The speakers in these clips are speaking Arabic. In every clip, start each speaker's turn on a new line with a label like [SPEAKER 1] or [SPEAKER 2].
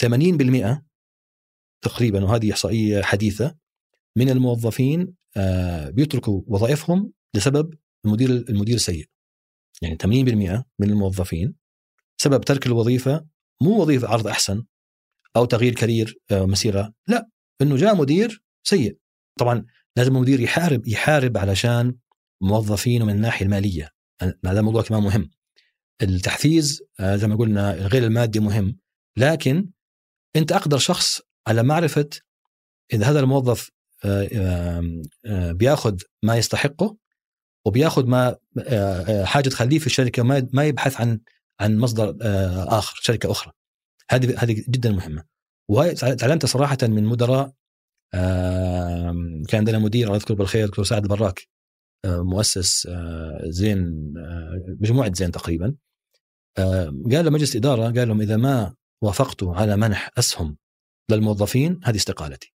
[SPEAKER 1] 80% تقريبا وهذه إحصائية حديثة من الموظفين آه، بيتركوا وظائفهم لسبب المدير المدير السيء. يعني 80% من الموظفين سبب ترك الوظيفة مو وظيفة عرض أحسن أو تغيير كارير آه، مسيرة. لا إنه جاء مدير سيء. طبعا لازم المدير يحارب يحارب علشان موظفينه من الناحية المالية. هذا موضوع كمان مهم. التحفيز آه، زي ما قلنا الغير المادي مهم. لكن أنت أقدر شخص على معرفة إذا هذا الموظف آه، بيأخذ ما يستحقه وبيأخذ ما حاجة تخليه في الشركة ما يبحث عن عن مصدر آخر شركة أخرى. هذه هذه جدا مهمة. وتعلمت صراحة من مدراء كان عندنا مدير الله يذكره بالخير دكتور سعد البراك مؤسس زين مجموعة زين تقريبا. قال لمجلس الإدارة قال لهم إذا ما وافقتوا على منح أسهم للموظفين هذه استقالتي.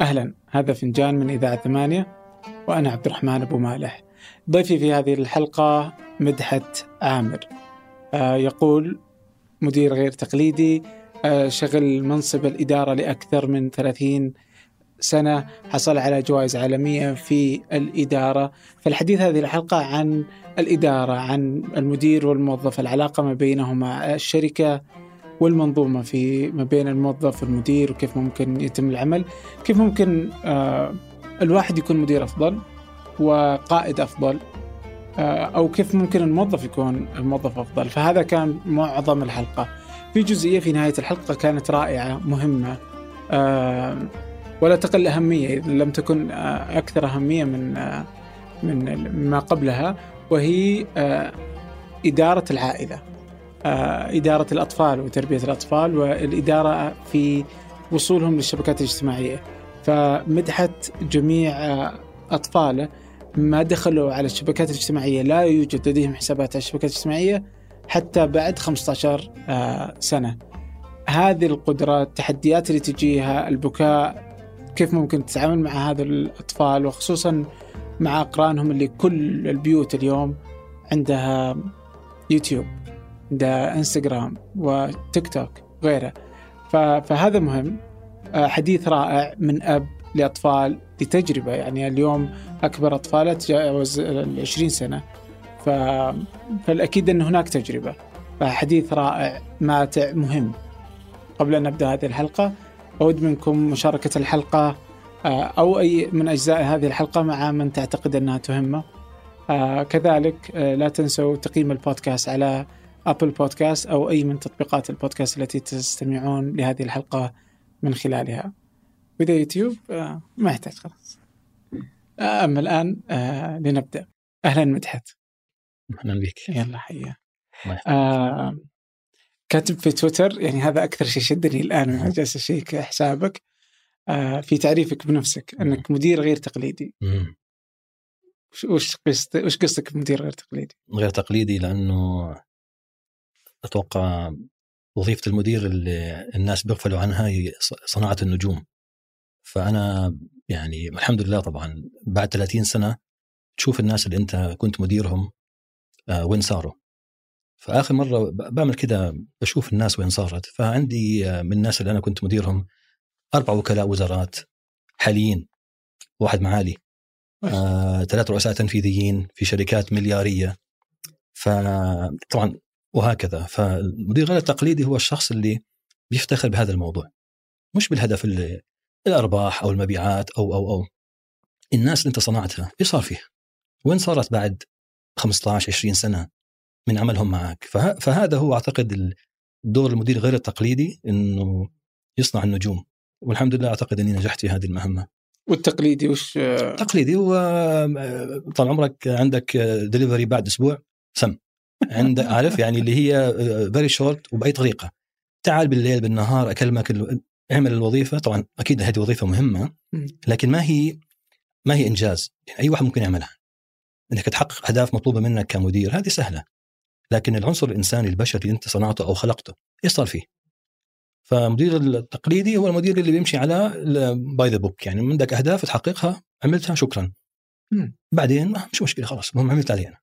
[SPEAKER 2] أهلا هذا فنجان من إذاعة ثمانية وأنا عبد الرحمن أبو مالح. ضيفي في هذه الحلقة مدحت عامر. آه يقول مدير غير تقليدي آه شغل منصب الإدارة لأكثر من 30 سنة حصل على جوائز عالمية في الإدارة. فالحديث هذه الحلقة عن الإدارة عن المدير والموظف العلاقة ما بينهما الشركة والمنظومة في ما بين الموظف والمدير وكيف ممكن يتم العمل. كيف ممكن آه الواحد يكون مدير أفضل وقائد أفضل آه أو كيف ممكن الموظف يكون الموظف أفضل. فهذا كان معظم الحلقة. في جزئية في نهاية الحلقة كانت رائعة مهمة آه ولا تقل أهمية إذا لم تكن آه، أكثر أهمية من آه، من ما قبلها وهي آه، إدارة العائلة إدارة الأطفال وتربية الأطفال والإدارة في وصولهم للشبكات الاجتماعية. فمدحت جميع أطفاله ما دخلوا على الشبكات الاجتماعية لا يوجد لديهم حسابات على الشبكات الاجتماعية حتى بعد 15 سنة. هذه القدرة التحديات اللي تجيها البكاء كيف ممكن تتعامل مع هذا الأطفال وخصوصا مع أقرانهم اللي كل البيوت اليوم عندها يوتيوب عندها إنستغرام وتيك توك وغيره فهذا مهم. آه، حديث رائع من أب لأطفال لتجربة. يعني اليوم أكبر أطفاله تجاوز ال 20 سنة. ف... فالأكيد أن هناك تجربة. فحديث رائع ماتع مهم. قبل أن نبدأ هذه الحلقة أود منكم مشاركة الحلقة آه، أو أي من أجزاء هذه الحلقة مع من تعتقد أنها تهمه. آه، كذلك آه، لا تنسوا تقييم البودكاست على أبل بودكاست أو أي من تطبيقات البودكاست التي تستمعون لهذه الحلقة من خلالها. وإذا يوتيوب ما يحتاج خلاص. أما الآن لنبدأ. أهلا مدحت.
[SPEAKER 1] أهلا بك.
[SPEAKER 2] يلا حيا كاتب في تويتر يعني هذا أكثر شيء شدني الآن وأنا جالس اشيك حسابك آه في تعريفك بنفسك إنك مدير غير تقليدي. وش قصت وش قصتك بمدير غير تقليدي؟
[SPEAKER 1] غير تقليدي لأنه أتوقع وظيفة المدير اللي الناس بيغفلوا عنها هي صناعة النجوم. فأنا يعني الحمد لله طبعا بعد 30 سنة تشوف الناس اللي أنت كنت مديرهم آه، وين صاروا. فآخر مرة بعمل كده بشوف الناس وين صارت. فعندي آه، من الناس اللي أنا كنت مديرهم أربع وكلاء وزارات حاليين واحد معالي آه، ثلاث رؤساء تنفيذيين في شركات مليارية. فطبعا وهكذا. فالمدير غير التقليدي هو الشخص اللي بيفتخر بهذا الموضوع. مش بالهدف اللي الأرباح أو المبيعات أو أو أو. الناس اللي أنت صنعتها إيش صار فيها؟ وين صارت بعد 15 20 سنة؟ من عملهم معك. فه... فهذا هو أعتقد دور المدير غير التقليدي إنه يصنع النجوم. والحمد لله أعتقد أني نجحت في هذه المهمة.
[SPEAKER 2] والتقليدي وش؟
[SPEAKER 1] تقليدي هو طال عمرك عندك دليفري بعد أسبوع سم. عندك عارف؟ يعني اللي هي very short وبأي طريقة. تعال بالليل بالنهار أكلمك اعمل الوظيفة. طبعا أكيد هذه وظيفة مهمة لكن ما هي ما هي إنجاز؟ يعني أي واحد ممكن يعملها. إنك تحقق أهداف مطلوبة منك كمدير هذه سهلة. لكن العنصر الإنساني البشري اللي أنت صنعته أو خلقته إيش صار فيه؟ فمدير التقليدي هو المدير اللي بيمشي على by the book يعني عندك أهداف تحققها عملتها شكرا م. بعدين مش مشكلة خلاص المهم عملت علي أنا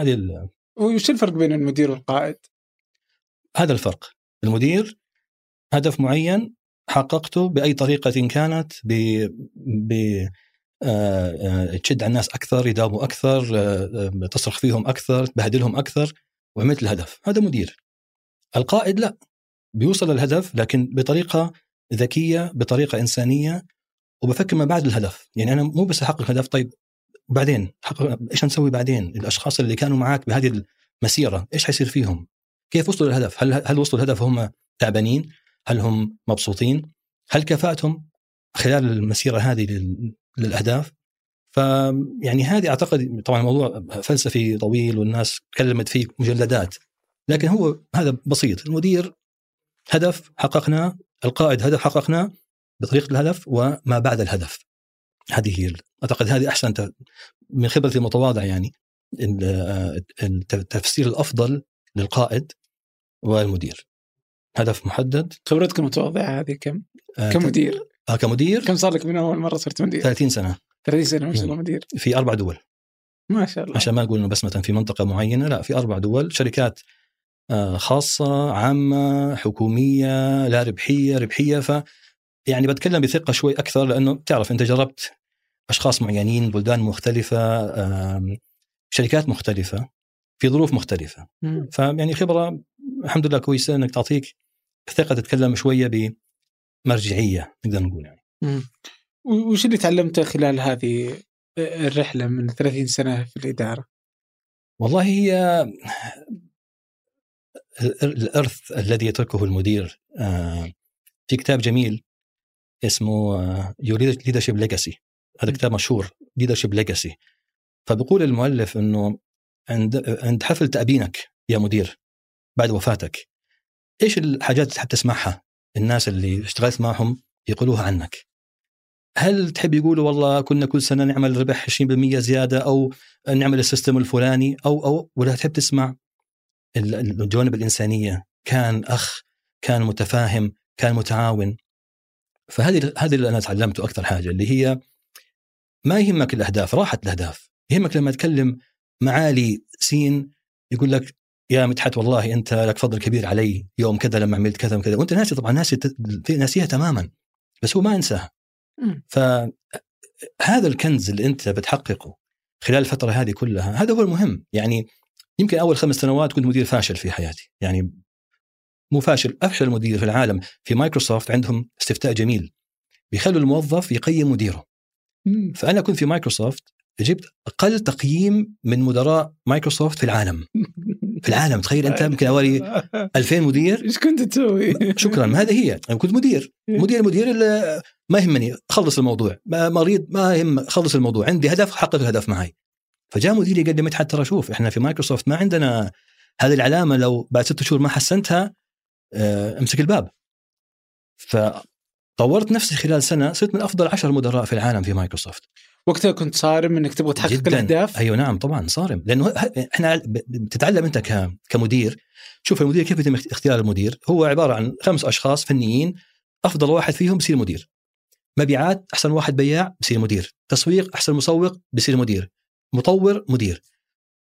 [SPEAKER 1] هذه
[SPEAKER 2] وش الفرق بين المدير والقائد؟
[SPEAKER 1] هذا الفرق المدير هدف معين حققته بأي طريقة كانت ب ب تشد على الناس أكثر يداوموا أكثر آه، تصرخ فيهم أكثر تبهدلهم أكثر وعملت الهدف. هذا مدير. القائد لا. بيوصل للهدف لكن بطريقة ذكية بطريقة إنسانية وبفكر ما بعد الهدف. يعني أنا مو بس أحقق هدف طيب بعدين؟ إيش نسوي بعدين؟ الأشخاص اللي كانوا معك بهذه المسيرة إيش حيصير فيهم؟ كيف وصلوا للهدف؟ هل هل وصلوا للهدف هم تعبانين؟ هل هم مبسوطين؟ هل كفاءتهم خلال المسيرة هذه للأهداف. فيعني هذه أعتقد طبعا الموضوع فلسفي طويل والناس تكلمت فيه مجلدات لكن هو هذا بسيط. المدير هدف حققناه القائد هدف حققناه بطريقة الهدف وما بعد الهدف. هذه هي أعتقد هذه أحسن من خبرتي المتواضعه يعني التفسير الأفضل للقائد والمدير. هدف محدد.
[SPEAKER 2] خبرتك المتواضعة هذه كم؟ آه كمدير
[SPEAKER 1] آه كمدير؟
[SPEAKER 2] كم صار لك من أول مرة صرت مدير؟
[SPEAKER 1] 30 سنة.
[SPEAKER 2] 30 سنة ما شاء الله مدير.
[SPEAKER 1] في أربع دول.
[SPEAKER 2] ما شاء الله.
[SPEAKER 1] عشان ما نقول إنه بس مثلا في منطقة معينة لا في أربع دول. شركات آه، خاصة عامة حكومية لا ربحية ربحية. ف يعني بتكلم بثقة شوي أكثر لأنه تعرف أنت جربت أشخاص معينين بلدان مختلفة شركات مختلفة في ظروف مختلفة. فيعني خبرة الحمد لله كويسة إنك تعطيك ثقة تتكلم شوية بمرجعيه نقدر نقول يعني.
[SPEAKER 2] وش اللي تعلمته خلال هذه الرحلة من 30 سنة في الإدارة؟
[SPEAKER 1] والله هي الإرث الذي يتركه المدير آه، في كتاب جميل اسمه Your Leadership Legacy هذا كتاب مشهور Leadership Legacy فبيقول المؤلف إنه عند عند حفل تأبينك يا مدير بعد وفاتك إيش الحاجات اللي تحب تسمعها؟ الناس اللي اشتغلت معهم يقولوها عنك. هل تحب يقولوا والله كنا كل سنة نعمل ربح 20% زيادة أو نعمل السيستم الفلاني أو أو ولا تحب تسمع؟ الجوانب الإنسانية. كان أخ كان متفاهم كان متعاون. فهذه هذه اللي أنا تعلمته أكثر حاجة اللي هي ما يهمك الأهداف راحت الأهداف. يهمك لما تكلم معالي سين يقول لك يا مدحت والله أنت لك فضل كبير علي يوم كذا لما عملت كذا وكذا. وأنت ناسي طبعا ناسي ناسيها تماما بس هو ما ينساها فهذا الكنز اللي أنت بتحققه خلال الفترة هذه كلها هذا هو المهم. يعني يمكن أول خمس سنوات كنت مدير فاشل في حياتي. يعني مو فاشل أفشل مدير في العالم. في مايكروسوفت عندهم استفتاء جميل. بيخلوا الموظف يقيم مديره. فأنا كنت في مايكروسوفت جبت أقل تقييم من مدراء مايكروسوفت في العالم. في العالم. تخيل أنت يمكن حوالي 2000 مدير.
[SPEAKER 2] إيش كنت تسوي؟
[SPEAKER 1] شكرا. هذه هي. أنا كنت مدير. مدير مدير ما يهمني. خلص الموضوع. مريض ما يهمني. خلص الموضوع. عندي هدف حقق الهدف معي. فجاء مديري قال لي مدحت ترى شوف إحنا في مايكروسوفت ما عندنا هذه العلامة لو بعد ست شهور ما حسنتها آه امسك الباب. فطورت نفسي خلال سنة صرت من أفضل عشر مدراء في العالم في مايكروسوفت.
[SPEAKER 2] وقتها كنت صارم إنك تبغى تحقق جداً. الأهداف؟
[SPEAKER 1] أيوه نعم طبعا صارم. لأنه إحنا بتتعلم أنت كمدير. شوف المدير كيف يتم اختيار المدير؟ هو عبارة عن خمس أشخاص فنيين أفضل واحد فيهم بصير مدير. مبيعات أحسن واحد بياع بصير مدير. تسويق أحسن مسوق بصير مدير. مطور مدير.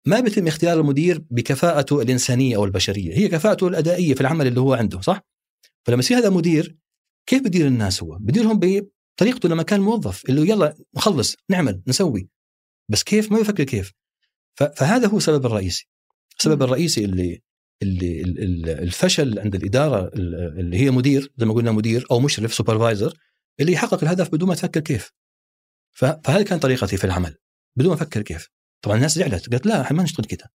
[SPEAKER 1] ما بيتم اختيار المدير بكفاءته الإنسانية أو البشرية. هي كفاءته الأدائية في العمل اللي هو عنده صح؟ فلما يصير هذا مدير كيف بدير الناس هو؟ بديرهم بطريقته لما كان موظف اللي يلا نخلص نعمل نسوي. بس كيف؟ ما يفكر كيف. فهذا هو السبب الرئيسي. السبب الرئيسي اللي اللي الفشل عند الإدارة اللي هي مدير زي ما قلنا مدير أو مشرف سوبرفايزر اللي يحقق الهدف بدون ما تفكر كيف. فهذه كانت طريقتي في العمل بدون ما أفكر كيف. طبعا الناس زعلت قالت لا إحنا ما نشتغل كذا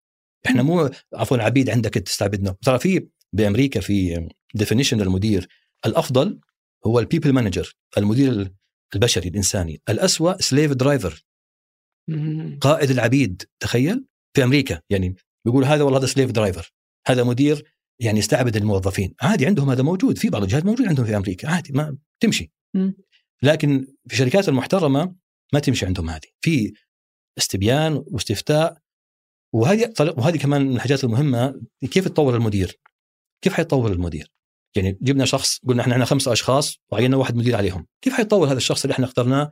[SPEAKER 1] إحنا مو عفوا عبيد عندك تستعبدنا. ترى في بأمريكا في definition للمدير الأفضل هو ال people manager المدير البشري الإنساني. الأسوأ slave driver قائد العبيد تخيل؟ في أمريكا يعني بيقول هذا والله هذا slave driver هذا مدير يعني يستعبد الموظفين. عادي عندهم هذا موجود. في بعض الجهات موجود عندهم في أمريكا. عادي ما تمشي. لكن في الشركات المحترمة ما تمشي عندهم هذه في استبيان واستفتاء. وهذه وهذه كمان من الحاجات المهمة. كيف تطور المدير؟ كيف حيتطور المدير؟ يعني جبنا شخص قلنا إحنا عندنا خمسه أشخاص وعينا واحد مدير عليهم، كيف حيتطور هذا الشخص اللي إحنا اخترناه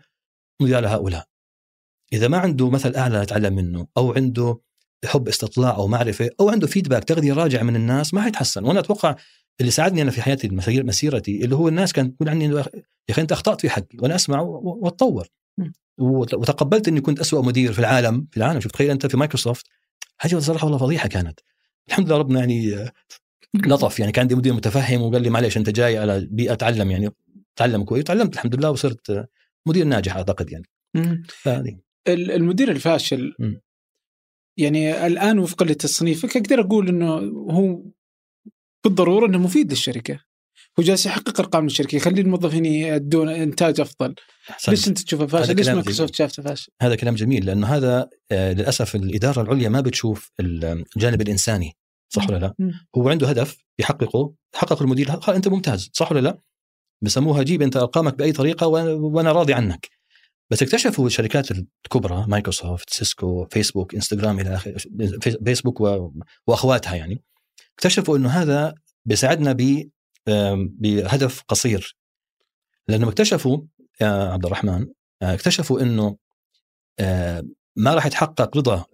[SPEAKER 1] مدير على هؤلاء؟ إذا ما عنده مثل أعلى نتعلم منه أو عنده حب استطلاع أو معرفة أو عنده فيدباك تغذيه راجع من الناس ما حيتحسن. وأنا أتوقع اللي ساعدني أنا في حياتي مسيرتي اللي هو الناس كانت تقول عني يا أخي أنت أخطأت في حقي وأنا أسمع وأتطور. وتقبلت إني كنت أسوأ مدير في العالم في العالم شوف تخيل أنت في مايكروسوفت هذه صراحة والله فضيحة كانت. الحمد لله ربنا يعني لطف يعني كان عندي مدير متفهم وقال لي معلش أنت جاي على بيئه أتعلم يعني تعلم كويس تعلمت الحمد لله وصرت مدير ناجح أعتقد يعني
[SPEAKER 2] فهذه المدير الفاشل م. يعني الآن وفقا لتصنيفك أقدر أقول إنه هو بالضرورة إنه مفيد للشركة هو جالس يحقق أرقام الشركة يخلي الموظفين يدون إنتاج أفضل حسن. ليش أنت تشوفه فاشل؟ ليش مايكروسوفت شافته فاشل؟
[SPEAKER 1] هذا كلام جميل لأنه هذا آه للأسف الإدارة العليا ما بتشوف الجانب الإنساني صح ولا لا؟ هو عنده هدف يحققه حقق المدير قال أنت ممتاز صح ولا لا؟ بسموها جيب أنت أرقامك بأي طريقة وأنا راضي عنك. بس اكتشفوا الشركات الكبرى مايكروسوفت سيسكو فيسبوك إنستغرام إلى آخره فيسبوك وأخواتها يعني. اكتشفوا إنه هذا بيساعدنا ب بهدف قصير. لأنهم اكتشفوا يا عبد الرحمن اكتشفوا إنه ما راح يتحقق رضا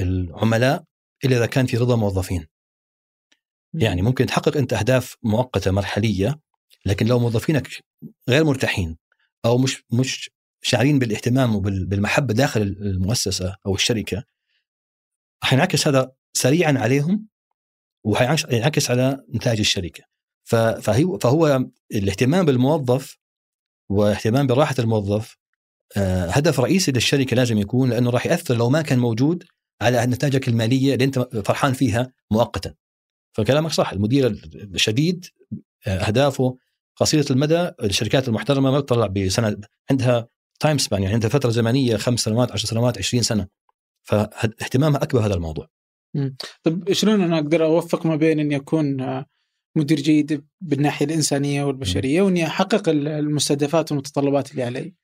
[SPEAKER 1] العملاء إلا إذا كان في رضا موظفين. يعني ممكن تحقق أنت أهداف مؤقتة مرحلية لكن لو موظفينك غير مرتاحين أو مش مش شاعرين بالاهتمام وبالمحبه داخل المؤسسة أو الشركة حينعكس هذا سريعا عليهم وحينعكس على نتائج الشركة. فهي فهو الاهتمام بالموظف واهتمام براحة الموظف آه، هدف رئيسي للشركة لازم يكون لأنه راح يأثر لو ما كان موجود على نتائجك المالية اللي أنت فرحان فيها مؤقتا. فكلامك صح المدير الشديد آه، أهدافه قصيرة المدى الشركات المحترمة ما تطلع بسنة عندها تايم سبان يعني عندها فترة زمنية خمس سنوات 10 سنوات 20 سنة فاهتمامها أكبر هذا الموضوع.
[SPEAKER 2] طيب شلون أنا أقدر أوفق ما بين إني أكون آه، مدير جيد بالناحية الإنسانية والبشرية وإني أحقق المستهدفات والمتطلبات اللي علي؟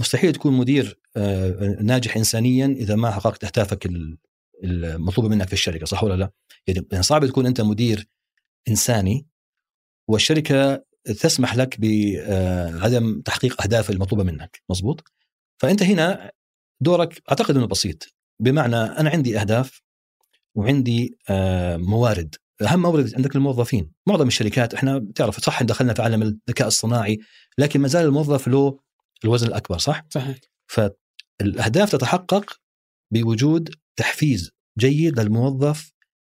[SPEAKER 1] مستحيل تكون مدير آه، ناجح انسانيا إذا ما حققت أهدافك المطلوبه منك في الشركة صح ولا لا؟ يعني صعب تكون أنت مدير إنساني والشركة تسمح لك بعدم تحقيق أهداف المطلوبة منك مزبوط فأنت هنا دورك أعتقد إنه بسيط بمعنى أنا عندي أهداف وعندي آه، موارد أهم مورد عندك الموظفين معظم الشركات إحنا بتعرف صح دخلنا في عالم الذكاء الصناعي لكن ما زال الموظف له الوزن الأكبر صح؟
[SPEAKER 2] صحيح.
[SPEAKER 1] فالأهداف تتحقق بوجود تحفيز جيد للموظف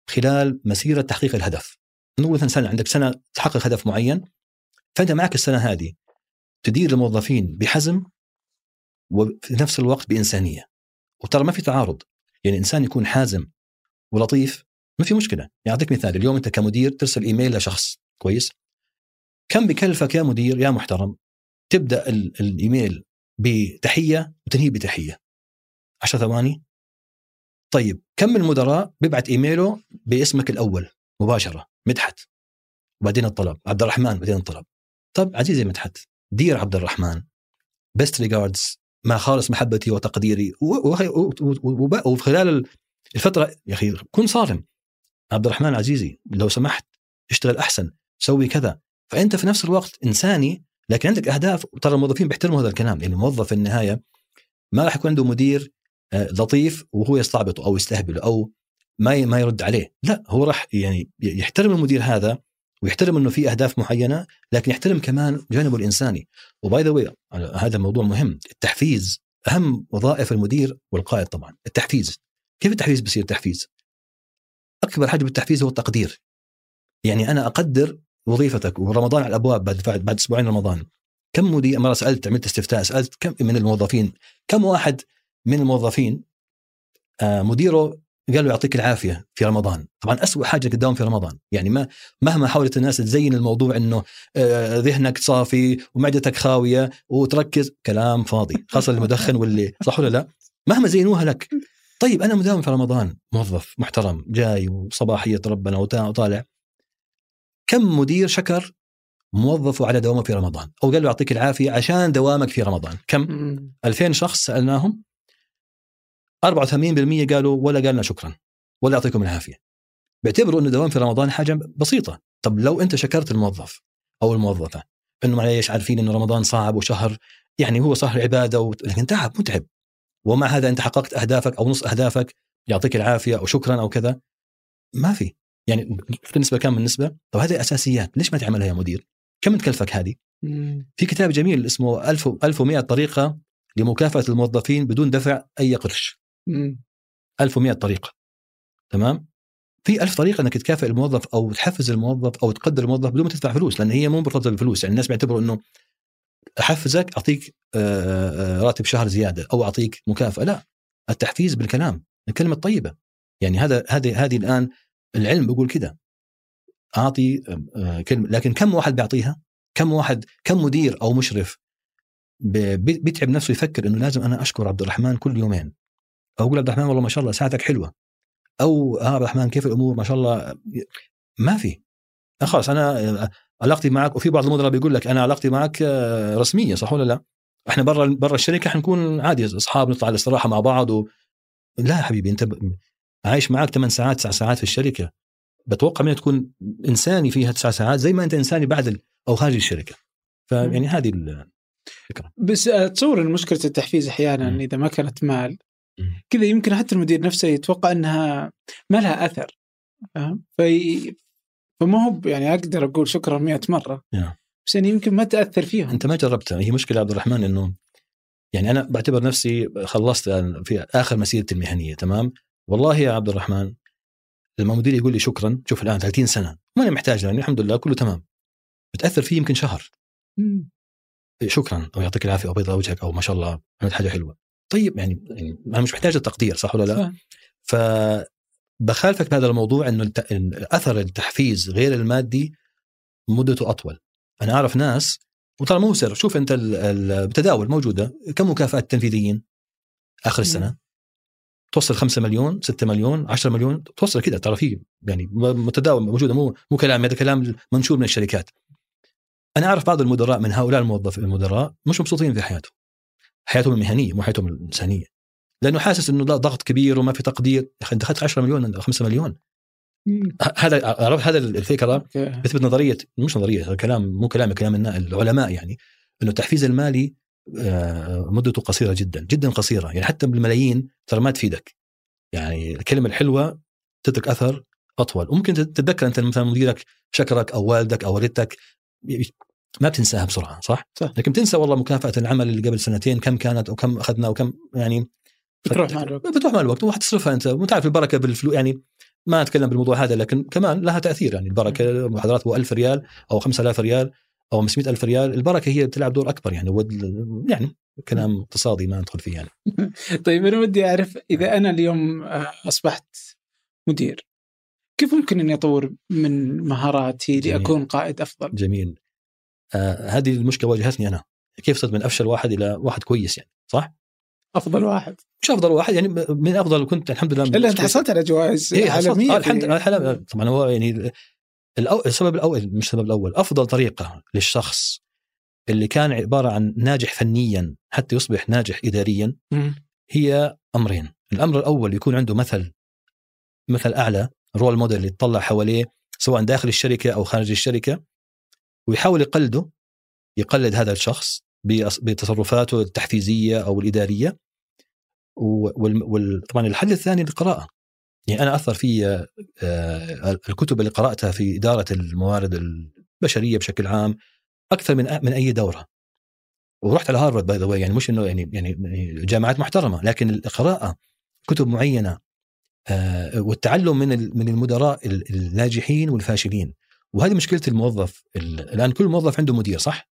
[SPEAKER 1] خلال مسيرة تحقيق الهدف. نقول مثلا سنة عندك سنة تحقق هدف معين فانت معك السنة هذه تدير الموظفين بحزم وفي نفس الوقت بإنسانية. وترى ما في تعارض. يعني إنسان يكون حازم ولطيف ما في مشكلة. يعني أعطيك مثال اليوم أنت كمدير ترسل إيميل لشخص كويس؟ كم بكلفك يا مدير يا محترم تبدأ الإيميل بتحية وتنهيه بتحية؟ 10 ثواني؟ طيب كم المدراء بيبعت إيميله باسمك الأول مباشرة؟ مدحت. وبعدين الطلب عبد الرحمن بعدين الطلب. طب عزيزي مدحت dear عبد الرحمن best regards مع خالص محبتي وتقديري. وفي خلال الفترة يا أخي كن صارم. عبد الرحمن عزيزي لو سمحت اشتغل أحسن سوي كذا. فأنت في نفس الوقت إنساني لكن عندك أهداف. ترى الموظفين بيحترموا هذا الكلام. يعني الموظف في النهاية ما راح يكون عنده مدير لطيف وهو يستعبطه أو يستهبله أو ما ما يرد عليه. لا هو راح يعني يحترم المدير هذا ويحترم إنه في أهداف معينة لكن يحترم كمان جانبه الإنساني. وباي ذا هذا موضوع مهم. التحفيز أهم وظائف المدير والقائد طبعا التحفيز. كيف التحفيز بصير تحفيز؟ أكبر حاجة بالتحفيز هو التقدير. يعني أنا أقدر وظيفتك ورمضان على الأبواب بعد بعد أسبوعين رمضان كم مدير مرة سألت عملت استفتاء سألت كم من الموظفين كم واحد من الموظفين آه، مديره قال له يعطيك العافية في رمضان. طبعا أسوأ حاجة تداوم في رمضان. يعني ما مهما حاولت الناس تزين الموضوع إنه آه، ذهنك صافي ومعدتك خاوية وتركز كلام فاضي. خاصة المدخن واللي صح ولا لا؟ مهما زينوها لك. طيب أنا مداوم في رمضان. موظف محترم جاي وصباحيه ربنا وطالع. كم مدير شكر موظفه على دوامه في رمضان؟ أو قال له يعطيك العافية عشان دوامك في رمضان. كم؟ 2000 شخص سألناهم. 84% قالوا ولا قالنا شكرا ولا يعطيكم العافية. بيعتبروا انه دوام في رمضان حاجة بسيطة. طب لو أنت شكرت الموظف أو الموظفة إنه معليش عارفين انه رمضان صعب وشهر يعني هو صهر عبادة و... لكن تعب متعب. ومع هذا أنت حققت أهدافك أو نص أهدافك يعطيك العافية أو شكرا أو كذا. ما في. يعني بالنسبة كم بالنسبة طب هذه أساسيات ليش ما تعملها يا مدير؟ كم تكلفك هذه. في كتاب جميل اسمه 1000 1100 طريقة لمكافأة الموظفين بدون دفع أي قرش. 1100 طريقة تمام؟ في ألف طريقة أنك تكافئ الموظف أو تحفز الموظف أو تقدر الموظف بدون ما تدفع فلوس لأن هي مو مرتبطة بالفلوس يعني الناس بيعتبروا أنه أحفزك أعطيك آه، آه، راتب شهر زيادة أو أعطيك مكافأة لا التحفيز بالكلام الكلمة الطيبة يعني هذا هذه هذه الآن العلم بيقول كده. أعطي آه، كلمة لكن كم واحد بيعطيها؟ كم واحد كم مدير أو مشرف بيتعب نفسه يفكر إنه لازم أنا أشكر عبد الرحمن كل يومين؟ أقول عبد الرحمن والله ما شاء الله ساعتك حلوة. أو آه عبد الرحمن كيف الأمور؟ ما شاء الله. ما في. آه خلاص أنا آه، علاقتي معك وفي بعض المدراء بيقول لك أنا علاقتي معك آه، رسمية صح ولا لا؟ إحنا برا برا الشركة حنكون عادي أصحاب نطلع الاستراحة مع بعض و... لا يا حبيبي أنت ب... عايش معك 8 ساعات 9 ساعات في الشركة. بتوقع منك تكون إنساني فيها 9 ساعات زي ما أنت إنساني بعد ال... أو خارج الشركة. فيعني هذه ال...
[SPEAKER 2] بس آه، تصور إن مشكلة التحفيز
[SPEAKER 1] أحيانا.
[SPEAKER 2] إذا ما كانت مال. كذا يمكن حتى المدير نفسه يتوقع إنها ما لها أثر فاهم؟ في فما هو يعني أقدر أقول شكرا 100 مرة.
[SPEAKER 1] نعم.
[SPEAKER 2] بس يعني يمكن ما تأثر فيهم.
[SPEAKER 1] أنت ما جربتها. هي مشكلة عبد الرحمن إنه يعني أنا بعتبر نفسي خلصت في آخر مسيرتي المهنية تمام؟ والله يا عبد الرحمن لما مديري يقول لي شكرا شوف الآن 30 سنة ماني محتاج يعني الحمد لله كله تمام. بتأثر فيه يمكن شهر.
[SPEAKER 2] مم.
[SPEAKER 1] شكرا أو يعطيك العافية أو بيض وجهك أو ما شاء الله عملت حاجة حلوة. طيب يعني, يعني أنا مش محتاج التقدير صح ولا لا؟ ف بخالفك بهذا الموضوع إنه أثر التحفيز غير المادي مدته أطول. أنا أعرف ناس وترى مو سر شوف أنت ال- ال- التداول موجودة. كم مكافاه التنفيذيين آخر السنة. توصل 5 مليون 6 مليون 10 مليون توصل كذا ترى في يعني متداول موجودة مو مو كلام هذا كلام منشور من الشركات. أنا أعرف بعض المدراء من هؤلاء الموظفين المدراء مش مبسوطين في حياتهم. حياتهم المهنية مو حياتهم الإنسانية. لأنه حاسس إنه لا ضغط كبير وما في تقدير. يا أخي اخذت 10 مليون 5 مليون. هذا عرفت؟ هذا
[SPEAKER 2] الفكرة.
[SPEAKER 1] بتثبت نظرية مش نظرية هذا كلام مو كلام كلام العلماء يعني إنه التحفيز المالي آه، مدته قصيرة جدا جدا قصيرة. يعني حتى بالملايين ترى ما تفيدك. يعني الكلمة الحلوة تترك أثر أطول. وممكن تتذكر أنت مثلا مديرك شكرك أو والدك أو والدتك ما بتنساها بسرعة صح؟
[SPEAKER 2] صح.
[SPEAKER 1] لكن تنسى والله مكافأة العمل اللي قبل سنتين كم كانت وكم أخذنا وكم يعني
[SPEAKER 2] بتروح مع الوقت
[SPEAKER 1] بتروح مع الوقت وحتصرفها أنت وانت عارف البركة بالفلوس يعني ما أتكلم بالموضوع هذا لكن كمان لها تأثير يعني البركة محاضرات ابو 1000 ريال أو 5000 ريال أو 500 ألف ريال البركة هي بتلعب دور أكبر يعني ود- يعني كلام اقتصادي ما ندخل فيه يعني
[SPEAKER 2] طيب أنا ودي أعرف إذا أنا اليوم آه، أصبحت مدير كيف ممكن إني أطور من مهاراتي
[SPEAKER 1] جميل.
[SPEAKER 2] لأكون قائد أفضل؟
[SPEAKER 1] جميل آه هذه المشكلة واجهتني أنا كيف صرت من أفشل واحد إلى واحد كويس يعني صح؟
[SPEAKER 2] أفضل واحد
[SPEAKER 1] مش أفضل واحد يعني من أفضل كنت الحمد لله
[SPEAKER 2] إلا أنت حصلت على جوائز
[SPEAKER 1] إيه.
[SPEAKER 2] عالمية
[SPEAKER 1] آه الحمد لله طبعا هو يعني الأو... السبب الأول مش السبب الأول أفضل طريقة للشخص اللي كان عبارة عن ناجح فنيا حتى يصبح ناجح اداريا. هي أمرين، الأمر الأول يكون عنده مثل مثل أعلى رول موديل اللي يطلع حواليه سواء داخل الشركة أو خارج الشركة ويحاول يقلده يقلد هذا الشخص بتصرفاته التحفيزية أو الإدارية. وطبعا الحل الثاني القراءه يعني أنا أثر في آه، الكتب اللي قرأتها في إدارة الموارد البشرية بشكل عام أكثر من من أي دورة. ورحت على هارفارد باي ذا يعني مش إنه يعني يعني يعني جامعات محترمة لكن القراءة كتب معينة آه، والتعلم من من المدراء ال- الناجحين والفاشلين. وهذه مشكلة الموظف ال- الان كل موظف عنده مدير صح؟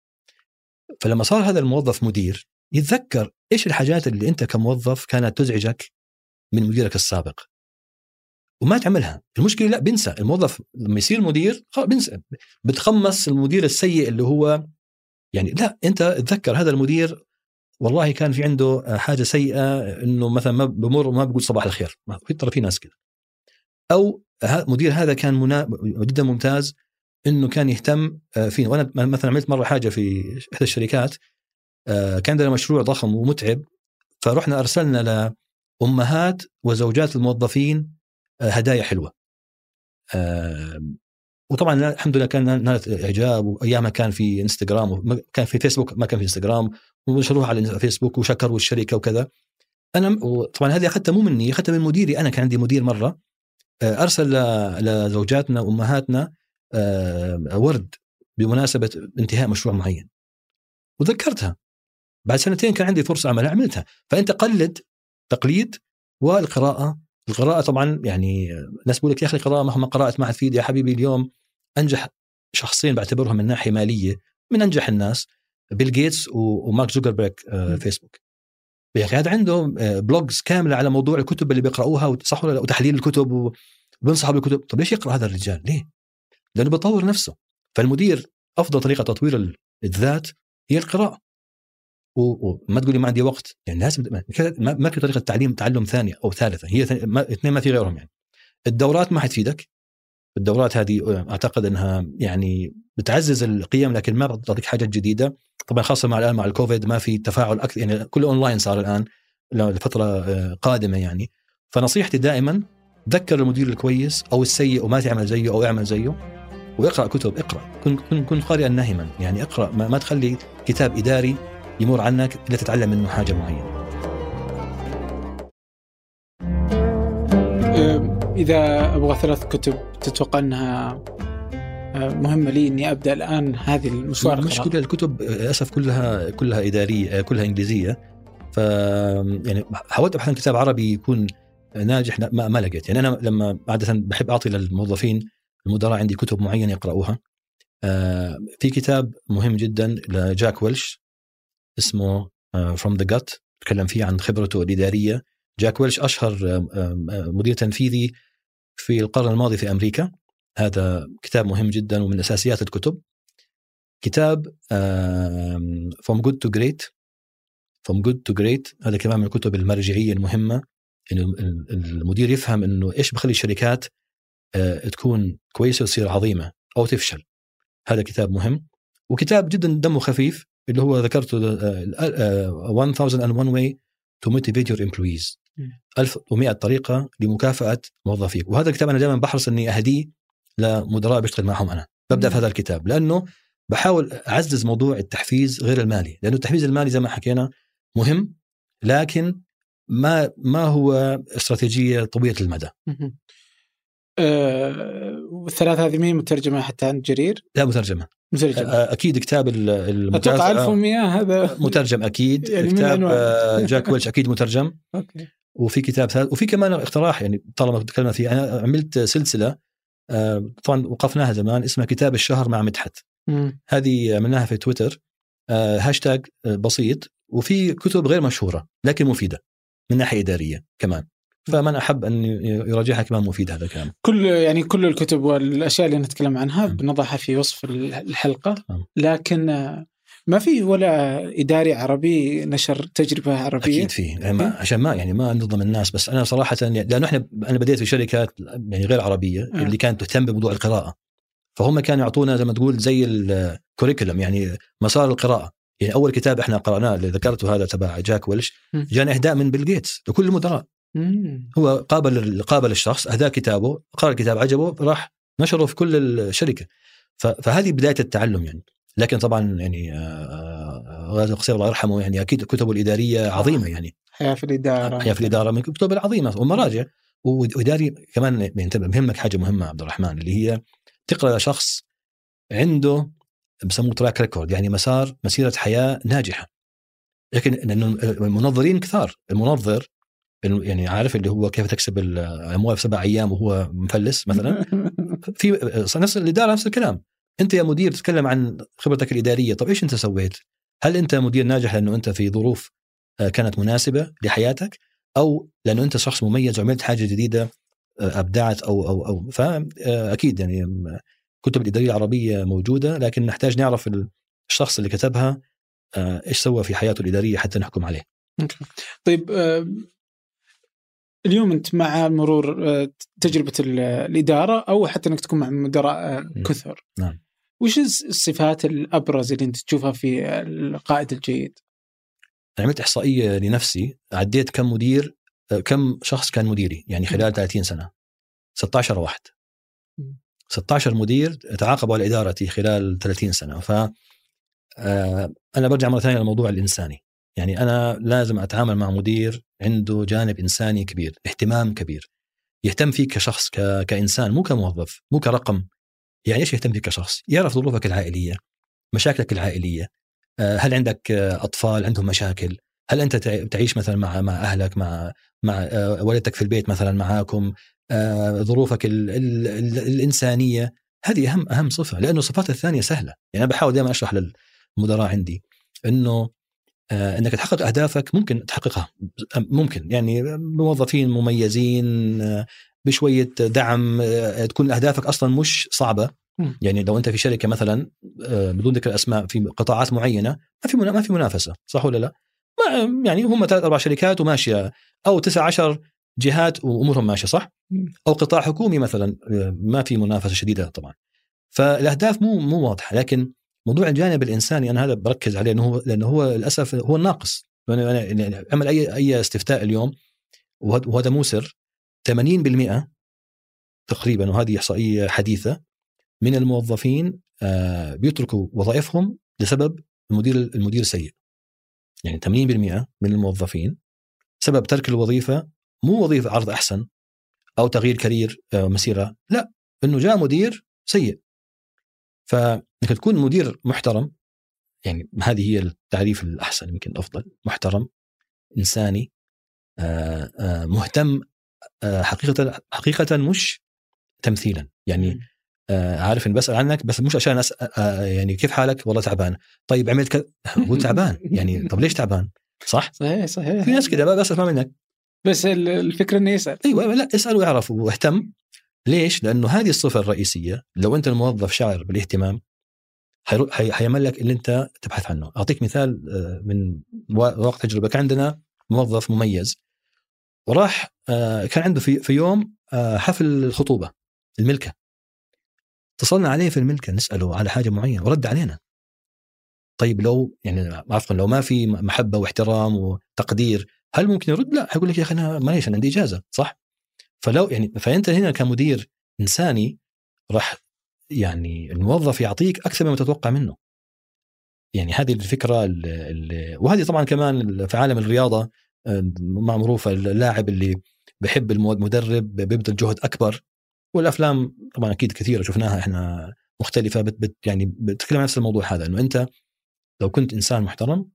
[SPEAKER 1] فلما صار هذا الموظف مدير يتذكر إيش الحاجات اللي أنت كموظف كانت تزعجك من مديرك السابق؟ وما تعملها. المشكلة لا بنسى. الموظف لما يصير مدير خلاص بنسى. بتخمس المدير السيء اللي هو يعني لا أنت تذكر هذا المدير والله كان في عنده حاجة سيئة إنه مثلا ما بمر وما بيقول صباح الخير. ما- في ترى في ناس كذا أو مدير هذا كان. جدا ممتاز إنه كان يهتم آه، فينا وأنا مثلا عملت مرة حاجة في إحدى الشركات آه، كان عندنا مشروع ضخم ومتعب فرحنا أرسلنا لأمهات وزوجات الموظفين آه، هدايا حلوة. وطبعا الحمد لله كان نالت إعجاب وأيامها كان في إنستغرام كان في فيسبوك ما كان في إنستغرام ونشروها على فيسبوك وشكروا الشركة وكذا. أنا طبعا هذه أخذتها مو مني أخذتها من مديري أنا كان عندي مدير مرة أرسل لزوجاتنا وأمهاتنا ورد بمناسبة انتهاء مشروع معين. وذكرتها. بعد سنتين كان عندي فرصة أعملها عملتها. فأنت قلد تقليد والقراءة. القراءة طبعا يعني آه، ناس بيقول لك يا أخي القراءة مهما قرأت ما حتفيد يا حبيبي اليوم. أنجح شخصين بعتبرهم من ناحية مالية من أنجح الناس. بيل جيتس ومارك زوكربيرج آه،. فيسبوك يا أخي هذا عنده آه، blogs كاملة على موضوع الكتب اللي بيقرأوها وصح ولا لا وتحليل الكتب وبينصحوا بالكتب. طب ليش يقرأ هذا الرجال؟ ليه؟ لأنه بيطور نفسه. فالمدير أفضل طريقة تطوير ال- الذات هي القراءة. وما تقول لي ما عندي وقت يعني لازم ما في طريقة تعليم تعلم ثانية أو ثالثة هي اثنين ما في غيرهم يعني. الدورات ما حتفيدك. الدورات هذه أعتقد إنها يعني بتعزز القيم لكن ما بتعطيك حاجات جديدة. طبعا خاصة مع الآن مع الكوفيد ما في تفاعل أكثر يعني كله أونلاين صار الآن لفترة آه، قادمة يعني. فنصيحتي دائما ذكر المدير الكويس أو السيء وما تعمل زيه أو اعمل زيه. واقرأ كتب اقرأ. كن كن كن قارئا ناهما. يعني اقرأ ما, ما تخلي كتاب إداري يمر عنك إلا تتعلم منه حاجة
[SPEAKER 2] معينة. إذا أبغى ثلاث كتب تتوقع أنها مهمة لي إني أبدأ الآن هذه المشوار
[SPEAKER 1] مش. كل الكتب للأسف كلها كلها إدارية كلها إنجليزية. ف يعني حاولت أبحث عن كتاب عربي يكون ناجح ما, ما لقيت. يعني أنا لما عادة بحب أعطي للموظفين المدراء عندي كتب معينة يقرأوها. آه، في كتاب مهم جدا لجاك ويلش اسمه From the Gut تكلم فيه عن خبرته الإدارية. جاك ويلش أشهر آه، آه، مدير تنفيذي في القرن الماضي في أمريكا. هذا كتاب مهم جدا ومن أساسيات الكتب. كتاب From Good to Great From Good to Great هذا كمان من الكتب المرجعية المهمة إنه ال- المدير يفهم إنه إيش بخلي الشركات تكون كويسة وتصير عظيمة أو تفشل. هذا كتاب مهم وكتاب جدا دمه خفيف اللي هو ذكرته آه، آه، 1001 way to motivate your employees.
[SPEAKER 2] مم.
[SPEAKER 1] 1100 طريقة لمكافأة موظفيك. وهذا الكتاب أنا دائما بحرص إني أهديه لمدراء بشتغل معهم أنا. ببدأ في. هذا الكتاب لأنه بحاول أعزز موضوع التحفيز غير المالي. لأنه التحفيز المالي زي ما حكينا مهم لكن ما ما هو استراتيجية طويلة المدى.
[SPEAKER 2] مهم. أه، والثلاث هذه مين مترجمة حتى؟ عند جرير؟
[SPEAKER 1] لا مترجمة.
[SPEAKER 2] مترجمة.
[SPEAKER 1] آه، أكيد كتاب ال-
[SPEAKER 2] أتوقع
[SPEAKER 1] المكافاه
[SPEAKER 2] 1100 هذا.
[SPEAKER 1] مترجم أكيد.
[SPEAKER 2] يعني
[SPEAKER 1] كتاب. آه، جاك ويلش أكيد مترجم.
[SPEAKER 2] okay.
[SPEAKER 1] وفي كتاب ثالث وفي كمان اقتراح يعني طالما تكلمنا فيه. أنا عملت سلسلة آه، طبعا وقفناها زمان اسمها كتاب الشهر مع مدحت. هذه عملناها في تويتر. آه، هاشتاج آه، بسيط. وفي كتب غير مشهورة لكن مفيدة من ناحية إدارية كمان. فمن أحب أن يراجعها كمان مفيد هذا الكلام.
[SPEAKER 2] كل يعني كل الكتب والأشياء اللي نتكلم عنها
[SPEAKER 1] نعم.
[SPEAKER 2] بنضعها في وصف الحلقة.
[SPEAKER 1] نعم.
[SPEAKER 2] لكن ما في ولا إداري عربي نشر تجربة عربية.
[SPEAKER 1] أكيد فيه يعني ما عشان ما يعني ما نظلم الناس. بس أنا صراحة يعني لأنه إحنا أنا بديت في شركات يعني غير عربية
[SPEAKER 2] آه.
[SPEAKER 1] اللي كانت تهتم بموضوع القراءة. فهم كانوا يعطونا زي ما تقول زي الكوريكولم يعني مسار القراءة. يعني أول كتاب إحنا قرأناه اللي ذكرته هذا تبع جاك ويلش. جانا إهداء من بيل جيتس لكل المدراء.
[SPEAKER 2] مم.
[SPEAKER 1] هو قابل قابل الشخص اهداه كتابه قرأ الكتاب عجبه راح نشره في كل الشركة. فهذه بداية التعلم يعني. لكن طبعا يعني آه، آه، غازي القصير الله يرحمه يعني أكيد كتبه الإدارية عظيمة يعني.
[SPEAKER 2] حياة في الإدارة.
[SPEAKER 1] حياة في الإدارة من الكتب العظيمة ومراجع. وإداري كمان ينتبه مهمك حاجة مهمة عبد الرحمن اللي هي تقرأ شخص عنده بسموه تراك ريكورد يعني مسار مسيرة حياة ناجحة. لكن لأنه المنظرين كثار. المنظر يعني عارف اللي هو كيف تكسب الاموال في سبع أيام وهو مفلس مثلا؟ في نفس الاداره نفس الكلام. أنت يا مدير تتكلم عن خبرتك الإدارية طب إيش أنت سويت؟ هل أنت مدير ناجح لأنه أنت في ظروف آه، كانت مناسبة لحياتك؟ أو لأنه أنت شخص مميز وعملت حاجة جديدة آه، أبدعت أو أو أو فاكيد يعني كتب الإدارية العربية موجودة لكن نحتاج نعرف الشخص اللي كتبها آه، إيش سوى في حياته الإدارية حتى نحكم عليه.
[SPEAKER 2] طيب آه، اليوم أنت مع مرور آه، تجربة ال- الإدارة أو حتى إنك تكون مع مدراء آه،. كثر
[SPEAKER 1] نعم.
[SPEAKER 2] وش الصفات الأبرز اللي أنت تشوفها في القائد الجيد؟
[SPEAKER 1] عملت إحصائية لنفسي عديت كم مدير آه، كم شخص كان مديري يعني خلال 30 سنة 16 واحد
[SPEAKER 2] مم.
[SPEAKER 1] 16 مدير تعاقبوا على ادارتي خلال 30 سنة ف أنا برجع مرة ثانية للموضوع الإنساني يعني أنا لازم أتعامل مع مدير عنده جانب إنساني كبير اهتمام كبير. يهتم فيك كشخص ك... كإنسان مو كموظف مو كرقم. يعني إيش يهتم فيك كشخص؟ يعرف ظروفك العائلية مشاكلك العائلية. آه، هل عندك آه، أطفال؟ عندهم مشاكل. هل أنت تعيش مثلا مع مع أهلك مع مع آه، والدتك في البيت مثلا معاكم؟ ظروفك ال ال ال الإنسانية. هذه أهم أهم صفة لأنه الصفات الثانية سهلة. يعني أنا بحاول دائما أشرح للمدراء عندي إنه إنك تحقق أهدافك ممكن تحققها. ممكن. يعني موظفين مميزين بشوية دعم تكون أهدافك أصلا مش صعبة. يعني لو أنت في شركة مثلا آه، بدون ذكر أسماء في قطاعات معينة ما في ما في منافسة. صح ولا لا؟ ما يعني هم ثلاث أربع شركات وماشية. أو تسع عشر جهات وأمورهم ماشية صح؟ أو قطاع حكومي مثلا آه، ما في منافسة شديدة طبعا. فالأهداف مو مو واضحة. لكن موضوع الجانب الإنساني أنا هذا بركز عليه لأنه هو لأنه هو للأسف هو الناقص. أنا يعني أعمل اي أي استفتاء اليوم وهذا مو سر 80% تقريبا وهذه إحصائية حديثة من الموظفين آه، بيتركوا وظائفهم لسبب المدير المدير السيء. يعني 80% من الموظفين سبب ترك الوظيفة مو وظيفة عرض أحسن أو تغيير كارير آه، مسيرة لا إنه جاء مدير سيء. فإنك تكون مدير محترم يعني هذه هي التعريف الأحسن يمكن الافضل محترم إنساني آه، مهتم حقيقة حقيقة مش تمثيلا. يعني آه، عارف إن بسأل عنك بس مش عشان أسأل آه، آه، يعني كيف حالك؟ والله تعبان. طيب عملت كذا هو تعبان. يعني طب ليش تعبان؟ صح؟
[SPEAKER 2] صحيح صحيح.
[SPEAKER 1] في ناس كذا بس أسمع منك.
[SPEAKER 2] بس الفكرة إنه يسأل.
[SPEAKER 1] أيوه لا اسأل ويعرف واهتم. ليش؟ لأنه هذه الصفة الرئيسية لو أنت الموظف شاعر بالاهتمام حيعمل لك اللي أنت تبحث عنه، أعطيك مثال من واقع تجربة كان عندنا موظف مميز وراح كان عنده في في يوم حفل الخطوبة الملكة اتصلنا عليه في الملكة نسأله على حاجة معينة ورد علينا طيب لو يعني عفوا لو ما في محبة واحترام وتقدير هل ممكن يرد؟ لا حيقول لك يا أخي أنا معليش أنا عندي إجازة صح؟ فلو يعني فأنت هنا كمدير إنساني راح يعني الموظف يعطيك أكثر مما تتوقع منه. يعني هذه الفكرة اللي وهذه طبعا كمان في عالم الرياضة معروفة اللاعب اللي بحب المدرب بيبذل جهد أكبر والأفلام طبعا أكيد كثيرة شفناها إحنا مختلفة بت بت يعني بتتكلم عن نفس الموضوع هذا إنه أنت لو كنت إنسان محترم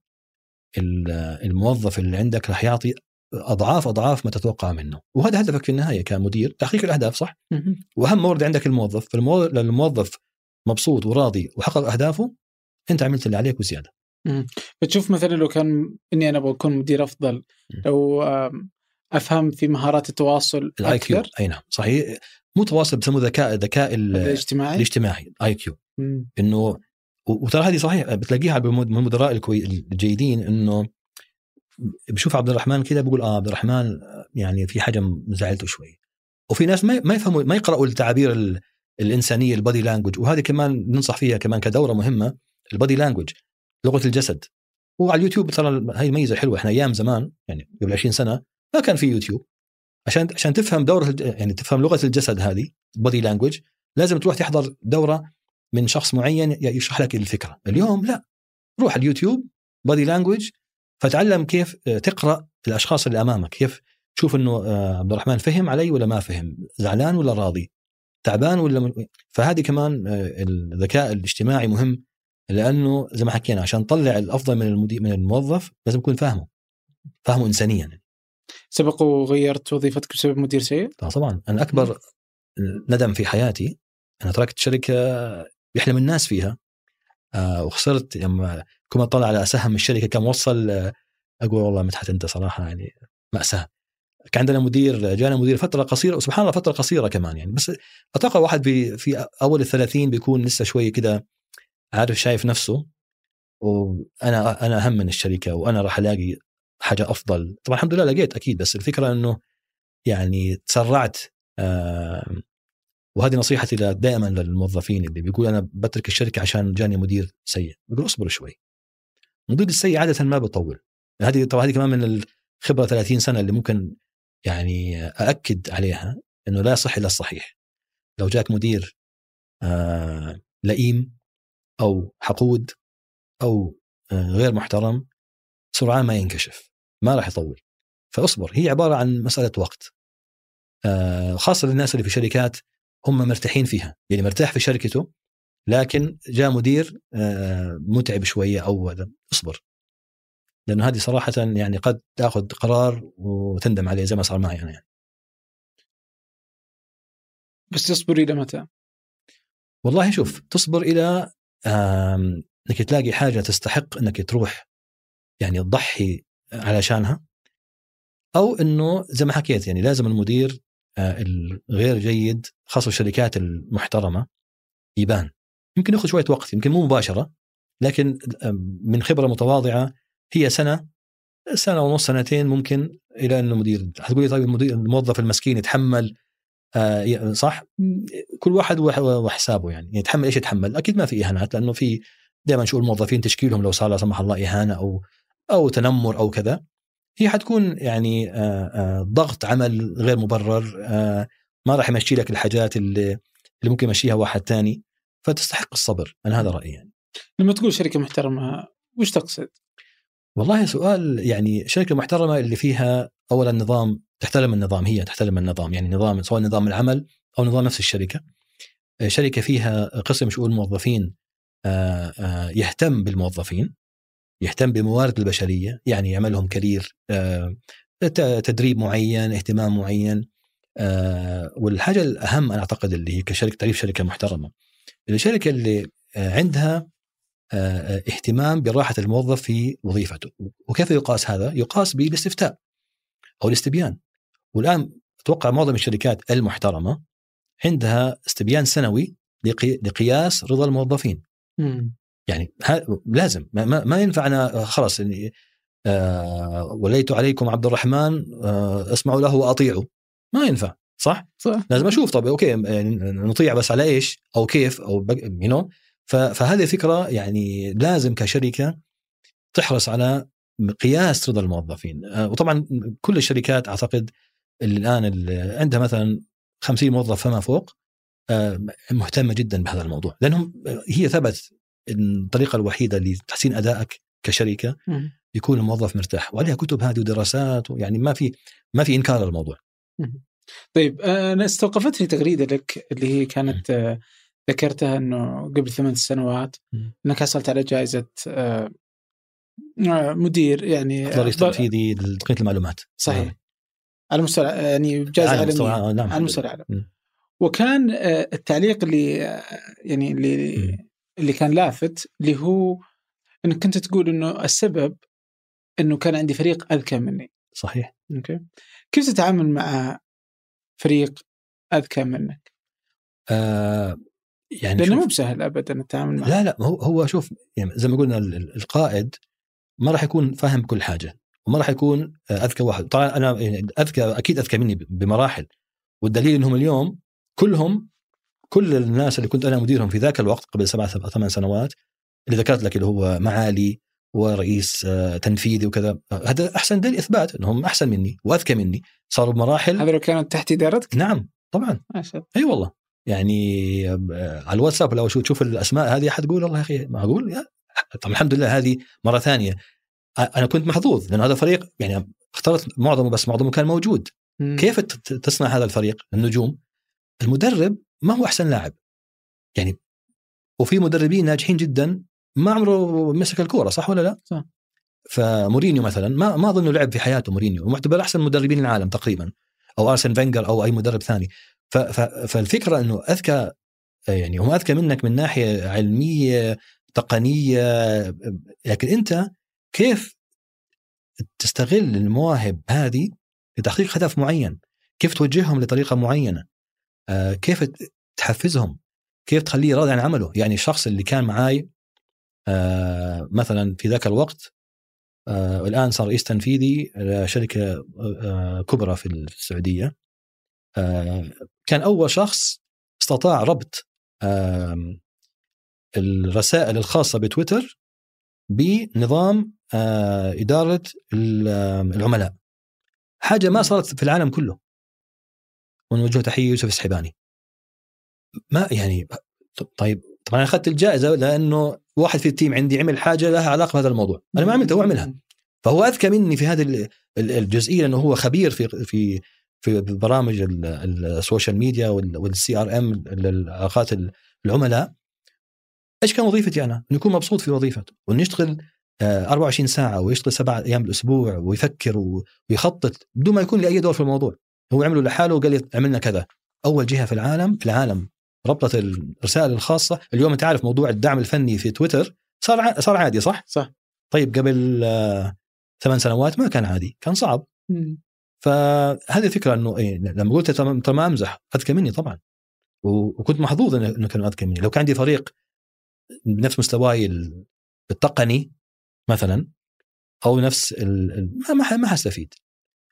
[SPEAKER 1] الموظف اللي عندك راح يعطي أضعاف أضعاف ما تتوقع منه. وهذا هدفك في النهاية كمدير. تحقيق الأهداف صح؟ وأهم مورد عندك الموظف. فالموظف مبسوط وراضي وحقق أهدافه أنت عملت اللي عليك وزيادة.
[SPEAKER 2] بتشوف مثلا لو كان إني أنا أبغى أكون مدير أفضل لو أفهم في مهارات التواصل
[SPEAKER 1] ال EQ أي نعم. صحيح. مو تواصل بسموه ذكاء ذكاء
[SPEAKER 2] الاجتماعي؟
[SPEAKER 1] الاجتماعي EQ إنه وترى هذه صحيح بتلاقيها بالمدراء الجيدين إنه بشوف عبد الرحمن كذا بقول آه عبد الرحمن يعني في حاجة مزعلته شوي. وفي ناس ما ما يفهموا ما يقرأوا التعابير الإنسانية ال body language. وهذه كمان ننصح فيها كمان كدورة مهمة ال body language لغة الجسد. وعلى اليوتيوب ترى هاي ميزة حلوة. إحنا أيام زمان يعني قبل 20 سنة ما كان في يوتيوب. عشان عشان تفهم دورة يعني تفهم لغة الجسد هذه body language لازم تروح تحضر دورة من شخص معين يشرح لك الفكرة. اليوم لا. روح اليوتيوب body language فتعلم كيف آه، تقرأ الأشخاص اللي أمامك. كيف تشوف إنه آه، عبد الرحمن فهم علي ولا ما فهم؟ زعلان ولا راضي؟ تعبان ولا م... فهذه كمان آه، الذكاء الاجتماعي مهم لأنه زي ما حكينا عشان تطلع الأفضل من المدير من الموظف لازم يكون فاهمه. فاهمه انسانيا
[SPEAKER 2] سبق وغيرت وظيفتك بسبب مدير سيء؟
[SPEAKER 1] طبعا. أنا أكبر ندم في حياتي أنا تركت شركة يحلم الناس فيها. آه وخسرت. لما كنت اطلع على سهم الشركة كم وصل آه أقول والله مدحت أنت صراحة يعني ماساه كان عندنا مدير جانا مدير فترة قصيرة وسبحان الله فترة قصيرة كمان يعني بس أتوقع واحد في في أول الثلاثين بيكون لسه شوي كده عارف شايف نفسه. وأنا أنا أهم من الشركة وأنا راح ألاقي حاجة أفضل. طبعا الحمد لله لقيت أكيد بس الفكرة إنه يعني تسرعت آه وهذه نصيحتي دائما للموظفين اللي بيقول أنا بترك الشركة عشان جاني مدير سيء. بقول اصبروا شوي. المدير السيء عادة ما بيطول. هذه طبعا هذه كمان من الخبرة 30 سنة اللي ممكن يعني أأكد عليها إنه لا يصح إلا الصحيح. لو جاك مدير آه لئيم أو حقود أو آه غير محترم سرعان ما ينكشف ما راح يطول. فاصبر هي عبارة عن مسألة وقت. آه، خاصة للناس اللي في شركات هم مرتاحين فيها يعني مرتاح في شركته لكن جاء مدير آه، متعب شوية أو اصبر لأنه هذه صراحة يعني قد تأخذ قرار وتندم عليه زي ما صار معي أنا يعني.
[SPEAKER 2] بس تصبر إلى متى؟
[SPEAKER 1] والله شوف تصبر إلى إنك تلاقي حاجة تستحق إنك تروح يعني تضحي علشانها أو إنه زي ما حكيت يعني لازم المدير الغير جيد خاصة الشركات المحترمة يبان. يمكن ياخذ شوية وقت يمكن مو مباشرة لكن من خبرة متواضعة هي سنة سنة ونص سنتين ممكن إلى أنه مدير. حتقولي طيب المدير الموظف المسكين يتحمل آه، صح؟ كل واحد وح- وحسابه يعني. يتحمل إيش يتحمل؟ أكيد ما في إهانات لأنه في دائما نشوف الموظفين تشكيلهم لو صار لا سمح الله إهانة أو أو تنمر أو كذا. هي حتكون يعني آه، آه، ضغط عمل غير مبرر آه، ما راح يمشي لك الحاجات اللي اللي ممكن يمشيها واحد تاني فتستحق الصبر أنا هذا رأيي يعني.
[SPEAKER 2] لما تقول شركة محترمة وش تقصد؟
[SPEAKER 1] والله سؤال يعني شركة محترمة اللي فيها اولا نظام تحترم النظام هي تحترم النظام يعني نظام سواء نظام العمل أو نظام نفس الشركة. شركة فيها قسم شؤون موظفين يهتم بالموظفين. يهتم بالموارد البشرية يعني يعمل لهم آه، تدريب معين اهتمام معين آه، والحاجة الأهم أنا أعتقد اللي هي كشركة تعريف شركة محترمة الشركة اللي عندها آه، اهتمام براحة الموظف في وظيفته. وكيف يقاس هذا؟ يقاس بالاستفتاء أو الاستبيان. والآن أتوقع معظم الشركات المحترمة عندها استبيان سنوي لقي- لقياس رضا الموظفين. يعني لازم. ما, ما, ينفع أنا خلاص يعني آه وليت عليكم عبد الرحمن آه اسمعوا له وأطيعوا. ما ينفع صح؟
[SPEAKER 2] صح.
[SPEAKER 1] لازم أشوف طب okay يعني نطيع بس على إيش؟ أو كيف؟ أو you know فهذه فكره يعني لازم كشركة تحرص على قياس رضا الموظفين. آه، وطبعا كل الشركات أعتقد اللي الآن اللي عندها مثلا 50 موظف فما فوق آه، مهتمة جدا بهذا الموضوع. لأنهم هي ثبت الطريقة الوحيدة لتحسين أدائك كشركة
[SPEAKER 2] مم.
[SPEAKER 1] يكون الموظف مرتاح وعليها كتب هذه ودراسات يعني ما في ما في إنكار الموضوع
[SPEAKER 2] طيب آه، أنا استوقفتني تغريدة لك اللي هي كانت آه، ذكرتها إنه قبل ثمان سنوات. إنك حصلت على جائزة آه، مدير يعني
[SPEAKER 1] افضل رئيس تنفيذي لتقنية المعلومات.
[SPEAKER 2] صحيح. على مستوى يعني جائزة
[SPEAKER 1] على مستوى- عالمية. نعم
[SPEAKER 2] على مستوى العالم.
[SPEAKER 1] مم.
[SPEAKER 2] وكان التعليق اللي يعني اللي. اللي كان لافت اللي هو إنك كنت تقول إنه السبب إنه كان عندي فريق أذكى مني.
[SPEAKER 1] صحيح.
[SPEAKER 2] أوكي؟ كيف تتعامل مع فريق أذكى منك؟
[SPEAKER 1] آه يعني لأنه
[SPEAKER 2] مو بسهل ابدا التعامل معه.
[SPEAKER 1] لا لا هو هو شوف يعني زي ما قلنا ال- ال- القائد ما راح يكون فاهم كل حاجة وما راح يكون أذكى واحد. طبعا أنا يعني أذكى أكيد أذكى مني بمراحل والدليل إنهم اليوم كلهم كل الناس اللي كنت أنا مديرهم في ذاك الوقت قبل سبع ثمان سنوات اللي ذكرت لك اللي هو معالي ورئيس آه، تنفيذي وكذا هذا أحسن دليل إثبات إنهم أحسن مني وأذكى مني. صاروا بمراحل
[SPEAKER 2] هذا لو كانت تحت إدارتك؟
[SPEAKER 1] نعم طبعا. أي والله. يعني آه، على الواتساب لو شو تشوف الأسماء هذه حتقول والله يا أخي معقول طبعا الحمد لله هذه مرة ثانية. أنا كنت محظوظ لأن هذا فريق يعني اخترت معظمه بس معظمه كان موجود.
[SPEAKER 2] مم.
[SPEAKER 1] كيف تصنع هذا الفريق؟ النجوم. المدرب ما هو أحسن لاعب يعني وفي مدربين ناجحين جدا ما عمره مسك الكورة صح ولا لا؟
[SPEAKER 2] صح.
[SPEAKER 1] فمورينيو مثلا ما ما أظنه لعب في حياته مورينيو ومعتبر أحسن مدربين العالم تقريبا أو أرسن فينجر أو أي مدرب ثاني ف ف فالفكرة إنه أذكى يعني هم أذكى منك من ناحية علمية تقنية لكن أنت كيف تستغل المواهب هذه لتحقيق هدف معين كيف توجههم لطريقة معينة كيف تحفزهم؟ كيف تخليه راضي عن عمله؟ يعني الشخص اللي كان معاي آه، مثلا في ذاك الوقت آه، والآن صار رئيس تنفيذي لشركة آه، كبرى في السعودية. آه، كان أول شخص استطاع ربط الرسائل الخاصة بتويتر بنظام آه، إدارة العملاء. حاجة ما صارت في العالم كله. ونوجه تحية يوسف السحباني ما يعني طيب طبعا أخذت الجائزة لأنه واحد في ال team عندي عمل حاجة لها علاقة بهذا الموضوع. أنا ما عملتها هو عملها. فهو أذكى مني في هذه ال- ال- الجزئية لأنه هو خبير في في في برامج ال- ال- ال social media وال CRM العلاقات العملاء. إيش كان وظيفتي أنا؟ انه يكون مبسوط في وظيفته وإنه يشتغل آه، 24 ساعة ويشتغل سبع أيام بالأسبوع ويفكر ويخطط بدون ما يكون له أي دور في الموضوع. هو عمله لحاله وقال لي عملنا كذا. أول جهة في العالم في العالم ربطت الرسائل الخاصة. اليوم أنت عارف موضوع الدعم الفني في تويتر صار ع- صار عادي صح؟
[SPEAKER 2] صح.
[SPEAKER 1] طيب قبل آه، ثمان سنوات ما كان عادي كان صعب.
[SPEAKER 2] مم.
[SPEAKER 1] فهذه الفكرة إنه إيه لما قلت ترى ما امزح أذكى مني طبعا. و- وكنت محظوظ انه إنه كانوا أذكى مني. لو كان عندي فريق بنفس مستواي ال- التقني مثلا أو نفس ال... ال- ما ما حستفيد.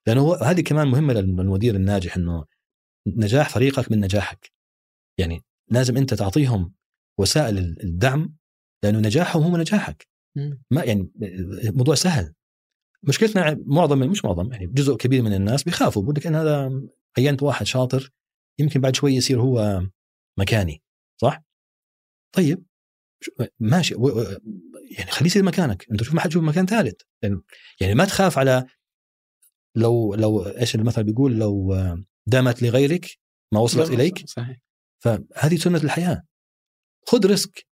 [SPEAKER 1] لأنه هذه كمان مهمة للمدير الناجح إنه نجاح فريقك من نجاحك. يعني لازم أنت تعطيهم وسائل الدعم لأنه نجاحهم هو نجاحك. ما يعني الموضوع سهل. مشكلتنا معظم مش معظم يعني جزء كبير من الناس بيخافوا بقول لك أنا هذا عينت واحد شاطر يمكن بعد شوي يصير هو مكاني صح؟ طيب ماشي يعني خليه يصير مكانك. أنت شوف ما حد يشوف مكان ثالث. يعني- يعني ما تخاف على لو لو إيش المثل بيقول؟ لو دامت لغيرك ما وصلت إليك
[SPEAKER 2] صحيح.
[SPEAKER 1] فهذه سنة الحياة. خذ risk.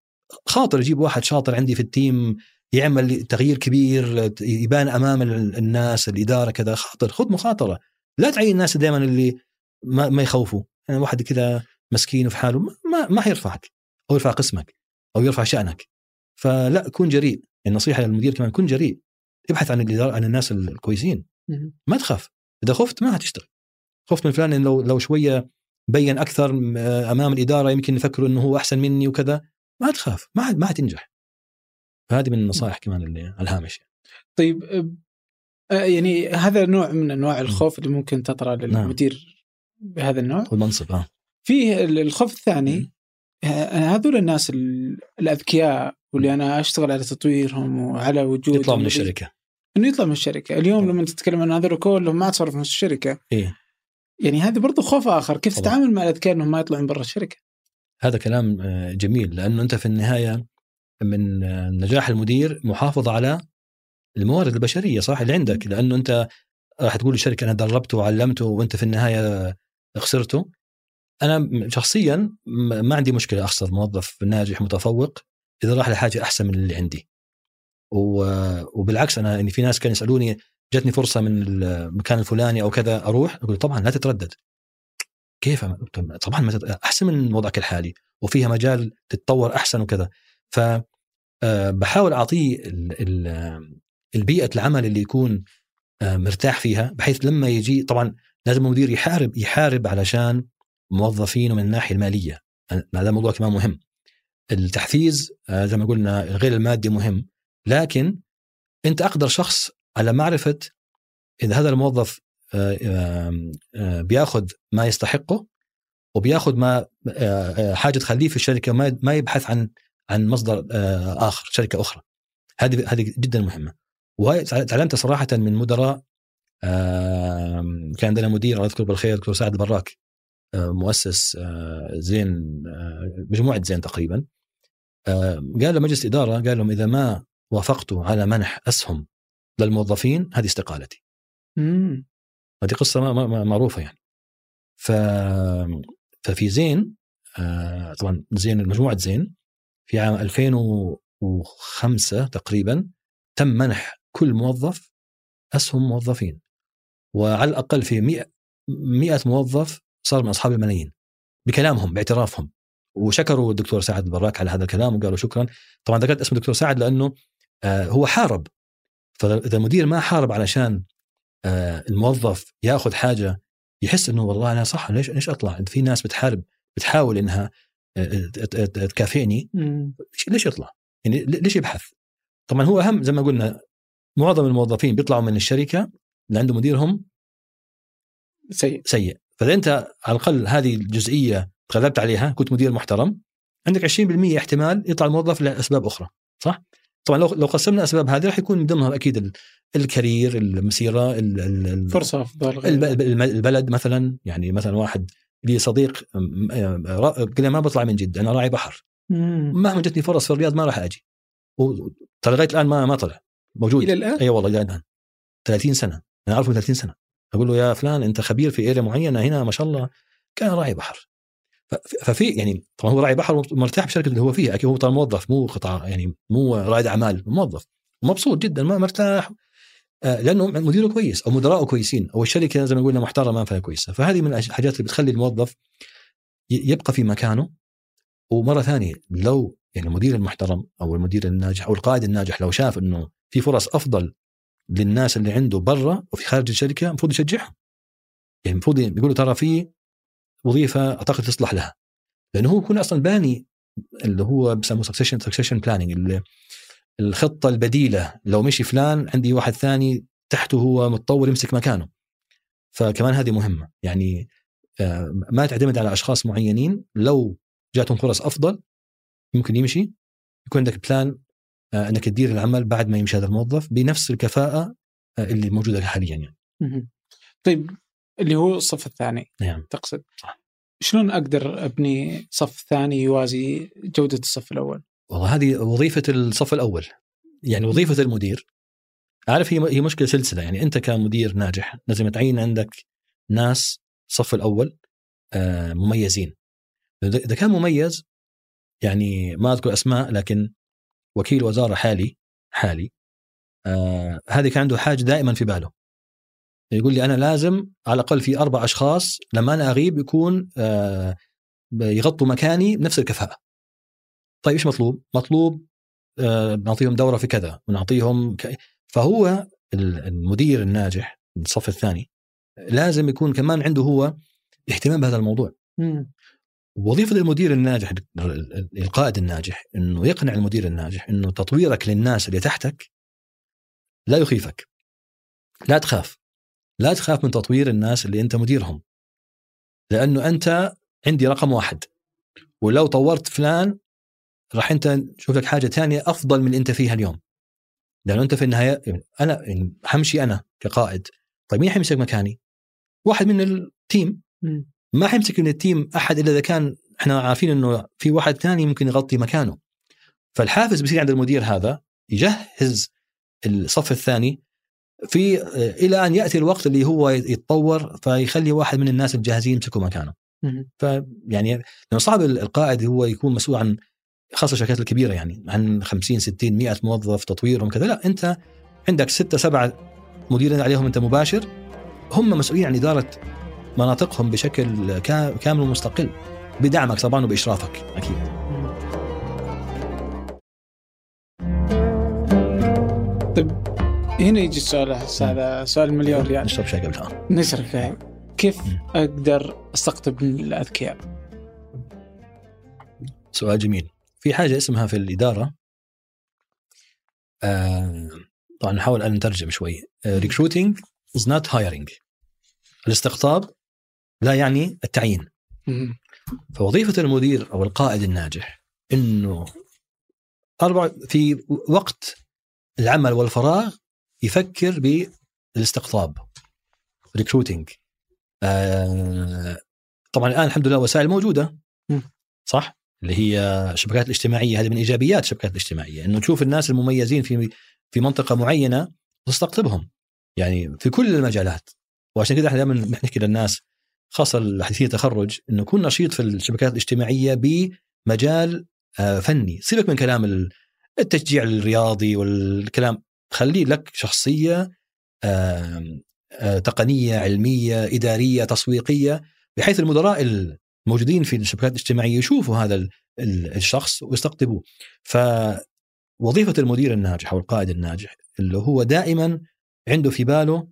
[SPEAKER 1] خاطر أجيب واحد شاطر عندي في ال team يعمل تغيير كبير يبان أمام ال- الناس الإدارة كذا. خاطر خذ مخاطرة. لا تعين الناس دائما اللي ما, ما يخوفوا. يعني واحد كذا مسكين في حاله ما- ما ما حيرفعك أو يرفع قسمك أو يرفع شأنك. فلا كن جريء. النصيحة للمدير كمان كن جريء. ابحث عن الإدارة عن الناس الكويسين. ما تخاف. إذا خفت ما هتشتغل خفت من فلان لو لو شوية بين أكثر م- أمام الإدارة يمكن يفكروا إنه هو أحسن مني وكذا ما تخاف. ما ما حتنجح. فهذه من النصائح كمان اللي على الهامش.
[SPEAKER 2] طيب آه، يعني هذا نوع من أنواع الخوف اللي ممكن تطرأ للمدير بهذا النوع.
[SPEAKER 1] والمنصب آه.
[SPEAKER 2] فيه ال- الخوف الثاني. آه، هذول الناس ال- الأذكياء واللي أنا أشتغل على تطويرهم وعلى وجود
[SPEAKER 1] يطلعوا من الشركة.
[SPEAKER 2] إنه يطلع من الشركة. اليوم. لما تتكلم عن هذول كلهم ما تصرف من الشركة
[SPEAKER 1] إيه.
[SPEAKER 2] يعني هذه برضو خوف آخر. كيف
[SPEAKER 1] طبعا.
[SPEAKER 2] تتعامل مع الأذكياء إنهم ما يطلعون برا الشركة؟
[SPEAKER 1] هذا كلام آه، جميل. لأنه أنت في النهاية من آه، نجاح المدير محافظه على الموارد البشرية صح؟ اللي عندك. لأنه أنت راح تقول للشركة أنا دربته وعلمته وأنت في النهاية خسرته. أنا شخصيا ما عندي مشكلة أخسر موظف ناجح متفوق إذا راح لحاجة أحسن من اللي عندي. وبالعكس أنا يعني في ناس كانوا يسألوني جتني فرصة من المكان الفلاني أو كذا أروح أقول طبعا لا تتردد. كيف؟ طبعا ما أحسن من وضعك الحالي وفيها مجال تتطور أحسن وكذا. ف آه، بحاول اعطيه ال- ال- البيئة العمل اللي يكون آه، مرتاح فيها بحيث لما يجي طبعا لازم المدير يحارب يحارب علشان موظفينه من الناحية المالية. هذا موضوع كمان مهم. التحفيز آه، زي ما قلنا غير المادي مهم. لكن أنت أقدر شخص على معرفة إذا هذا الموظف آه، آه، بيأخذ ما يستحقه وبيأخذ ما آه، حاجة تخليه في الشركة ما يبحث عن عن مصدر آخر شركة أخرى. هذه هذه جدا مهمة. وهي تعلمتها صراحة من مدراء كان عندنا مدير الله يذكره بالخير دكتور سعد البراك آه، مؤسس زين مجموعة زين تقريبا. قال لمجلس الإدارة قال لهم إذا ما وافقتوا على منح أسهم للموظفين هذه استقالتي.
[SPEAKER 2] امم
[SPEAKER 1] هذه قصة ما ما ما معروفة يعني. ف ففي زين آه، طبعا زين مجموعة زين في عام 2005 تقريبا تم منح كل موظف أسهم موظفين. وعلى الأقل في 100 100 موظف صار من أصحاب الملايين بكلامهم باعترافهم. وشكروا الدكتور سعد البراك على هذا الكلام وقالوا شكرا. طبعا ذكرت اسم الدكتور سعد لأنه هو حارب فإذا المدير ما حارب علشان آه، الموظف ياخذ حاجة يحس إنه والله أنا صح ليش ليش أطلع في ناس بتحارب بتحاول إنها آه، تكافئني ليش يطلع؟ يعني ليش يبحث؟ طبعا هو أهم زي ما قلنا معظم الموظفين بيطلعوا من الشركة اللي عنده مديرهم
[SPEAKER 2] سيء
[SPEAKER 1] سيء فإذا أنت على الأقل هذه الجزئية تغلبت عليها كنت مدير محترم عندك 20% احتمال يطلع الموظف لأسباب أخرى صح؟ طبعا لو لو قسمنا الاسباب هذه راح يكون من ضمنها أكيد ال- الكارير المسيرة ال- ال- ال-
[SPEAKER 2] فرصة أفضل
[SPEAKER 1] الب- الب- البلد مثلا يعني مثلا واحد لي صديق را- قال ما بطلع من جدة أنا راعي بحر. مهما جتني فرص في الرياض ما راح أجي. ترى لغاية الآن ما ما طلع. موجود.
[SPEAKER 2] إلى الآن؟
[SPEAKER 1] اي والله إلى الآن. 30 سنة. أنا أعرفه 30 سنة. أقول له يا فلان أنت خبير في اريا معينة هنا ما شاء الله. كان راعي بحر. ففي يعني طبعا هو راعي بحر مرتاح بالشركة اللي هو فيها أكيد هو طبعا موظف مو قطاع يعني مو رائد أعمال موظف. مبسوط جدا ما مرتاح. آه، لأنه مديره كويس أو مدراءه كويسين أو الشركة زي ما قلنا محترمة فيها كويسة. فهذه من الحاجات اللي بتخلي الموظف يبقى في مكانه. ومرة ثانية لو يعني المدير المحترم أو المدير الناجح أو القائد الناجح لو شاف إنه في فرص أفضل للناس اللي عنده برا وفي خارج الشركة المفروض يشجعهم. يعني المفروض يقولوا ترى في وظيفة أعتقد تصلح لها. لأنه هو يكون أصلا باني اللي هو بسموه succession succession planning الخطة البديلة لو مشي فلان عندي واحد ثاني تحته هو متطور يمسك مكانه. فكمان هذه مهمة. يعني آه، ما تعتمد على أشخاص معينين. لو جاتهم فرص أفضل ممكن يمشي. يكون عندك بلان آه، إنك تدير العمل بعد ما يمشي هذا الموظف بنفس الكفاءة آه، اللي موجودة حاليا يعني.
[SPEAKER 2] طيب اللي هو الصف الثاني.
[SPEAKER 1] نعم.
[SPEAKER 2] تقصد.
[SPEAKER 1] صح.
[SPEAKER 2] شلون أقدر أبني صف ثاني يوازي جودة الصف الأول؟
[SPEAKER 1] والله هذه وظيفة الصف الأول. يعني وظيفة المدير. عارف هي هي مشكلة سلسلة. يعني أنت كمدير ناجح لازم تعين عندك ناس الصف الأول آه، مميزين. إذا كان مميز يعني ما أذكر أسماء لكن وكيل وزارة حالي حالي آه هذه كان عنده حاجة دائما في باله. يقول لي أنا لازم على الأقل في أربع أشخاص لما أنا أغيب يكون آه يغطوا مكاني بنفس الكفاءة. طيب إيش مطلوب؟ مطلوب آه نعطيهم دورة في كذا ونعطيهم ك... فهو المدير الناجح الصف الثاني لازم يكون كمان عنده هو اهتمام بهذا الموضوع.
[SPEAKER 2] مم.
[SPEAKER 1] وظيفة المدير الناجح القائد الناجح إنه يقنع المدير الناجح إنه تطويرك للناس اللي تحتك لا يخيفك. لا تخاف. لا تخاف من تطوير الناس اللي أنت مديرهم. لأنه أنت عندي رقم واحد ولو طورت فلان راح أنت تشوف لك حاجة ثانية أفضل من اللي أنت فيها اليوم. لأنه أنت في النهاية أنا حمشي أنا كقائد طيب مين حيمسك مكاني؟ واحد من ال
[SPEAKER 2] team.
[SPEAKER 1] ما حيمسك من ال team أحد إلا إذا كان إحنا عارفين إنه في واحد ثاني ممكن يغطي مكانه. فالحافز بيصير عند المدير هذا يجهز الصف الثاني في إلى أن يأتي الوقت اللي هو يتطور فيخلي واحد من الناس الجاهزين يمسكوا مكانه. فيعني لأنه صعب القائد هو يكون مسؤول عن خاصة الشركات الكبيرة يعني عن 50 60 100 موظف تطويرهم كذا. لا أنت عندك ستة سبعة مديرين عليهم أنت مباشر هم مسؤولين عن إدارة مناطقهم بشكل كا- كامل ومستقل بدعمك طبعا وبإشرافك أكيد.
[SPEAKER 2] طيب هنا يجي السؤال هذا سؤال مليون ريال.
[SPEAKER 1] نشرب شاي قبلها
[SPEAKER 2] نشرب شاي. كيف. أقدر أستقطب من الأذكياء؟
[SPEAKER 1] سؤال جميل. في حاجة اسمها في الإدارة آه طبعا نحاول أن نترجم شوي. recruiting is not hiring الاستقطاب لا يعني التعيين. فوظيفة المدير أو القائد الناجح إنه أربع في وقت العمل والفراغ يفكر بالاستقطاب recruiting آه طبعا الآن الحمد لله وسائل
[SPEAKER 2] موجودة.
[SPEAKER 1] صح؟ اللي هي الشبكات الاجتماعية هذه من إيجابيات الشبكات الاجتماعية إنه تشوف الناس المميزين في في منطقة معينة تستقطبهم يعني في كل المجالات. وعشان كذا إحنا دائما نحكي للناس خاصة الحديثيه تخرج إنه كن نشيط في الشبكات الاجتماعية بمجال آه، فني. سيبك من كلام ال- التشجيع الرياضي والكلام. خليه لك شخصية آه، تقنية علمية إدارية تسويقية بحيث المدراء الموجودين في الشبكات الاجتماعية يشوفوا هذا ال- ال- الشخص ويستقطبوه. فوظيفة المدير الناجح أو القائد الناجح اللي هو دائما عنده في باله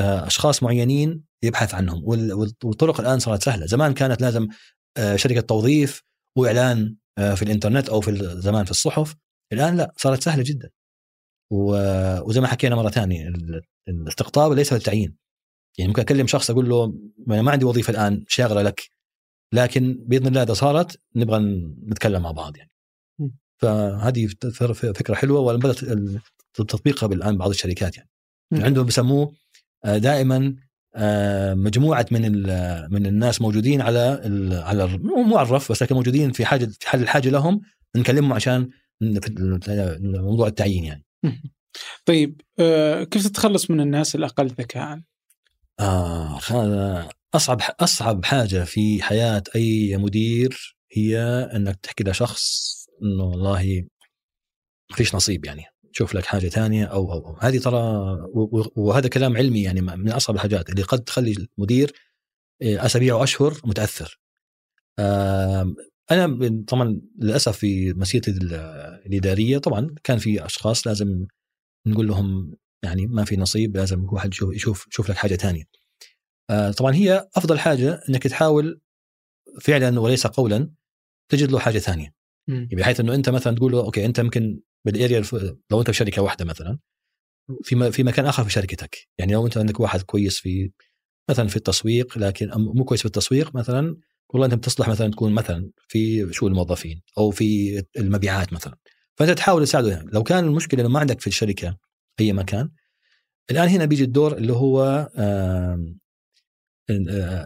[SPEAKER 1] آه، أشخاص معينين يبحث عنهم. وال- وال- والطرق الآن صارت سهلة. زمان كانت لازم آه، شركة توظيف وإعلان في الإنترنت أو في زمان في الصحف. الآن لا صارت سهلة جدا. وزي ما حكينا مرة ثانية ال- الاستقطاب ليس للتعيين يعني ممكن أكلم شخص أقول له أنا ما عندي وظيفة الآن شاغله لك لكن بإذن الله إذا صارت نبغى نتكلم مع بعض يعني. فهذه فكرة حلوة وبدات تطبيقها الان بعض الشركات يعني
[SPEAKER 2] م.
[SPEAKER 1] عندهم بيسموه آه، دائما آه، مجموعة من من الناس موجودين على ال على مو على الرف بس لكن موجودين في حاجة في حل الحاجة لهم نكلمهم عشان موضوع التعيين يعني
[SPEAKER 2] طيب آه كيف تتخلص من الناس الأقل ذكاء؟
[SPEAKER 1] آه هذا أصعب أصعب حاجة في حياة أي مدير هي إنك تحكي لشخص إنه والله ما فيش نصيب يعني شوف لك حاجة ثانية أو أو, أو. هذه ترى وهذا كلام علمي يعني من أصعب الحاجات اللي قد تخلي المدير آه، أسابيع وأشهر متأثر. أنا طبعا للأسف في مسيرتي الإدارية طبعا كان في أشخاص لازم نقول لهم يعني ما في نصيب لازم واحد يشوف يشوف يشوف لك حاجة ثانية. آه، طبعا هي أفضل حاجة إنك تحاول فعلا وليس قولا تجد له حاجة ثانية. بحيث إنه أنت مثلا تقول له okay أنت ممكن بال area لو أنت في شركة واحدة مثلا في في مكان آخر في شركتك يعني لو أنت عندك واحد كويس في مثلا في التسويق لكن مو كويس في التسويق مثلا والله أنت بتصلح مثلا تكون مثلا في شؤون الموظفين أو في المبيعات مثلا. فأنت تحاول تساعده يعني. لو كان المشكلة إنه ما عندك في الشركة أي مكان الآن هنا بيجي الدور اللي هو آه،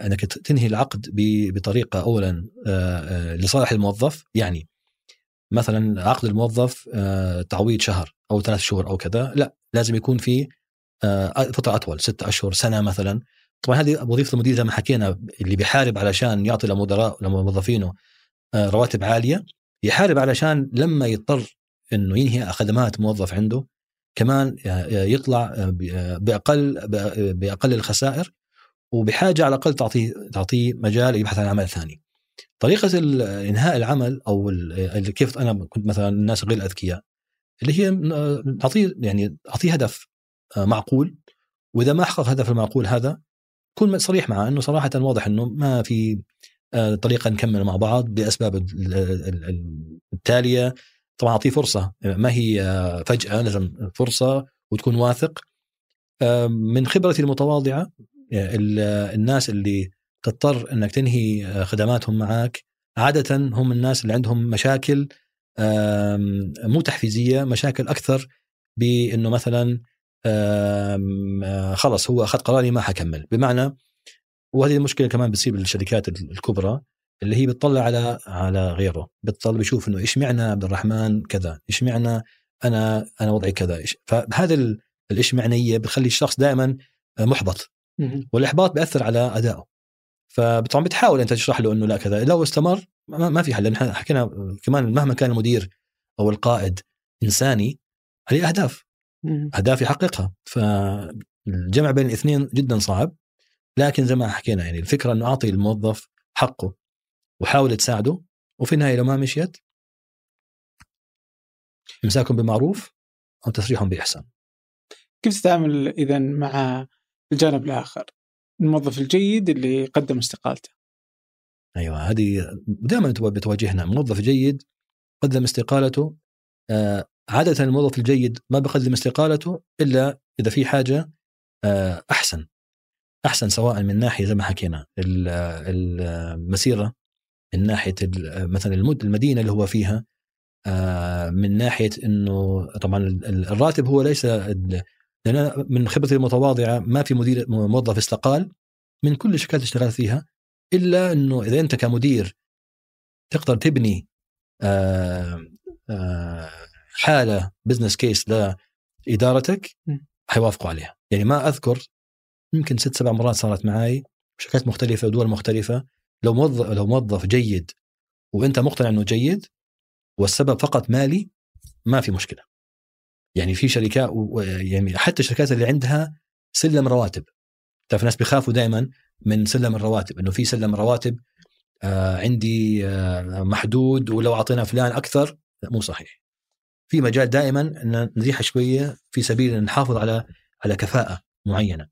[SPEAKER 1] إنك تنهي العقد بطريقة اولا آه، لصالح الموظف. يعني مثلا عقد الموظف آه، تعويض شهر أو ثلاث شهور أو كذا. لا لازم يكون في فترة أطول ستة أشهر سنة مثلا. طبعا هذه وظيفة المدير زي ما حكينا اللي بيحارب علشان يعطي لمدراء لموظفينه آه، رواتب عالية يحارب علشان لما يضطر إنه ينهي خدمات موظف عنده كمان آه، يطلع آه، بأقل بأقل الخسائر وبحاجة على الأقل تعطيه تعطيه مجال يبحث عن عمل ثاني. طريقة إنهاء العمل أو كيف أنا كنت مثلا الناس غير الأذكياء اللي هي اعطيه يعني اعطيه هدف معقول وإذا ما حقق هدف المعقول هذا كون صريح معه إنه صراحة واضح إنه ما في آه، طريقة نكمل مع بعض بأسباب التالية. طبعا أعطيه فرصة ما هي آه، فجأة لازم فرصة وتكون واثق. آه، من خبرتي المتواضعة الناس اللي تضطر إنك تنهي خدماتهم معك عادة هم الناس اللي عندهم مشاكل مو تحفيزية مشاكل أكثر بإنه مثلا آه، خلص هو أخذ قراري ما حكمل. بمعنى وهذه المشكلة كمان بتصير بالشركات الكبرى اللي هي بتطلع على على غيره. بتطلع بيشوف إنه إيش معنى عبد الرحمن كذا؟ إيش معنى أنا أنا وضعي كذا؟ فهذا الإيش معنية بخلي الشخص دائما محبط. والإحباط بيأثر على أدائه. فطبعا بتحاول أنت تشرح له إنه لا كذا. لو استمر ما في حل. لأن حكينا كمان مهما كان المدير أو القائد إنساني عليه أهداف. اهداف يحققها فالجمع بين الاثنين جدا صعب لكن زي ما حكينا يعني الفكرة إنه أعطي الموظف حقه وحاول تساعده وفي النهاية لو ما مشيت امساكم بمعروف أو تسريحهم بإحسان.
[SPEAKER 2] كيف تتعامل اذا مع الجانب الآخر؟ الموظف الجيد اللي قدم استقالته.
[SPEAKER 1] أيوه هذه دائما بتواجهنا موظف جيد قدم استقالته آه، عادة الموظف الجيد ما بقدم استقالته إلا إذا في حاجة آه، أحسن. أحسن سواء من ناحية زي ما حكينا المسيرة من ناحية مثلا المدينة اللي هو فيها آه، من ناحية أنه طبعا الراتب هو ليس لأن من خبرتي المتواضعة ما في مدير موظف استقال من كل الشركات اللي اشتغلت فيها إلا أنه إذا أنت كمدير تقدر تبني آآ حالة business case لادارتك حيوافقوا عليها. يعني ما أذكر يمكن ست سبع مرات صارت معي شركات مختلفة ودول مختلفة. لو موظف لو موظف جيد وأنت مقتنع إنه جيد والسبب فقط مالي ما في مشكلة. يعني في شركات يعني حتى الشركات اللي عندها سلم رواتب. تعرف الناس بيخافوا دائما من سلم الرواتب إنه في سلم رواتب آه عندي آه محدود ولو أعطينا فلان أكثر لا مو صحيح. في مجال دائما أن نزيح شوية في سبيل أن نحافظ على على كفاءة معينة.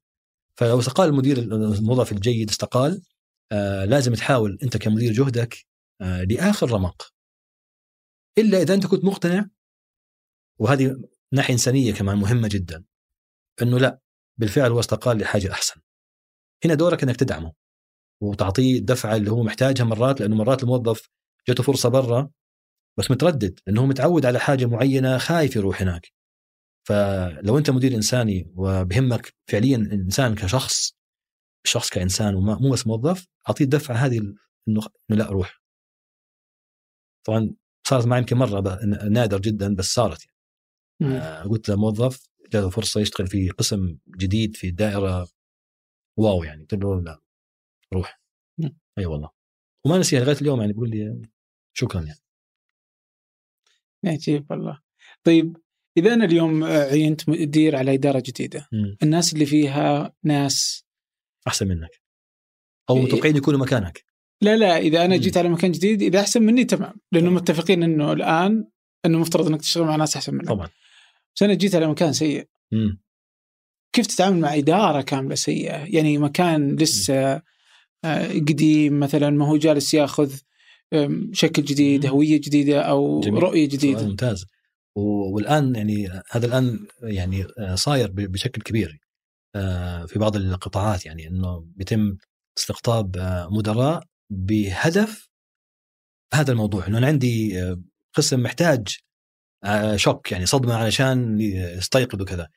[SPEAKER 1] فلو استقال المدير الموظف الجيد استقال آه لازم تحاول أنت كمدير جهدك آه لآخر رمق. إلا إذا أنت كنت مقتنع وهذه ناحية إنسانية كمان مهمة جدا أنه لا بالفعل هو استقال لحاجة أحسن. هنا دورك أنك تدعمه وتعطيه الدفعه اللي هو محتاجها مرات لأنه مرات الموظف جاته فرصة برا بس متردد لأنه هو متعود على حاجة معينة خايف يروح هناك. فلو أنت مدير إنساني وبهمك فعليا الانسان كشخص الشخص كإنسان ومو بس موظف أعطيه الدفعه هذه إنه لا روح. طبعا صارت معي يمكن مرة نادر جدا بس صارت يعني. آه قلت لموظف جاته فرصة يشتغل في قسم جديد في دائرة واو يعني. قلت له لا روح. أي والله. وما نسيها لغاية اليوم يعني بيقول لي شكرا يعني.
[SPEAKER 2] عجيب والله طيب إذا أنا اليوم عينت مدير على اداره جديدة
[SPEAKER 1] مم.
[SPEAKER 2] الناس اللي فيها ناس
[SPEAKER 1] أحسن منك أو
[SPEAKER 2] إيه.
[SPEAKER 1] متوقعين يكونوا مكانك
[SPEAKER 2] لا لا إذا أنا
[SPEAKER 1] مم.
[SPEAKER 2] جيت على مكان جديد إذا أحسن مني تمام لأنه متفقين إنه الآن إنه مفترض إنك تشتغل مع ناس أحسن منك
[SPEAKER 1] طبعا
[SPEAKER 2] بس أنا جيت على مكان سيء
[SPEAKER 1] مم.
[SPEAKER 2] كيف تتعامل مع إدارة كاملة سيئة؟ يعني مكان لسه آه، قديم مثلا ما هو جالس ياخذ شكل جديد،. هوية جديدة أو
[SPEAKER 1] جميل. رؤية
[SPEAKER 2] جديدة.
[SPEAKER 1] ممتاز والآن يعني هذا الآن يعني آه، صاير بشكل كبير آه، في بعض القطاعات يعني إنه بيتم استقطاب آه، مدراء بهدف هذا الموضوع انه أنا عندي قسم محتاج شوك يعني صدمة علشان يستيقظ وكذا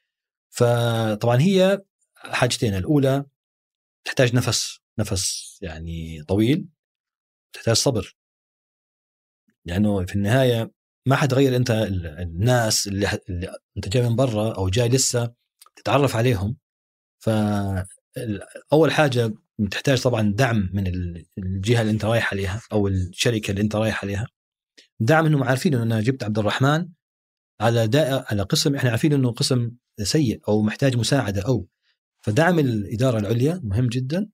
[SPEAKER 1] فطبعا هي حاجتين الأولى تحتاج نفس نفس يعني طويل تحتاج صبر لأنه في النهاية ما حتغير أنت ال- الناس اللي, اللي أنت جاي من برا أو جاي لسه تتعرف عليهم. فاول حاجة تحتاج طبعا دعم من ال- الجهة اللي أنت رايح عليها أو الشركة اللي أنت رايح عليها. دعم إنهم عارفين انه أنا جبت عبد الرحمن على على قسم إحنا عارفين إنه قسم سيء أو محتاج مساعدة أو. فدعم الإدارة العليا مهم جدا.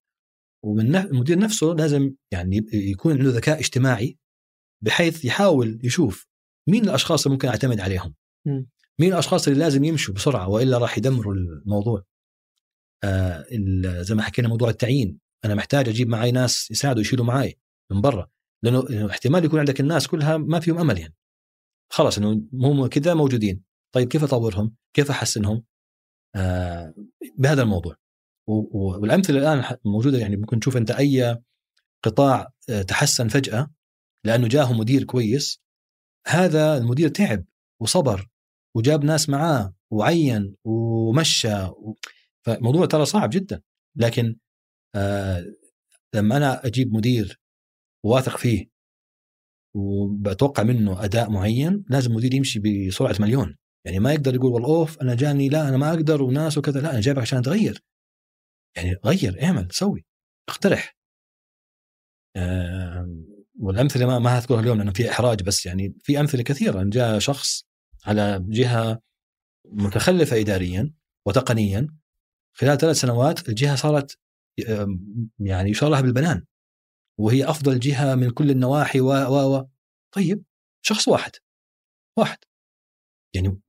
[SPEAKER 1] ومن المدير نفسه لازم يعني يكون عنده ذكاء اجتماعي. بحيث يحاول يشوف مين الأشخاص اللي ممكن أعتمد عليهم. مين الأشخاص اللي لازم يمشوا بسرعة وإلا راح يدمروا الموضوع. آه زي ما حكينا موضوع التعيين. أنا محتاج أجيب معي ناس يساعدوا يشيلوا معي من برا. لأنه احتمال يكون عندك الناس كلها ما فيهم أمل يعني. خلاص إنه هم كذا موجودين. طيب كيف أطورهم؟ كيف أحسنهم؟ آه بهذا الموضوع. والأمثلة الآن موجودة يعني ممكن تشوف أنت أي قطاع آه، تحسن فجأة لأنه جاه مدير كويس. هذا المدير تعب وصبر وجاب ناس معاه وعين ومشى و... فموضوع ترى صعب جدا. لكن آه لما أنا أجيب مدير واثق فيه وبتوقع منه أداء معين لازم المدير يمشي بسرعة مليون. يعني ما يقدر يقول والله أوف أنا جاني لا أنا ما أقدر وناس وكذا. لا أنا جايبك عشان تغير. يعني غير اعمل سوي اقترح. آه والأمثلة ما ما هذكرها اليوم لأنه في إحراج بس يعني في أمثلة كثيرة. جاء شخص على جهة متخلفة اداريا وتقنيا خلال ثلاث سنوات الجهة صارت يعني يشار لها بالبنان وهي أفضل جهة من كل النواحي و و و. طيب شخص واحد واحد. يعني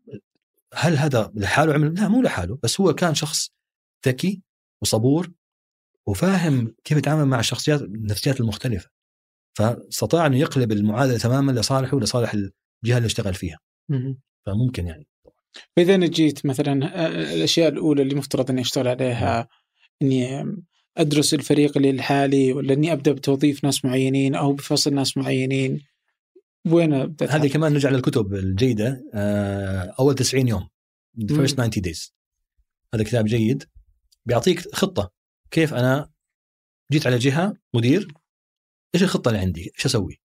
[SPEAKER 1] هل هذا لحاله عمل؟ لا مو لحاله بس هو كان شخص ذكي وصبور وفاهم كيف يتعامل مع الشخصيات النفسيات المختلفة. فاستطاع انه يقلب المعادلة تماما لصالحه ولصالح الجهة اللي اشتغل فيها.
[SPEAKER 2] مم.
[SPEAKER 1] فممكن يعني.
[SPEAKER 2] فإذا أنا جيت مثلا آه، الأشياء الأولى اللي مفترض أني أشتغل عليها أني أدرس الفريق اللي الحالي ولا أني أبدأ بتوظيف ناس معينين أو بفصل ناس معينين وين أبدأ
[SPEAKER 1] هذه كمان نرجع للكتب الجيدة آه، أول 90 يوم The first 90 days. هذا كتاب جيد بيعطيك خطة كيف أنا جيت على جهة مدير إيش الخطة اللي عندي؟ إيش أسوي؟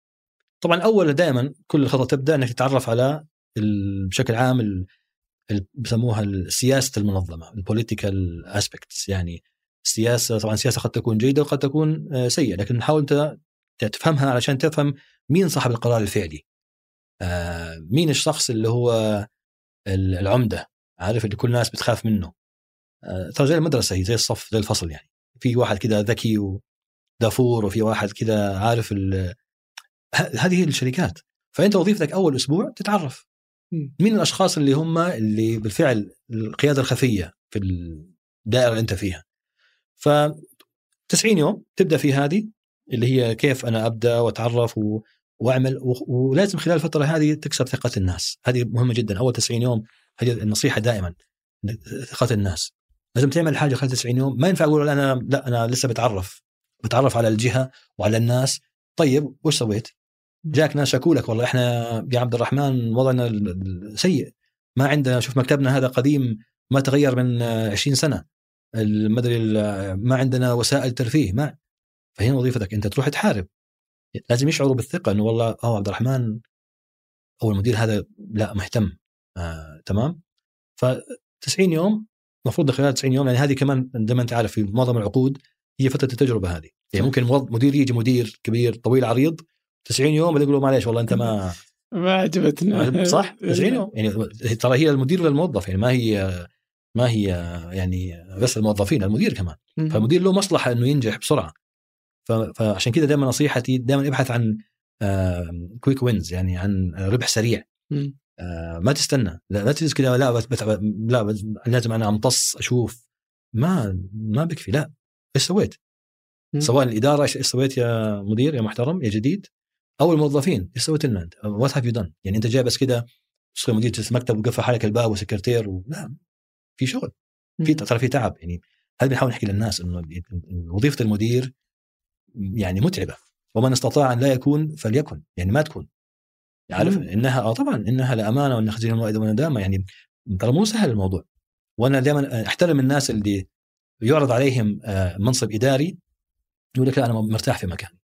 [SPEAKER 1] طبعا أول دائما كل خطة تبدأ إنك تتعرف على بشكل عام ال- سياسة المنظمة ال political aspects يعني السياسة طبعا السياسة قد تكون جيدة وقد تكون آه، سيئة لكن نحاول أنت تفهمها علشان تفهم مين صاحب القرار الفعلي. آه، مين الشخص اللي هو ال- العمدة؟ عارف؟ اللي كل الناس بتخاف منه. آه، ترى زي المدرسة هي زي الصف زي الفصل يعني. في واحد كذا ذكي ودافور وفي واحد كذا عارف هذه هي الشركات. فأنت وظيفتك أول أسبوع تتعرف. مين الأشخاص اللي هم اللي بالفعل القيادة الخفية في الدائرة اللي أنت فيها. ف 90 يوم تبدأ في هذه اللي هي كيف أنا أبدأ وأتعرف و... وأعمل و... ولازم خلال الفترة هذه تكسب ثقة الناس. هذه مهمة جدا. أول 90 يوم هذه النصيحة دائما ثقة الناس. لازم تعمل حاجة خلال 90 يوم. ما ينفع أقول أنا لا أنا لسه بتعرف. بتعرف على الجهة وعلى الناس. طيب وش سويت؟ جاك ناس شكوا لك والله إحنا يا عبد الرحمن وضعنا سيء. ما عندنا شوف مكتبنا هذا قديم ما تغير من آه، 20 سنة. المدري ما عندنا وسائل ترفيه ما فهنا وظيفتك أنت تروح تحارب. لازم يشعروا بالثقة إنه والله آه عبد الرحمن أو المدير هذا لا مهتم. آه، تمام؟ ف 90 يوم المفروض خلال 90 يوم يعني هذه كمان زي ما انت عارف في معظم العقود هي فترة التجربة هذه. يعني ممكن موظ- مدير يجي مدير كبير طويل عريض 90 يوم بعدين يقول له معليش والله انت ما
[SPEAKER 2] ما عجبتنا.
[SPEAKER 1] صح؟ 90 يوم؟ يعني ترى هي المدير للموظف يعني ما هي ما هي يعني بس الموظفين المدير كمان. فالمدير له مصلحة إنه ينجح بسرعة. فعشان كذا دائما نصيحتي دائما ابحث عن كويك وينز يعني عن ربح سريع. آه، ما تستنى. لا, لا تجلس كذا لا بس بس لا لازم أنا امتص أشوف. ما ما بكفي لا. إيش سويت؟ سواء الإدارة إيش سويت يا مدير يا محترم يا جديد؟ أو الموظفين إيش سويت لنا أنت؟ What have you done? يعني أنت جاي بس كذا تشتغل مدير مكتب وقفل حالك الباب وسكرتير و... لا في شغل. في ترى في تعب. يعني هذا بنحاول نحكي للناس إنه وظيفة المدير يعني متعبة. ومن استطاع أن لا يكون فليكن. يعني ما تكون. عارف. إنها آه طبعا إنها لامانه وإن خزين الموائد وندامه يعني ترى مو سهل الموضوع. وأنا دائما أحترم الناس اللي يعرض عليهم آه، منصب إداري يقول لك لا أنا مرتاح في مكاني.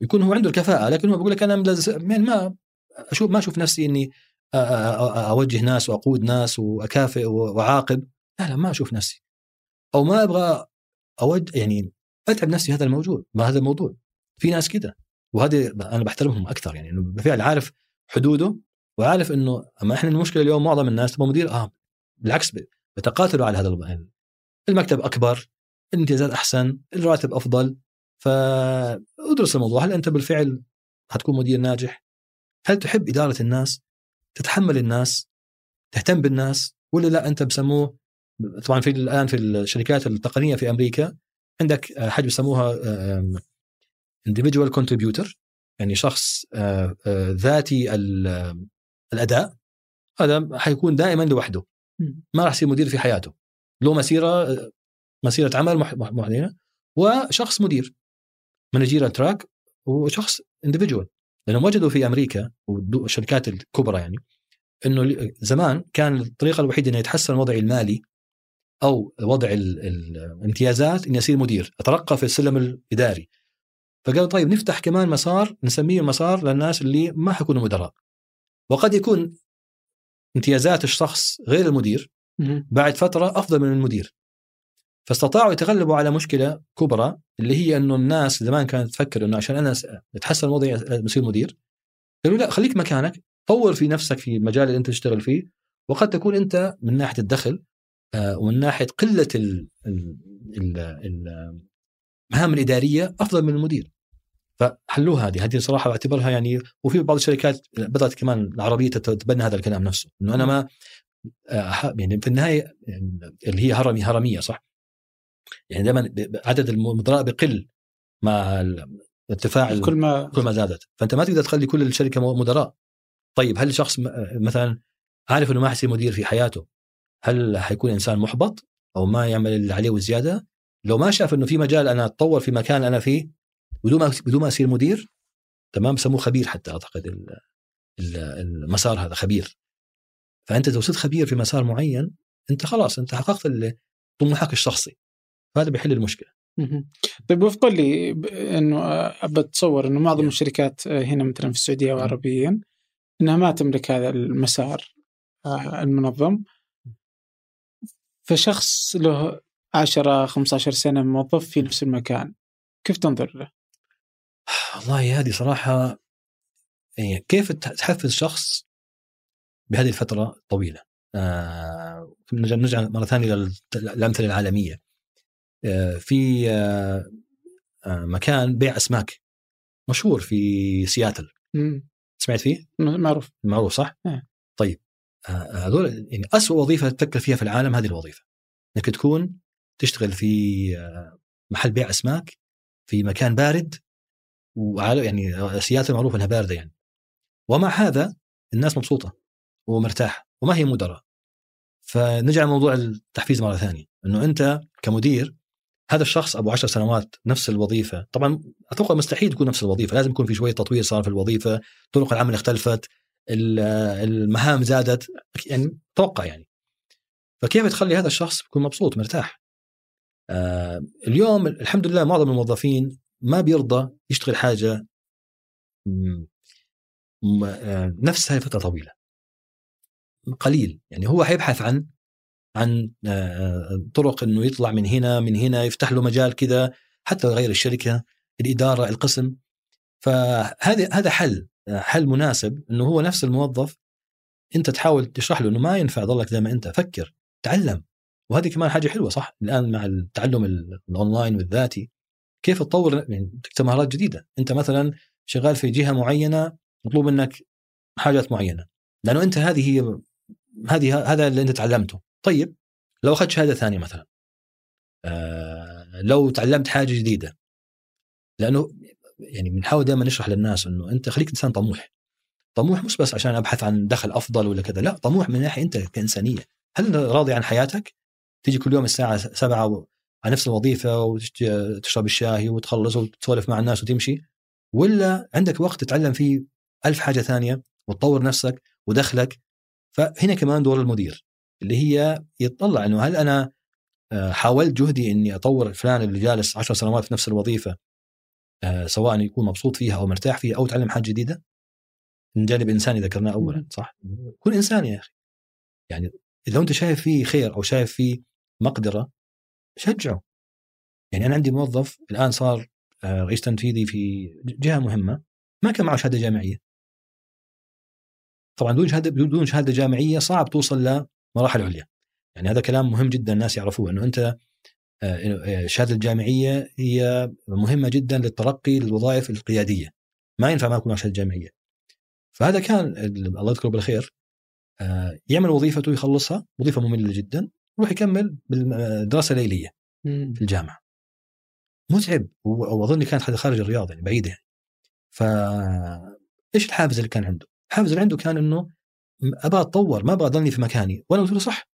[SPEAKER 1] يكون هو عنده الكفاءة لكن هو بيقول لك أنا يعني ما أشوف ما أشوف نفسي إني أوجه ناس وأقود ناس وأكافئ وأعاقب. لا لا ما أشوف نفسي. أو ما أبغى اوجه يعني أتعب نفسي هذا الموجود ما هذا الموضوع. في ناس كده. وهذه أنا بحترمهم أكثر يعني إنه بالفعل عارف حدوده وعارف إنه أما إحنا المشكلة اليوم معظم الناس تبغى مدير آه بالعكس بتقاتلوا على هذا المكتب أكبر الامتيازات أحسن الراتب أفضل فادرس الموضوع هل أنت بالفعل حتكون مدير ناجح؟ هل تحب إدارة الناس؟ تتحمل الناس؟ تهتم بالناس؟ ولا لا أنت بسموه طبعا في الآن في الشركات التقنية في أمريكا عندك حاجة بيسموها individual contributor يعني شخص آه، آه، ذاتي ال- الأداء هذا حيكون دائما لوحده. ما راح يصير مدير في حياته له مسيرة مسيرة عمل معينة وشخص مدير مانجيرال تراك وشخص اندفجوال لأنهم وجدوا في أمريكا والشركات الكبرى يعني إنه زمان كان الطريقة الوحيدة إنه يتحسن الوضع المالي أو وضع ال- ال- الامتيازات اني اصير مدير أترقى في السلم الإداري فقالوا طيب نفتح كمان مسار نسميه مسار للناس اللي ما حيكونوا مدراء وقد يكون امتيازات الشخص غير المدير. بعد فترة أفضل من المدير. فاستطاعوا يتغلبوا على مشكلة كبرى اللي هي إنه الناس زمان كانت تفكر إنه عشان أنا أتحسن وضعي أصير مدير قالوا لا خليك مكانك طور في نفسك في المجال اللي أنت تشتغل فيه وقد تكون أنت من ناحية الدخل آه، ومن ناحية قلة ال- ال- ال- ال- المهام الإدارية أفضل من المدير. فحلوها هذه هذه صراحة بعتبرها يعني وفي بعض الشركات بدأت كمان العربية تتبنى هذا الكلام نفسه إنه أنا ما يعني في النهاية يعني اللي هي هرمي هرمية صح؟ يعني دائما عدد المدراء بقل مع ارتفاع
[SPEAKER 2] كل ما
[SPEAKER 1] كل ما زادت. فأنت ما تقدر تخلي كل الشركة مدراء. طيب هل شخص مثلا عارف إنه ما حيصير مدير في حياته هل حيكون إنسان محبط أو ما يعمل اللي عليه وزياده لو ما شاف إنه في مجال أنا أتطور في مكان أنا فيه بدون ما بدون ما أصير مدير تمام؟ بسموه خبير حتى أعتقد ال- ال- المسار هذا خبير. فأنت لو صرت خبير في مسار معين أنت خلاص أنت حققت طموحك الشخصي فهذا بيحل
[SPEAKER 2] المشكلة. طيب وفق لي إنه آه، أبى أتصور إنه معظم. الشركات آه، هنا مثلا في
[SPEAKER 1] السعودية.
[SPEAKER 2] وعربيا إنها ما تملك هذا المسار آه، المنظم فشخص له 10 15 سنة موظف في نفس المكان كيف تنظر له؟
[SPEAKER 1] والله هذه صراحة يعني كيف تحفز شخص بهذه الفترة الطويله آه نرجع مرة ثانية للامثله العالمية آه في آه آه مكان بيع أسماك مشهور في سياتل
[SPEAKER 2] مم.
[SPEAKER 1] سمعت فيه؟
[SPEAKER 2] معروف
[SPEAKER 1] معروف صح؟
[SPEAKER 2] نعم.
[SPEAKER 1] طيب آه، هذول يعني اسوء وظيفة تفكر فيها في العالم هذه الوظيفة إنك تكون تشتغل في آه، محل بيع أسماك في مكان بارد وعلى يعني سياتل معروف إنها باردة يعني ومع هذا الناس مبسوطة ومرتاحة وما هي مدراء. فنرجع لموضوع التحفيز مرة ثانية إنه أنت كمدير هذا الشخص أبو عشر سنوات نفس الوظيفة. طبعا أتوقع مستحيل تكون نفس الوظيفة لازم يكون في شوية تطوير صار في الوظيفة طرق العمل اختلفت ال- المهام زادت يعني أتوقع يعني. فكيف تخلي هذا الشخص يكون مبسوط مرتاح؟ آه اليوم الحمد لله معظم الموظفين ما بيرضى يشتغل حاجة آه، نفسها لفتره طويلة. قليل. يعني هو حيبحث عن عن طرق إنه يطلع من هنا من هنا يفتح له مجال كذا حتى يغير الشركة الإدارة القسم. فهذا هذا حل حل مناسب إنه هو نفس الموظف أنت تحاول تشرح له إنه ما ينفع ضلك زي ما أنت فكر تعلم. وهذه كمان حاجة حلوة صح؟ الآن مع التعلم الأونلاين والذاتي كيف تطور يعني مهارات جديدة. أنت مثلا شغال في جهة معينة مطلوب منك حاجات معينة. لأنه أنت هذه هي هذه هذا اللي أنت تعلمته. طيب لو أخذت شهادة ثانية مثلا آه لو تعلمت حاجة جديدة لأنه يعني بنحاول دائما نشرح للناس إنه أنت خليك إنسان طموح. طموح مش بس عشان أبحث عن دخل أفضل ولا كذا لا طموح من ناحية أنت كإنسانية. هل راضي عن حياتك؟ تيجي كل يوم الساعة 7 على نفس الوظيفة وتشرب الشاي وتخلص وتسولف مع الناس وتمشي؟ ولا عندك وقت تتعلم فيه ألف حاجة ثانية وتطور نفسك ودخلك فهنا كمان دور المدير اللي هي يطلع إنه هل أنا آه، حاولت جهدي إني أطور فلان اللي جالس 10 سنوات في نفس الوظيفة آه، سواء يكون مبسوط فيها أو مرتاح فيها أو تعلم حاجة جديدة؟ من جانب إنساني ذكرناه اولا صح؟ كن إنسان يا أخي. يعني لو أنت شايف فيه خير أو شايف فيه مقدرة شجعه. يعني أنا عندي موظف الآن صار آه، رئيس تنفيذي في جهة مهمة ما كان معه شهادة جامعية. طبعا بدون شهاده بدون شهادة جامعية صعب توصل لمراحل عليا. يعني هذا كلام مهم جدا الناس يعرفوه إنه أنت آه، آه، الشهاده الجامعية هي مهمة جدا للترقي للوظائف القيادية. ما ينفع ما يكون شهادة جامعية. فهذا كان الله يذكره بالخير. آه، يعمل وظيفته يخلصها. وظيفة مملة جدا. يروح يكمل بالدراسه الليلية في الجامعة. متعب. وأظن كانت خارج الرياض يعني بعيدة يعني. ف إيش الحافز اللي كان عنده؟ الحافز اللي عنده كان إنه أبغى أتطور ما أبغى أضلني في مكاني. وأنا قلت له صح.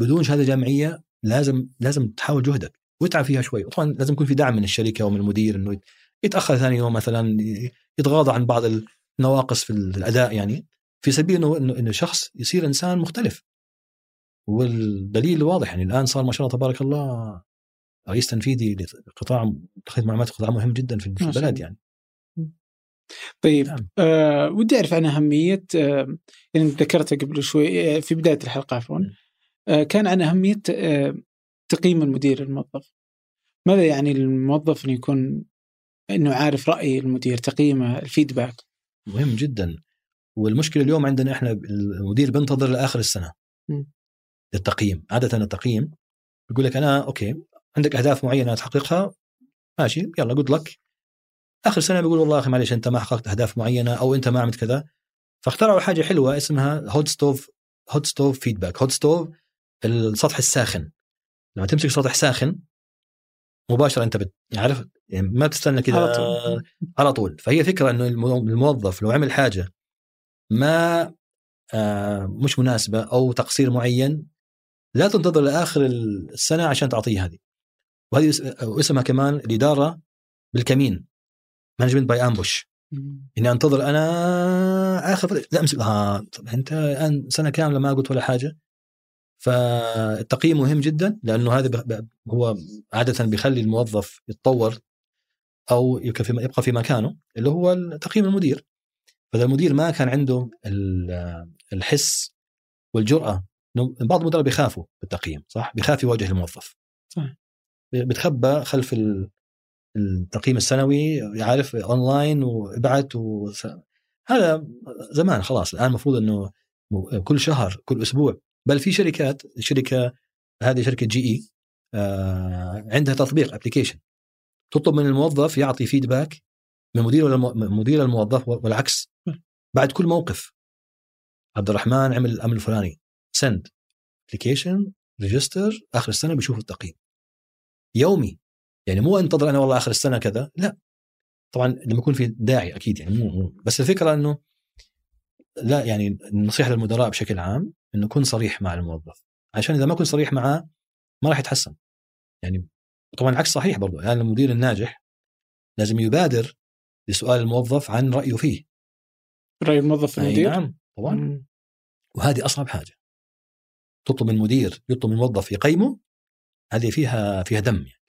[SPEAKER 1] بدون شهادة جامعية لازم لازم تحاول جهدك واتعب فيها شوي. طبعا لازم يكون في دعم من الشركة ومن المدير إنه يتأخر ثاني يوم مثلا يتغاضى عن بعض النواقص في الأداء يعني. في سبيل إنه إنه شخص يصير إنسان مختلف. والدليل واضح يعني الآن صار ما شاء الله تبارك الله رئيس تنفيذي لقطاع تخطيط معلومات قطاع مهم جدا في البلد يعني.
[SPEAKER 2] طيب نعم. آه ودي أعرف عن أهمية آه يعني ذكرتها قبل شوي آه في بداية الحلقة عفوا آه كان عن أهمية آه تقييم المدير الموظف. ماذا يعني الموظف إنه يكون إنه عارف رأي المدير تقييمه ال feedback؟
[SPEAKER 1] مهم جدا. والمشكلة اليوم عندنا إحنا المدير بينتظر لآخر السنة. م. للتقييم عاده التقييم. يقول لك أنا okay عندك أهداف معينة تحققها ماشي يلا good luck آخر سنة بيقول والله أخي معلش أنت ما حققت أهداف معينة أو أنت ما عملت كذا. فاخترعوا حاجة حلوة اسمها hot stove hot stove feedback hot stove السطح الساخن. لما تمسك سطح ساخن مباشرة أنت بت... عارف؟ يعني ما بتستنى كذا على طول. على طول. فهي فكرة إنه الموظف لو عمل حاجة ما آه مش مناسبة أو تقصير معين لا تنتظر لآخر السنة عشان تعطيه هذه. وهذه اسمها كمان الإدارة بالكمين. management by ambush إني أنتظر أنا آخر لا امسك ها أنت الآن سنة كاملة ما قلت ولا حاجة. فالتقييم مهم جدا لأنه هذا هو عادة بيخلي الموظف يتطور أو يبقى في مكانه اللي هو تقييم المدير. فإذا المدير ما كان عنده الحس والجرأة بعض المدراء بيخافوا بالتقييم صح؟ بيخاف يواجه الموظف. صح بتخبى خلف التقييم السنوي يعرف أونلاين وإبعت و... هذا زمان خلاص الآن المفروض إنه كل شهر كل أسبوع. بل في شركات شركة هذه شركة جي إي آه عندها تطبيق application تطلب من الموظف يعطي feedback من مدير مدير الموظف والعكس. بعد كل موقف. عبد الرحمن عمل الأمر الفلاني. send application register آخر السنة بيشوف التقييم. يومي. يعني مو انتظر أنا والله آخر السنة كذا لا. طبعا لما يكون في داعي أكيد يعني مو, مو. بس الفكرة إنه لا يعني النصيحة للمدراء بشكل عام إنه كن صريح مع الموظف عشان إذا ما كنت صريح معاه ما راح يتحسن. يعني طبعا العكس صحيح برضو يعني المدير الناجح لازم يبادر لسؤال الموظف عن رأيه فيه.
[SPEAKER 2] رأي الموظف في المدير؟
[SPEAKER 1] نعم طبعا. مم. وهذه أصعب حاجة. تطلب من مدير يطلب من موظف يقيمه هذه فيها فيها دم يعني.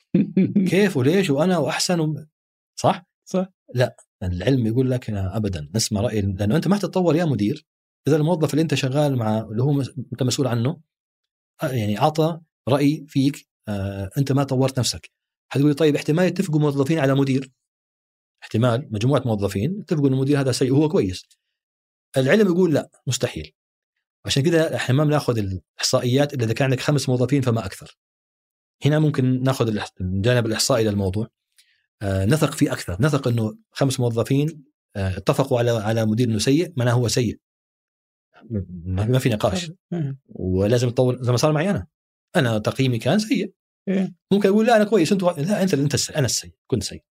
[SPEAKER 1] كيف وليش وأنا وأحسن و... صح؟
[SPEAKER 2] صح.
[SPEAKER 1] لا العلم يقول لك ابدا نسمع رأي لأنه أنت ما تتطور يا مدير. إذا الموظف اللي أنت شغال معه اللي هو أنت مسؤول عنه يعني أعطى رأي فيك آه أنت ما طورت نفسك. حتقول لي طيب احتمال يتفقوا موظفين على مدير. احتمال مجموعة موظفين يتفقوا إن المدير هذا سيء وهو كويس. العلم يقول لا مستحيل. عشان كذا إحنا ما بناخذ الإحصائيات الا إذا كان عندك خمس موظفين فما أكثر. هنا ممكن ناخذ الجانب الاحصائي للموضوع آه نثق فيه أكثر. نثق إنه خمس موظفين آه اتفقوا على على مدير إنه سيء معناه هو سيء. ما في نقاش. ولازم تطور زي ما صار معي أنا. أنا تقييمي كان سيء.
[SPEAKER 2] إيه.
[SPEAKER 1] ممكن أقول لا أنا كويس. انت لا أنت أنت. أنا السيء. كنت سيء.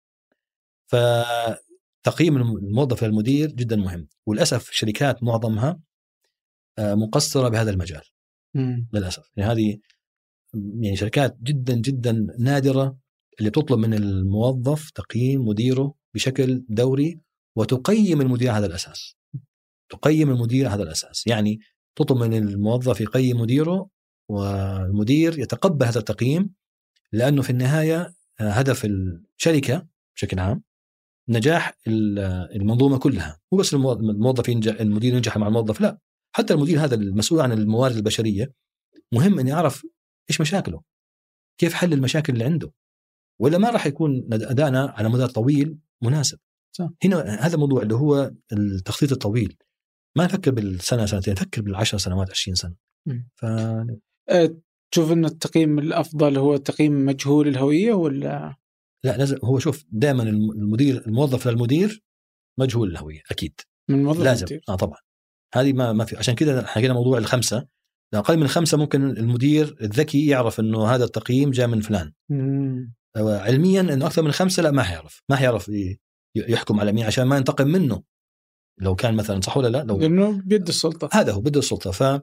[SPEAKER 1] فتقييم الموظف للمدير جدا مهم. وللأسف شركات معظمها آه، مقصرة بهذا المجال. للأسف. يعني هذه يعني شركات جدا جدا نادرة اللي تطلب من الموظف تقييم مديره بشكل دوري وتقيم المدير هذا الأساس. تقيم المدير هذا الأساس. يعني تطلب من الموظف يقيم مديره والمدير يتقبل هذا التقييم لأنه في النهاية آه، هدف الشركة بشكل عام نجاح المنظومة كلها. مو بس الموظف ينجح المدير ينجح مع الموظف لا. حتى المدير هذا المسؤول عن الموارد البشرية مهم اني اعرف إيش مشاكله؟ كيف حل المشاكل اللي عنده؟ ولا ما راح يكون ادائنا على مدى طويل مناسب.
[SPEAKER 2] صح.
[SPEAKER 1] هنا هذا الموضوع اللي هو التخطيط الطويل. ما نفكر بالسنة سنتين نفكر بالعشر سنوات 20 سنة. ف...
[SPEAKER 2] أه، تشوف إن التقييم الأفضل هو تقييم مجهول الهوية ولا؟
[SPEAKER 1] لا لازم هو شوف دائما المدير الموظف للمدير مجهول الهوية أكيد.
[SPEAKER 2] من موظف
[SPEAKER 1] لازم.
[SPEAKER 2] المدير.
[SPEAKER 1] آه طبعا. هذه ما ما في عشان كذا حكينا موضوع الخمسة. أقل من خمسة ممكن المدير الذكي يعرف إنه هذا التقييم جاء من فلان. علميا إنه أكثر من خمسة لا ما حيعرف. ما حيعرف يحكم على مين عشان ما ينتقم منه. لو كان مثلا صح ولا لا لو
[SPEAKER 2] لأنه بيد السلطة.
[SPEAKER 1] هذا هو بده السلطة. ف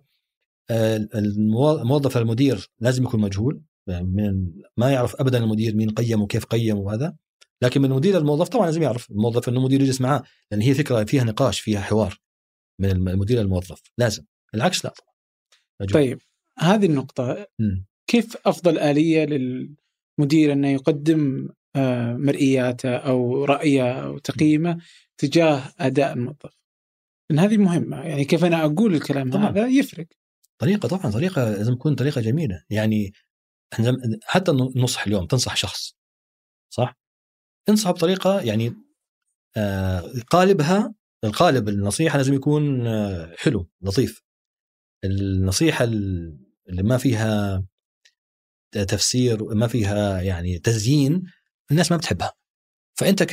[SPEAKER 1] الموظف المدير لازم يكون مجهول. يعني من ما يعرف ابدا المدير مين قيم وكيف قيم وهذا. لكن من المدير الموظف طبعا لازم يعرف. الموظف إنه المدير يجلس معاه لأن هي فكرة فيها نقاش فيها حوار من المدير الموظف. لازم. العكس لا.
[SPEAKER 2] مجهول. طيب هذه النقطة
[SPEAKER 1] م.
[SPEAKER 2] كيف أفضل آلية للمدير انه يقدم آه، مرئياته أو رأيه أو تقييمه تجاه أداء الموظف إن هذه مهمة يعني كيف أنا أقول الكلام طبعا. هذا يفرق
[SPEAKER 1] طريقة طبعا طريقة لازم تكون طريقة جميلة يعني حتى النصح اليوم تنصح شخص صح انصح بطريقة يعني آه قالبها القالب النصيحة لازم يكون آه حلو لطيف النصيحة اللي ما فيها تفسير ما فيها يعني تزيين الناس ما بتحبها. فأنت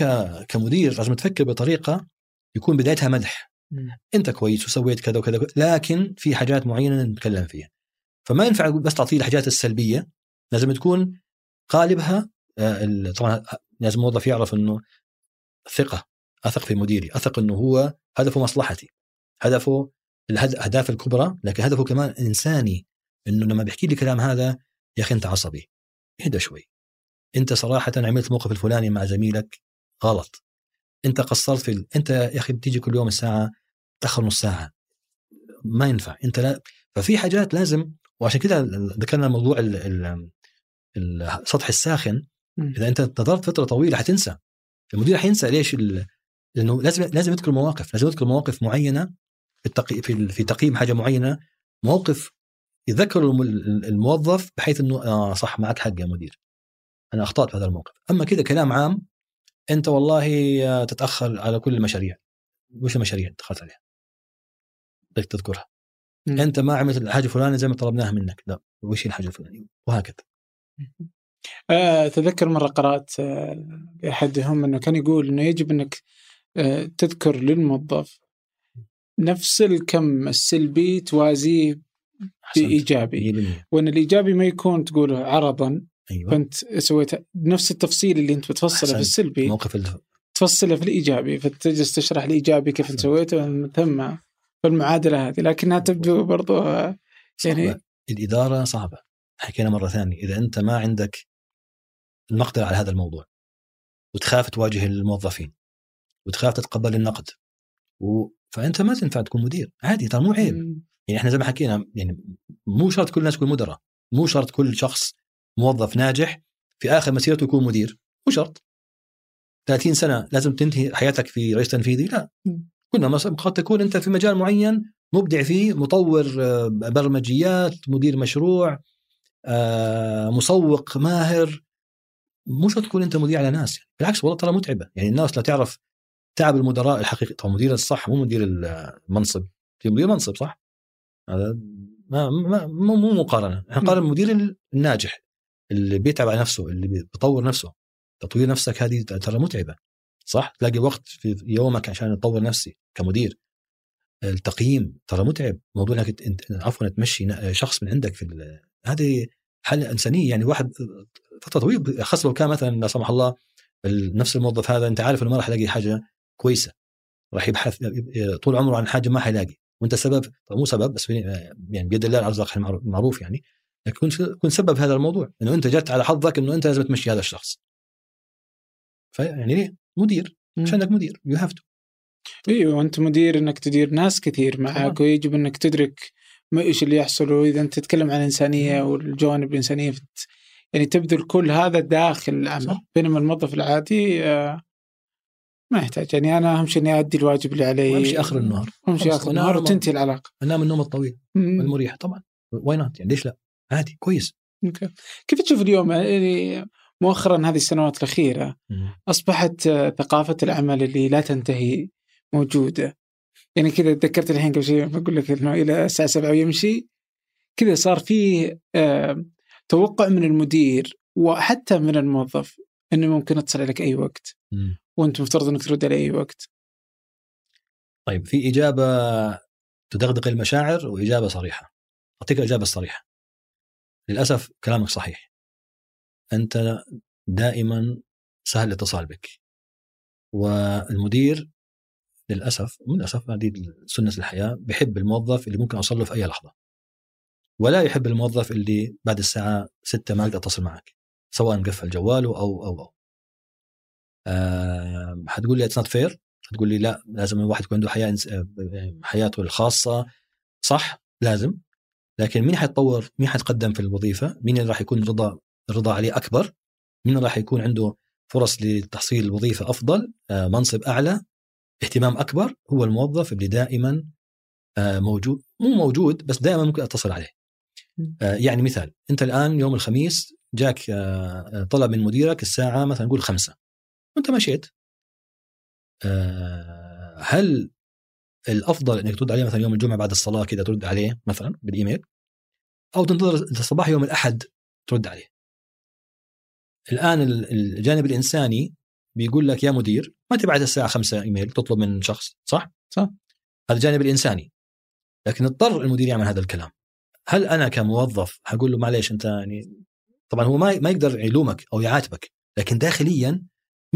[SPEAKER 1] كمدير لازم تفكر بطريقة يكون بدايتها مدح. أنت كويس وسويت كذا وكذا لكن في حاجات معينة نتكلم فيها. فما ينفع بس تعطيه الحاجات السلبية لازم تكون قالبها آه، طبعا لازم الموظف يعرف إنه ثقة أثق في مديري أثق إنه هو هدفه مصلحتي هدفه الأهداف الكبرى لكن هدفه كمان إنساني. إنه لما بيحكي لي كلام هذا يا أخي أنت عصبي. اهدى شوي. أنت صراحة عملت الموقف الفلاني مع زميلك غلط. أنت قصرت في ال... أنت يا أخي بتيجي كل يوم الساعة تأخر نص ساعة. ما ينفع. أنت لا ففي حاجات لازم وعشان كذا ذكرنا موضوع ال... ال... السطح الساخن. إذا أنت انتظرت فترة طويلة حتنسى. المدير حينسى ليش ال... لأنه لازم لازم يذكر مواقف. لازم يذكر مواقف معينة في التقي... في, في تقييم حاجة معينة موقف يذكر الموظف بحيث إنه آه صح معك حق يا مدير. أنا أخطأت في هذا الموقف. أما كذا كلام عام أنت والله تتأخر على كل المشاريع. وش المشاريع دخلت عليها؟ بدك تذكرها. م. أنت ما عملت الحاجة الفلانية زي ما طلبناها منك. لا وش الحاجة الفلانية؟ وهكذا.
[SPEAKER 2] أه تذكر مرة قرأت لأحدهم أه إنه كان يقول إنه يجب إنك تذكر للموظف نفس الكم السلبي توازيه بإيجابي. وإن الإيجابي ما يكون تقوله عرضا
[SPEAKER 1] أيوه.
[SPEAKER 2] فأنت سويت نفس التفصيل اللي أنت بتفصله في السلبي
[SPEAKER 1] موقف.
[SPEAKER 2] تفصله في الإيجابي فتجلس تشرح الايجابي كيف انت سويته من ثم في المعادله هذه لكنها تبدو برضو يعني
[SPEAKER 1] صعبة. الإدارة صعبة. حكينا مرة ثانية إذا أنت ما عندك المقدرة على هذا الموضوع وتخاف تواجه الموظفين وتخاف تتقبل النقد و... فأنت ما تنفع تكون مدير. عادي ترى مو عيب. يعني إحنا زي ما حكينا يعني مو شرط كل الناس تكون مدراء. مو شرط كل شخص موظف ناجح في آخر مسيرته يكون مدير. مو شرط. 30 سنة لازم تنتهي حياتك في رئيس تنفيذي؟ لا. كنا قد تكون أنت في مجال معين مبدع فيه مطور آه، برمجيات مدير مشروع آه، مسوق ماهر مو شرط تكون أنت مدير على ناس. بالعكس والله ترى متعبة. يعني الناس لا تعرف تعب المدراء الحقيقي. طبعا مدير الصح مو مدير المنصب. في مدير منصب صح؟ هذا ما ما مو مو مقارنة. إحنا نقارن المدير الناجح اللي بيتعب على نفسه اللي بيطور نفسه. تطوير نفسك هذه ترى متعبة. صح؟ تلاقي وقت في يومك عشان تطور نفسي كمدير. التقييم ترى متعب. موضوع إنك عفوا تمشي شخص من عندك في هذه حالة إنسانية. يعني واحد فترة طويلة خاصة لو كان مثلا لا سمح الله نفس الموظف هذا أنت عارف إنه ما راح يلاقي حاجة. كويسة راح يبحث طول عمره عن حاجة ما حيلاقي وأنت سبب مو سبب بس يعني بيد الله الأرزاق معروف يعني لكن كن سبب هذا الموضوع إنه أنت جت على حظك إنه أنت لازم تمشي هذا الشخص. فيعني ليه؟ مدير عشانك مدير you have to
[SPEAKER 2] أيوه وأنت مدير إنك تدير ناس كثير معك ويجب إنك تدرك ما إيش اللي يحصل وإذا أنت تتكلم عن الإنسانية والجوانب الإنسانية يعني تبذل كل هذا داخل العمل بينما الموظف العادي آه، ما يحتاج. يعني أنا أهم شيء إني ادي الواجب اللي علي
[SPEAKER 1] امشي آخر النهار.
[SPEAKER 2] أمشي آخر النهار وتنتهي العلاقة.
[SPEAKER 1] أنام النوم الطويل والمريح طبعا. Why not يعني ليش لا؟ عادي كويس.
[SPEAKER 2] Okay. كيف تشوف اليوم؟ يعني مؤخرا هذه السنوات الأخيرة أصبحت ثقافة العمل اللي لا تنتهي موجودة. يعني كذا تذكرت الحين قبل شيء بقول لك إنه إلى الساعة 7 ويمشي. كذا صار فيه توقع من المدير وحتى من الموظف إنه ممكن اتصل عليك أي وقت. وأنت مفترض إنك ترد على أي وقت.
[SPEAKER 1] طيب في إجابة تدغدغ المشاعر وإجابة صريحة. أعطيك الإجابة الصريحة. للأسف كلامك صحيح. أنت دائما سهل الاتصال بك. والمدير للأسف للأسف هذه سنة الحياة بحب الموظف اللي ممكن أوصل له في أي لحظة. ولا يحب الموظف اللي بعد الساعة 6 ما أقدر أتصل معك سواء مقفل جواله أو أو أو. أه حتقول لي it's not fair حتقول لي لا لازم الواحد يكون عنده حياة حياته الخاصة. صح لازم. لكن مين حيتطور؟ مين حيتقدم في الوظيفة؟ مين اللي راح يكون رضا الرضا عليه أكبر؟ مين راح يكون عنده فرص لتحصيل الوظيفة أفضل؟ آه، منصب أعلى اهتمام أكبر هو الموظف اللي دائما آه، موجود. مو موجود بس دائما ممكن أتصل عليه. آه، يعني مثال أنت الآن يوم الخميس جاك طلب من مديرك الساعة مثلا نقول خمسة. وانت مشيت. هل الأفضل إنك ترد عليه مثلا يوم الجمعة بعد الصلاة كذا ترد عليه مثلا بالإيميل؟ أو تنتظر الصباح يوم الأحد ترد عليه؟ الآن الجانب الإنساني بيقول لك يا مدير ما تبعت الساعة 5 إيميل تطلب من شخص صح؟
[SPEAKER 2] صح.
[SPEAKER 1] هذا الجانب الإنساني. لكن اضطر المدير يعمل هذا الكلام. هل أنا كموظف حقول له معليش أنت يعني طبعا هو ما ما يقدر يلومك أو يعاتبك لكن داخليا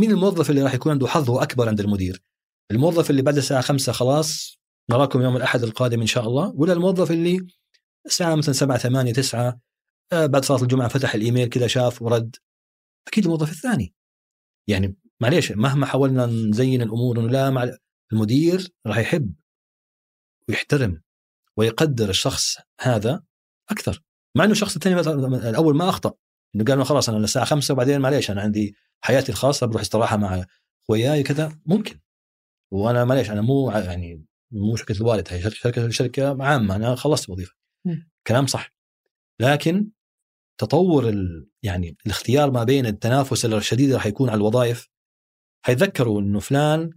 [SPEAKER 1] مين الموظف اللي راح يكون عنده حظه أكبر عند المدير؟ الموظف اللي بعد الساعة 5 خلاص نراكم يوم الأحد القادم إن شاء الله ولا الموظف اللي الساعة مثلا 7 8 9 بعد صلاة الجمعة فتح الإيميل كذا شاف ورد أكيد الموظف الثاني يعني معليش مهما حاولنا نزين الأمور إنه لا مع المدير راح يحب ويحترم ويقدر الشخص هذا أكثر مع إنه الشخص الثاني الأول ما أخطأ إنه قال خلاص أنا الساعة 5 وبعدين معليش أنا عندي حياتي الخاصة بروح استراحة مع خوياي كذا ممكن. وأنا معليش أنا مو يعني مو شركة الوالد هي شركة شركة عامة أنا خلصت وظيفة. كلام صح. لكن تطور ال... يعني الاختيار ما بين التنافس الشديد اللي حيكون على الوظائف حيتذكروا إنه فلان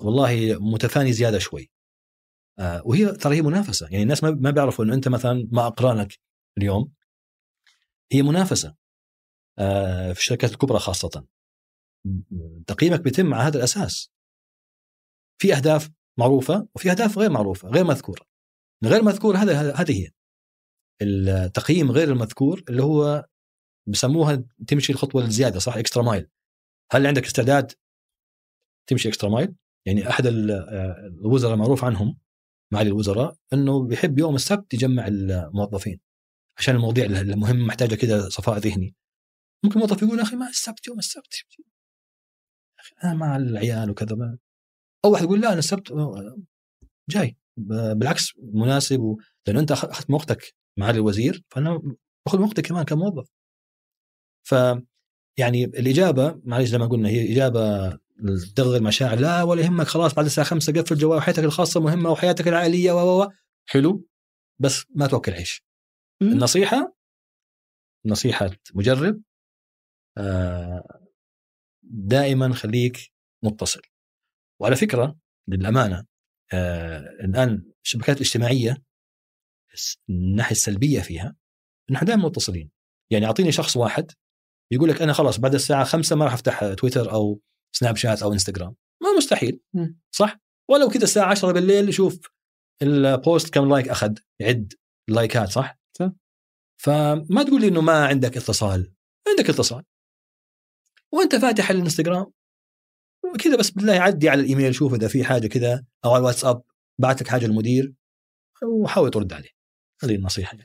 [SPEAKER 1] والله متفاني زيادة شوي. آه وهي ترى هي منافسة. يعني الناس ما بيعرفوا إنه أنت مثلا ما اقرانك اليوم هي منافسة. آه في الشركات الكبرى خاصة. تقييمك بيتم على هذا الأساس. في أهداف معروفة وفي أهداف غير معروفة غير مذكورة. غير مذكور هذا هذه هي. التقييم غير المذكور اللي هو بسموها تمشي الخطوة الزيادة صح؟ extra mile هل عندك استعداد تمشي extra mile يعني أحد الوزراء معروف عنهم معالي الوزراء إنه بيحب يوم السبت يجمع الموظفين. عشان المواضيع المهمه محتاجة كذا صفاء ذهني. ممكن موظف يقول أخي ما السبت يوم السبت؟ أنا مع العيال وكذا. ما أو واحد يقول لا أنا السبت جاي. بالعكس مناسب و... لأنه أنت أخذت وقتك معالي الوزير فأنا باخذ وقتي كمان كموظف. ف يعني الإجابة معلش زي ما قلنا هي إجابة تغذي المشاعر. لا ولا يهمك خلاص بعد الساعة 5 قفل جوال حياتك الخاصة مهمة وحياتك العائلية و و حلو. بس ما توكل عيش. النصيحة نصيحة مجرب آه، دائما خليك متصل. وعلى فكرة للأمانة آه، الآن الشبكات الاجتماعية الناحية السلبية فيها نحن دائما متصلين. يعني أعطيني شخص واحد يقول لك أنا خلاص بعد الساعة خمسة ما راح أفتح تويتر أو سناب شات أو إنستغرام. ما مستحيل. صح؟ ولو كذا الساعة 10 بالليل يشوف ال post كم like أخذ. يعد اللايكات صح؟
[SPEAKER 2] صح.
[SPEAKER 1] فما تقول لي إنه ما عندك اتصال. عندك اتصال. وانت فاتح الانستغرام كذا بس بالله عدي على الإيميل شوف إذا في حاجة كذا أو على الواتساب بعت لك حاجة المدير وحاول ترد عليه هذه النصيحة.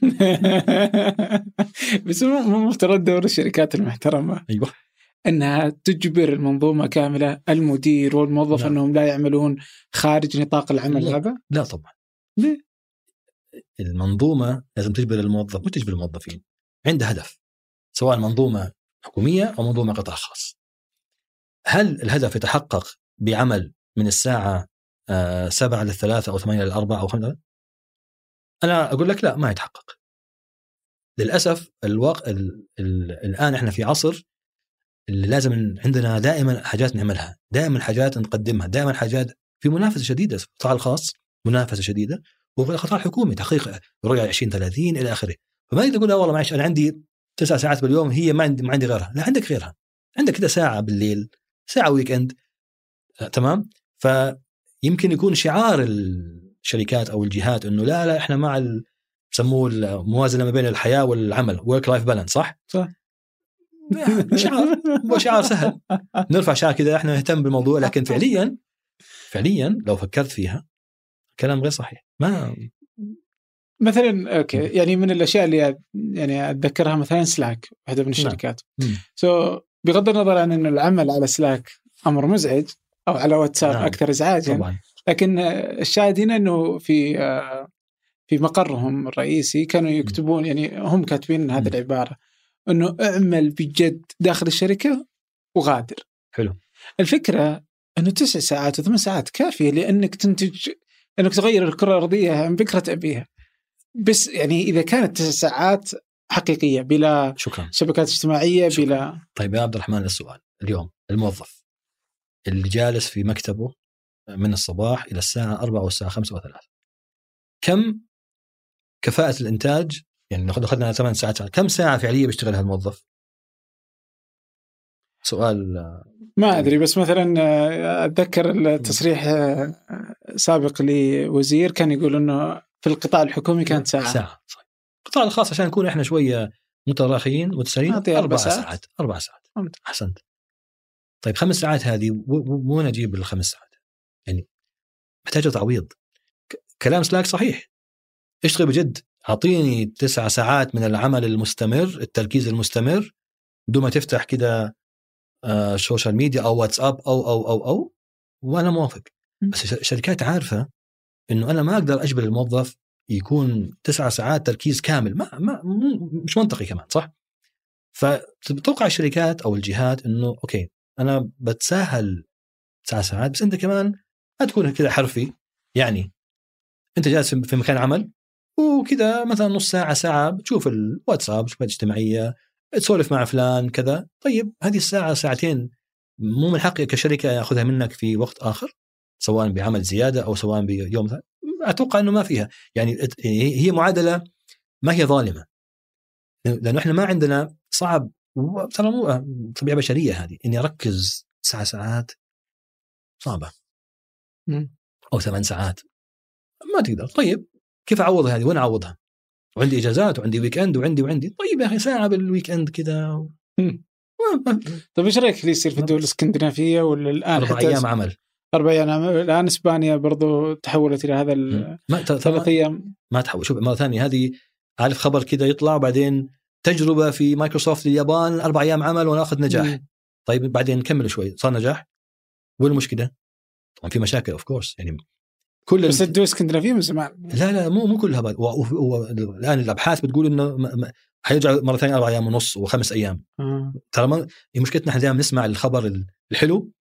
[SPEAKER 2] بس مو مفترض دور الشركات المحترمة
[SPEAKER 1] أيوه
[SPEAKER 2] إنها تجبر المنظومة كاملة المدير والموظف
[SPEAKER 1] لا.
[SPEAKER 2] إنهم لا يعملون خارج نطاق العمل
[SPEAKER 1] لا.
[SPEAKER 2] هذا
[SPEAKER 1] لا طبعا
[SPEAKER 2] ليه؟
[SPEAKER 1] المنظومة لازم تجبر الموظف مو تجبر الموظفين عندها هدف سواء منظومه حكومية أو منظومه قطاع خاص. هل الهدف يتحقق بعمل من الساعة آه، سبعة للثلاثة أو ثمانية للأربعة أو خمسة؟ أنا أقول لك لا ما يتحقق. للأسف الواقع ال... ال... الآن إحنا في عصر اللي لازم عندنا دائما حاجات نعملها دائما حاجات نقدمها دائما حاجات في منافسة شديدة في القطاع الخاص منافسة شديدة وفي القطاع الحكومي تحقيق رؤية 2030 إلى آخره. فما يقدر يقول لا والله معلش أنا عندي تسع ساعات باليوم هي ما عندي ما عندي غيرها. لا عندك غيرها. عندك كده ساعة بالليل ساعة weekend آه، تمام؟ فيمكن يكون شعار الشركات أو الجهات إنه لا لا إحنا مع يسموه الموازنه ما بين الحياة والعمل work life balance صح؟
[SPEAKER 2] صح.
[SPEAKER 1] شعار. هو شعار سهل. نرفع شعار كذا إحنا نهتم بالموضوع لكن فعليا فعليا لو فكرت فيها كلام غير صحيح. ما
[SPEAKER 2] مثلا okay يعني من الأشياء اللي يعني أتذكرها مثلا سلاك واحدة من الشركات
[SPEAKER 1] مم.
[SPEAKER 2] so بغض النظر عن انه العمل على سلاك أمر مزعج أو على واتساب
[SPEAKER 1] نعم.
[SPEAKER 2] أكثر ازعاجا
[SPEAKER 1] طبعا
[SPEAKER 2] لكن الشاهد هنا إنه في آه، في مقرهم الرئيسي كانوا يكتبون يعني هم كاتبين هذه. العبارة إنه اعمل بجد داخل الشركة وغادر.
[SPEAKER 1] حلو.
[SPEAKER 2] الفكرة إنه تسع ساعات وثمان ساعات كافية لأنك تنتج إنك تغير الكرة الأرضية من بكره أبيها. بس يعني إذا كانت تسع ساعات حقيقية بلا
[SPEAKER 1] شكرا
[SPEAKER 2] شبكات اجتماعية
[SPEAKER 1] شكراً.
[SPEAKER 2] بلا
[SPEAKER 1] طيب يا عبد الرحمن السؤال اليوم الموظف اللي جالس في مكتبه من الصباح إلى الساعة 4 أو الساعة 5 و3 كم كفاءة الإنتاج يعني لو أخذنا 8 ساعات كم ساعة فعلية بيشتغلها الموظف؟ سؤال
[SPEAKER 2] ما أدري بس مثلا آه، أتذكر التصريح آه، سابق لوزير كان يقول إنه في القطاع الحكومي كانت
[SPEAKER 1] ساعة ساعة القطاع الخاص عشان نكون إحنا شوية متراخيين
[SPEAKER 2] نعطي أربع
[SPEAKER 1] ساعات.
[SPEAKER 2] ساعات.
[SPEAKER 1] أربع ساعات. أحسنت طيب خمس ساعات هذه وين أجيب الخمس ساعات؟ يعني محتاجة تعويض كلام سلاك صحيح اشتغل بجد أعطيني تسع ساعات من العمل المستمر التركيز المستمر بدون ما تفتح كده آه، social media أو واتساب أو أو أو أو وأنا موافق. بس الش- الشركات عارفة إنه أنا ما أقدر أجبر الموظف يكون تسعة ساعات تركيز كامل. ما, ما مش منطقي كمان صح؟ فتتوقع الشركات أو الجهات إنه أوكي أنا بتساهل تسع ساعات بس أنت كمان ما تكون كذا حرفي. يعني أنت جالس في- في مكان عمل وكذا مثلا نص ساعة ساعة بتشوف الواتساب شبكات اجتماعية تسولف مع فلان كذا. طيب هذه الساعة ساعتين مو من حقي كشركة ياخذها منك في وقت آخر؟ سواء بعمل زيادة أو سواء بيوم أتوقع إنه ما فيها. يعني هي معادلة ما هي ظالمة. لأنه إحنا ما عندنا صعب ترى مو طبيعة بشرية هذه. إني أركز تسع ساعات
[SPEAKER 2] صعبة.
[SPEAKER 1] أو ثمان ساعات. ما تقدر. طيب كيف اعوض هذه؟ وين أعوضها؟ وعندي إجازات وعندي weekend وعندي وعندي. طيب يا أخي ساعة بال weekend كذا
[SPEAKER 2] مم. طيب إيش رأيك اللي يصير في الدول الإسكندنافية ولا الآن
[SPEAKER 1] أربع
[SPEAKER 2] حتى
[SPEAKER 1] أيام عمل.
[SPEAKER 2] أربع أيام عمل. الآن إسبانيا برضو تحولت إلى هذا ثلاث أيام
[SPEAKER 1] ما تحول. شوف مرة ثانية هذه عارف خبر كذا يطلع وبعدين تجربة في مايكروسوفت اليابان أربع أيام عمل وناخذ نجاح.
[SPEAKER 2] مم.
[SPEAKER 1] طيب بعدين نكمل شوي. صار نجاح. وين المشكلة؟ طبعا في مشاكل of course يعني كل
[SPEAKER 2] بس الدول الإسكندنافية من زمان.
[SPEAKER 1] لا لا مو مو كلها الآن الأبحاث بتقول إنه حيرجع مرة ثانية أربع أيام ونص وخمس أيام
[SPEAKER 2] آه.
[SPEAKER 1] ترى ما مشكلتنا إحنا دائما نسمع الخبر الحلو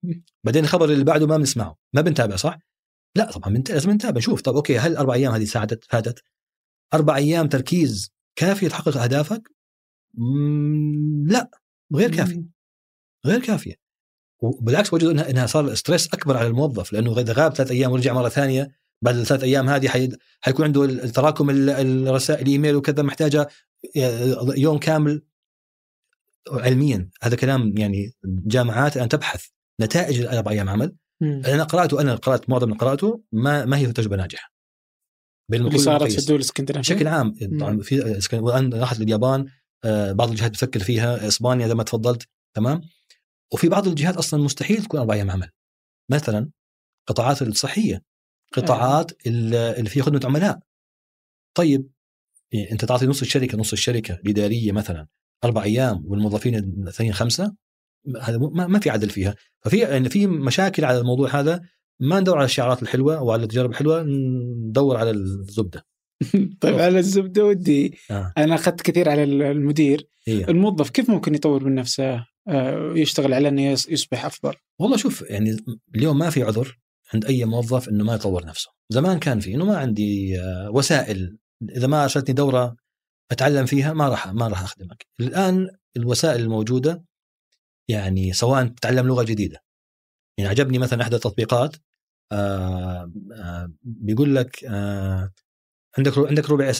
[SPEAKER 1] بعدين الخبر اللي بعده ما بنسمعه ما بنتابع صح؟ لا طبعا من لازم نتابع نشوف طب okay هل الاربع أيام هذه ساعدت فادت؟ أربع أيام تركيز كافي تحقق أهدافك؟ مم لا غير كافي غير كافية وبالعكس وجدوا انها إنها صار stress أكبر على الموظف لأنه إذا غاب ثلاث أيام ورجع مرة ثانية بعد الثلاث أيام هذه حي... حيكون عنده التراكم الرسائل الإيميل وكذا محتاجة يوم كامل علميا. هذا كلام يعني جامعات الان تبحث نتائج الأربع أيام عمل. أنا قرأته أنا قرأت معظم اللي قرأته ما ما هي تجربة ناجحة. بين
[SPEAKER 2] اللي صارت في. الدول الإسكندنافية؟
[SPEAKER 1] بشكل عام طبعا في والان راحت لليابان آه، بعض الجهات بتفكر فيها إسبانيا زي ما تفضلت تمام؟ وفي بعض الجهات أصلا مستحيل تكون أربع أيام عمل. مثلا قطاعات الصحية. قطاعات ال- اللي فيها خدمة عملاء. طيب يعني أنت تعطي نص الشركة نص الشركة الاداريه مثلا أربع أيام والموظفين الثانيين خمسة هذا ما, في عدل فيها. ففي يعني في مشاكل على الموضوع هذا ما ندور على الشعارات الحلوة وعلى التجارب الحلوة ندور على الزبدة.
[SPEAKER 2] طيب على الزبدة ودي
[SPEAKER 1] آه.
[SPEAKER 2] أنا أخذت كثير على المدير.
[SPEAKER 1] هي.
[SPEAKER 2] الموظف كيف ممكن يطور من نفسه؟ آه، يشتغل على إنه يص- يصبح أفضل؟
[SPEAKER 1] والله شوف يعني اليوم ما في عذر عند أي موظف إنه ما يطور نفسه. زمان كان في إنه ما عندي آه، وسائل. إذا ما ارسلتني دورة أتعلم فيها ما راح ما راح أخدمك. الآن الوسائل الموجودة يعني سواء تتعلم لغة جديدة. يعني عجبني مثلا إحدى التطبيقات آه آه بيقول لك عندك عندك ربع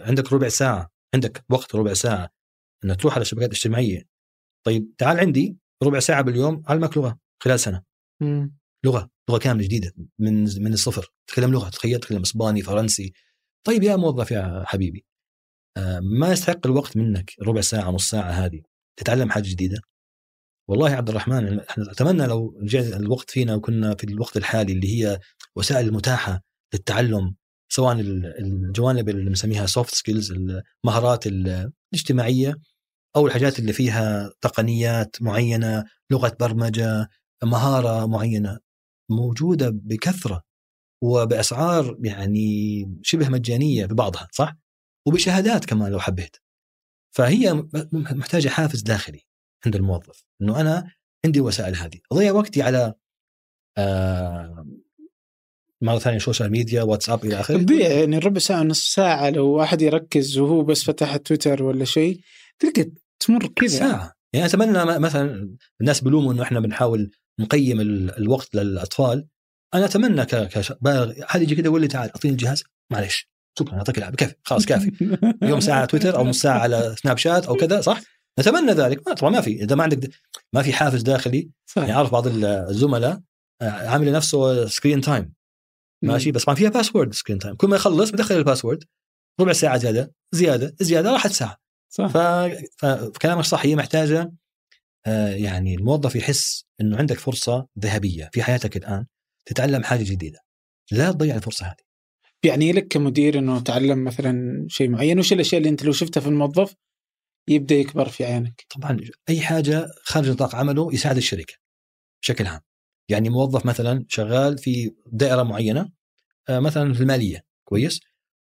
[SPEAKER 1] عندك ربع ساعة عندك وقت ربع ساعة إنك تروح على الشبكات الاجتماعية. طيب تعال عندي ربع ساعة باليوم علمك لغة خلال سنة. لغة. لغة كاملة جديدة من من الصفر. تتكلم لغة تخيل تتكلم إسباني فرنسي. طيب يا موظف يا حبيبي آه، ما يستحق الوقت منك ربع ساعة نص ساعة هذه تتعلم حاجة جديدة؟ والله عبد الرحمن إحنا أتمنى لو رجع الوقت فينا وكنا في الوقت الحالي اللي هي وسائل المتاحه للتعلم سواء ال- الجوانب اللي بنسميها soft skills المهارات ال- الاجتماعية أو الحاجات اللي فيها تقنيات معينة لغة برمجة مهارة معينة. موجودة بكثرة وبأسعار يعني شبه مجانية ببعضها صح؟ وبشهادات كمان لو حبيت. فهي محتاجة حافز داخلي عند الموظف إنه أنا عندي الوسائل هذه، أضيع وقتي على آه مرة ثانية social media واتساب إلى آخره
[SPEAKER 2] تضيع يعني ربع ساعة نص ساعة لو واحد يركز وهو بس فتح تويتر ولا شيء تلقى تمر كذا
[SPEAKER 1] ساعة يعني أتمنى مثلا الناس بيلوموا إنه إحنا بنحاول نقيم ال- الوقت للأطفال. أنا أتمنى كبالغ هذا يجي كذا يقول لي تعال أعطيني الجهاز. معلش شكرا أعطيك العاب كيف؟ خلاص كافي. يوم ساعة تويتر أو نص ساعة على سناب شات أو كذا صح؟ نتمنى ذلك. ما طبعا ما في. إذا ما عندك ما في حافز داخلي. يعني
[SPEAKER 2] صح
[SPEAKER 1] أعرف بعض الزملاء آه، عامل لنفسه screen time ماشي؟ بس طبعا فيها password screen time كل ما يخلص بدخل ال password ربع ساعة زيادة زيادة زيادة راحت ساعة.
[SPEAKER 2] صح.
[SPEAKER 1] فكلامك صح هي محتاجة يعني الموظف يحس إنه عندك فرصة ذهبية في حياتك الآن تتعلم حاجة جديدة. لا تضيع الفرصة هذه.
[SPEAKER 2] يعني لك كمدير إنه تعلم مثلا شيء معين وش الأشياء اللي أنت لو شفتها في الموظف يبدأ يكبر في عينك؟
[SPEAKER 1] طبعا أي حاجة خارج نطاق عمله يساعد الشركة بشكل عام. يعني موظف مثلا شغال في دائرة معينة آه، مثلا في المالية كويس؟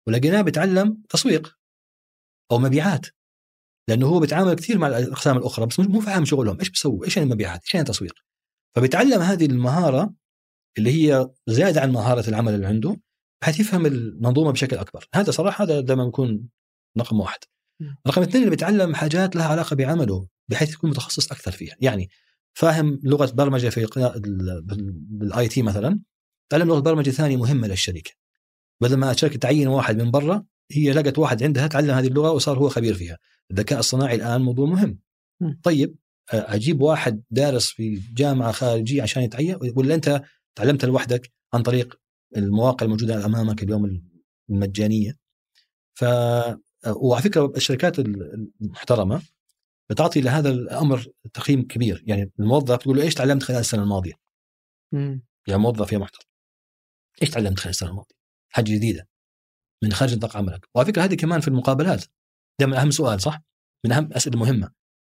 [SPEAKER 1] ولقيناه بيتعلم تسويق أو مبيعات. لأنه هو بيتعامل كثير مع الأقسام الأخرى بس مو فاهم شغلهم إيش بيسووا؟ إيش يعني مبيعات؟ إيش يعني تسويق؟ فبيتعلم هذه المهارة اللي هي زيادة عن مهارة العمل اللي عنده بحيث يفهم المنظومة بشكل أكبر. هذا صراحة هذا دائما يكون رقم واحد. رقم اثنين اللي بيتعلم حاجات لها علاقة بعمله بحيث يكون متخصص أكثر فيها. يعني فاهم لغة برمجة في بال IT مثلا تعلم لغة برمجة ثانية مهمة للشركة. بدل ما الشركة تعين واحد من برا هي لقت واحد عندها تعلم هذه اللغة وصار هو خبير فيها. الذكاء الصناعي الآن موضوع مهم. طيب أجيب واحد دارس في جامعة خارجية عشان يتعين ولا أنت تعلمت لوحدك عن طريق المواقع الموجودة أمامك اليوم المجانية؟ ف وعلى فكرة الشركات المحترمة بتعطي لهذا الأمر تقييم كبير. يعني الموظف تقول له إيش تعلمت خلال السنة الماضية؟
[SPEAKER 2] مم.
[SPEAKER 1] يا موظف يا محترم إيش تعلمت خلال السنة الماضية؟ حاجة جديدة من خارج نطاق عملك. وعلى فكرة هذه كمان في المقابلات. دائما أهم سؤال صح؟ من أهم الأسئلة المهمة.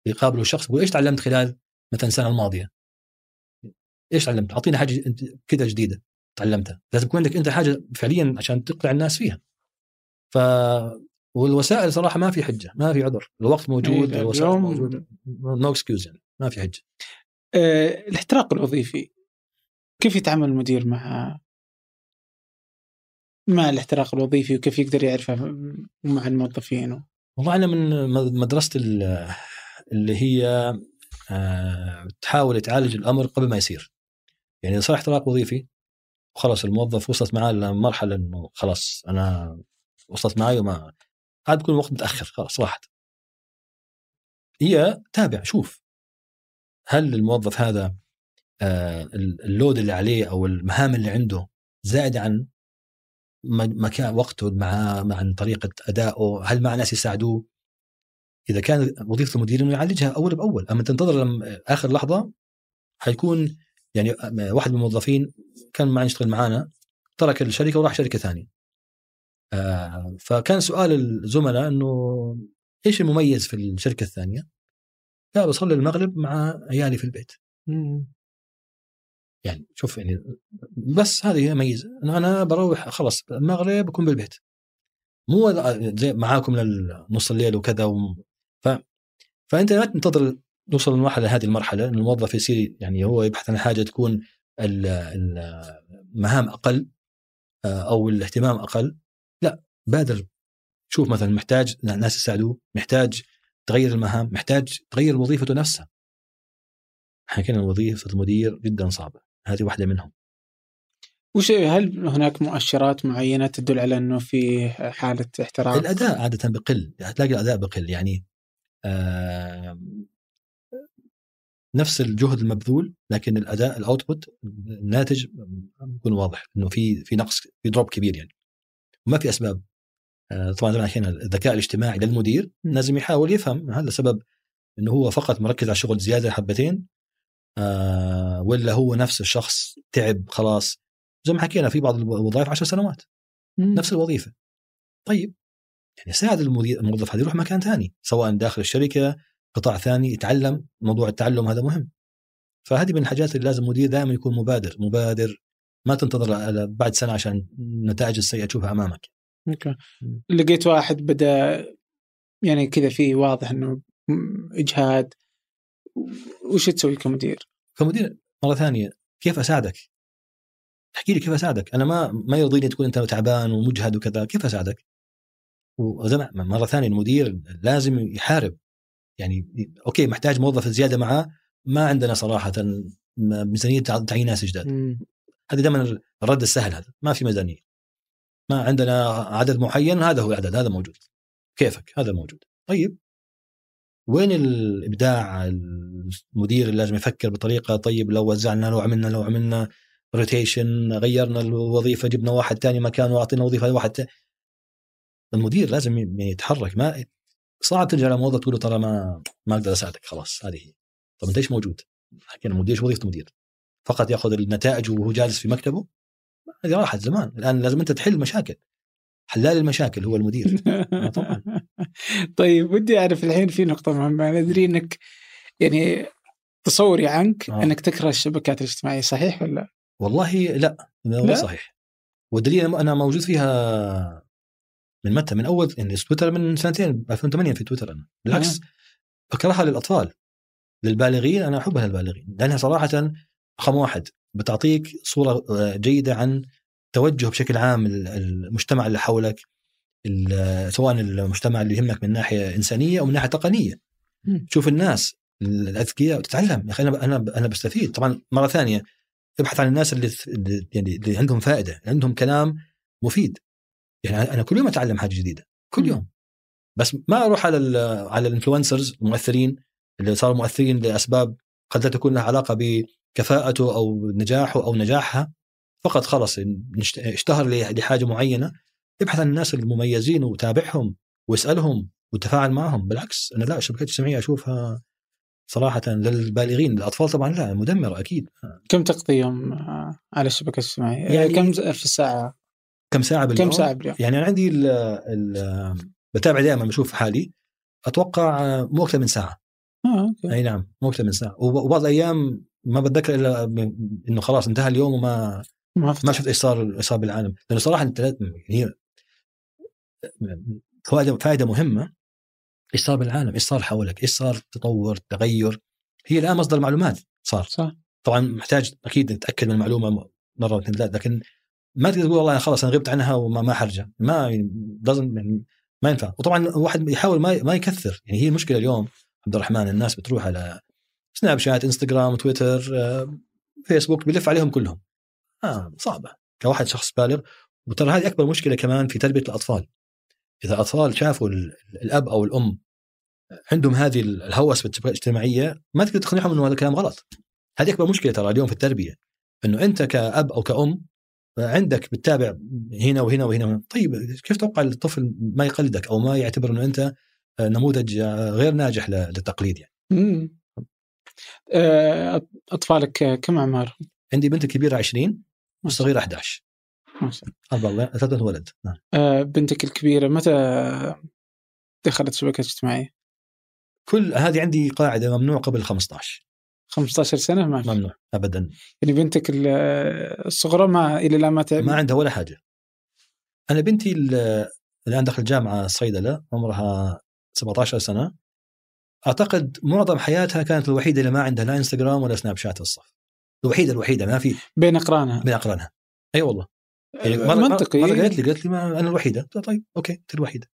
[SPEAKER 1] يقابله الشخص يقول إيش تعلمت خلال مثلا السنة الماضية؟ إيش تعلمت؟ اعطينا حاجة كذا جديدة تعلمتها. لازم يكون عندك أنت حاجة فعليا عشان تقنع الناس فيها. ف والوسائل صراحة ما في حجة ما في عذر. الوقت موجود
[SPEAKER 2] إيه،
[SPEAKER 1] الوسائل
[SPEAKER 2] اليوم-
[SPEAKER 1] موجودة. no excuse يعني ما في حجة.
[SPEAKER 2] آه، الاحتراق الوظيفي. كيف يتعامل المدير مع مع الاحتراق الوظيفي وكيف يقدر يعرفه مع الموظفين؟
[SPEAKER 1] والله أنا من مدرسة اللي هي آه، تحاول تعالج الأمر قبل ما يصير. يعني إذا صار احتراق وظيفي وخلاص الموظف وصلت معاه لمرحلة إنه خلاص أنا وصلت معي وما عاد بيكون الوقت متأخر خلاص راحت. هي تابع شوف. هل الموظف هذا آه، اللود اللي عليه أو المهام اللي عنده زائدة عن مكان وقته مع مع طريقة ادائه هل مع ناس يساعدوه؟ إذا كان وظيفة المدير إنه يعالجها أول بأول. أما تنتظر لما آخر لحظة حيكون يعني واحد من الموظفين كان معنا يشتغل معانا ترك الشركة وراح شركة ثانية. آه فكان سؤال الزملاء إنه إيش المميز في الشركة الثانية؟ لا بصلي المغرب مع عيالي في البيت. يعني شوف يعني بس هذه إنه أنا بروح خلاص المغرب بكون بالبيت. مو زي معاكم لنص الليل وكذا و... ف... فأنت لا تنتظر نوصل لمرحله هذه المرحلة. إن الموظف يصير يعني هو يبحث عن حاجة تكون المهام أقل آه، أو الاهتمام أقل. لا بادر. شوف مثلا محتاج ناس يساعدوه محتاج تغير المهام محتاج تغير وظيفته نفسها. حكينا وظيفة المدير جدا صعبة. هذه واحدة منهم.
[SPEAKER 2] وش هل هناك مؤشرات معينة تدل على أنه في حالة احتراق؟
[SPEAKER 1] الأداء عادة بقل تلاقي الأداء بقل يعني آه نفس الجهد المبذول لكن الأداء ال output الناتج يكون واضح إنه في في نقص في drop كبير يعني. ما في أسباب. آه، طبعا زي ما الذكاء الاجتماعي للمدير لازم يحاول يفهم هل السبب إنه هو فقط مركز على الشغل زيادة حبتين آه ولا هو نفس الشخص تعب خلاص. زي ما حكينا في بعض الوظائف 10 سنوات. مم. نفس الوظيفة. طيب يعني ساعد الموظف هذا يروح مكان ثاني سواء داخل الشركة قطاع ثاني يتعلم موضوع التعلم هذا مهم. فهذه من الحاجات اللي لازم المدير دائما يكون مبادر مبادر ما تنتظر بعد سنة عشان النتائج السيئة تشوفها أمامك.
[SPEAKER 2] أوكي. لقيت واحد بدأ يعني كذا في واضح إنه إجهاد وش تسوي كمدير؟
[SPEAKER 1] كمدير مرة ثانية كيف أساعدك؟ احكي لي كيف أساعدك؟ أنا ما ما يرضيني تكون أنت تعبان ومجهد وكذا، كيف أساعدك؟ مرة ثانية المدير لازم يحارب يعني أوكي محتاج موظف زيادة معاه ما عندنا صراحة ميزانية تعيين ناس جداد هذا دائما الرد السهل هذا ما في ميزانية ما عندنا عدد معين هذا هو العدد هذا موجود كيفك هذا موجود طيب وين الإبداع المدير اللي لازم يفكر بطريقة طيب لو وزعنا لو عملنا لو عملنا روتيشن غيرنا الوظيفة جبنا واحد ثاني مكانه واعطينا وظيفة لواحد تاني. المدير لازم يتحرك ما صعب ترجع لموظف تقول له ترى ما ما أقدر أساعدك خلاص هذه هي طب أنت إيش موجود؟ حكينا مدير إيش وظيفة مدير؟ فقط يأخذ النتائج وهو جالس في مكتبه هذه راحت زمان الآن لازم أنت تحل مشاكل حلال المشاكل هو المدير. آه، طبعا.
[SPEAKER 2] طيب ودي أعرف الحين في نقطة مهمة. أنا أدري إنك يعني تصوري عنك آه. إنك تكره الشبكات الاجتماعية صحيح ولا؟
[SPEAKER 1] والله لا لا؟ صحيح. والدليل أنا موجود فيها من متى؟ من أول يعني تويتر من سنتين 2008 في تويتر أنا. بالعكس بكرهها للأطفال للبالغين. أنا أحبها للبالغين لأنها صراحة رقم واحد بتعطيك صورة آه، جيدة عن توجه بشكل عام المجتمع اللي حولك سواء المجتمع اللي يهمك من ناحية إنسانية أو من ناحية تقنية. شوف الناس الأذكياء وتتعلم يا أخي أنا أنا أنا بستفيد. طبعا مرة ثانية ابحث عن الناس اللي يعني اللي عندهم فائدة اللي عندهم كلام مفيد. يعني أنا كل يوم أتعلم حاجة جديدة كل يوم. بس ما أروح على على الانفلونسرز المؤثرين اللي صاروا مؤثرين لأسباب قد لا تكون لها علاقة بكفاءته أو نجاحه أو نجاحها. فقط خلص اشتهر لحاجة معينة ابحث عن الناس المميزين وتابعهم واسألهم وتفاعل معهم بالعكس أنا لا الشبكات الاجتماعيه أشوفها صراحة للبالغين الأطفال طبعا لا مدمرة أكيد
[SPEAKER 2] كم تقضي يوم على الشبكة الاجتماعية؟ يعني كم في الساعة؟
[SPEAKER 1] كم ساعة باليوم؟
[SPEAKER 2] كم ساعة باليوم؟
[SPEAKER 1] يعني أنا عندي ال ال بتابع دائما بشوف حالي أتوقع مو أكثر من ساعة
[SPEAKER 2] آه أوكي
[SPEAKER 1] أي نعم مو أكثر من ساعة وبعض الأيام ما بتذكر إلا إنه خلاص انتهى اليوم وما ما, ما شفت إيش صار إيش صار بالعالم. لأنه صراحة أنت هي فائدة فائدة مهمة. إيش صار بالعالم؟ إيش صار حولك؟ إيش صار تطور تغير؟ هي الآن مصدر معلومات صار.
[SPEAKER 2] صح.
[SPEAKER 1] طبعا محتاج أكيد نتأكد من المعلومة مرة واثنين ثلاث لكن ما تقدر تقول والله خلاص أنا غبت عنها وما ما حرجع ما يعني ما ينفع. وطبعا الواحد يحاول ما ما يكثر. يعني هي المشكلة اليوم عبد الرحمن الناس بتروح على سناب شات انستغرام تويتر فيسبوك بيلف عليهم كلهم. آه صعبة. كواحد شخص بالغ. وترى هذه أكبر مشكلة كمان في تربية الأطفال. إذا الاطفال شافوا ال- الأب أو الأم عندهم هذه الهوس الاجتماعية ما تقدر تقنعهم إنه هذا الكلام غلط. هذه أكبر مشكلة ترى اليوم في التربية. إنه أنت كأب أو كأم عندك بتتابع هنا وهنا وهنا. طيب كيف تتوقع الطفل ما يقلدك أو ما يعتبر إنه أنت نموذج غير ناجح للتقليد يعني؟
[SPEAKER 2] مم. آه، أطفالك كم اعمارهم؟
[SPEAKER 1] عندي بنت الكبيره 20 والصغيره 11
[SPEAKER 2] ما شاء الله.
[SPEAKER 1] ثلاثة ولد. نعم.
[SPEAKER 2] آه، بنتك الكبيرة متى دخلت شبكات اجتماعية؟
[SPEAKER 1] كل هذه عندي قاعدة ممنوع قبل 15
[SPEAKER 2] 15 سنة؟ ما في.
[SPEAKER 1] ممنوع ابدا.
[SPEAKER 2] يعني بنتك ال- الصغرى ما إلى الان ما
[SPEAKER 1] ما عندها ولا حاجة. أنا بنتي ال- الآن دخلت جامعة صيدلة عمرها 17 سنة. أعتقد معظم حياتها كانت الوحيدة اللي ما عندها لا إنستغرام ولا سناب شات في الصف. الوحيدة الوحيدة ما في
[SPEAKER 2] بين إقرانها.
[SPEAKER 1] من إقرانها. أي والله. يعني مرة
[SPEAKER 2] منطقي.
[SPEAKER 1] مرة قالت لي قالت لي ما أنا الوحيدة. لها طيب okay أنت الوحيدة.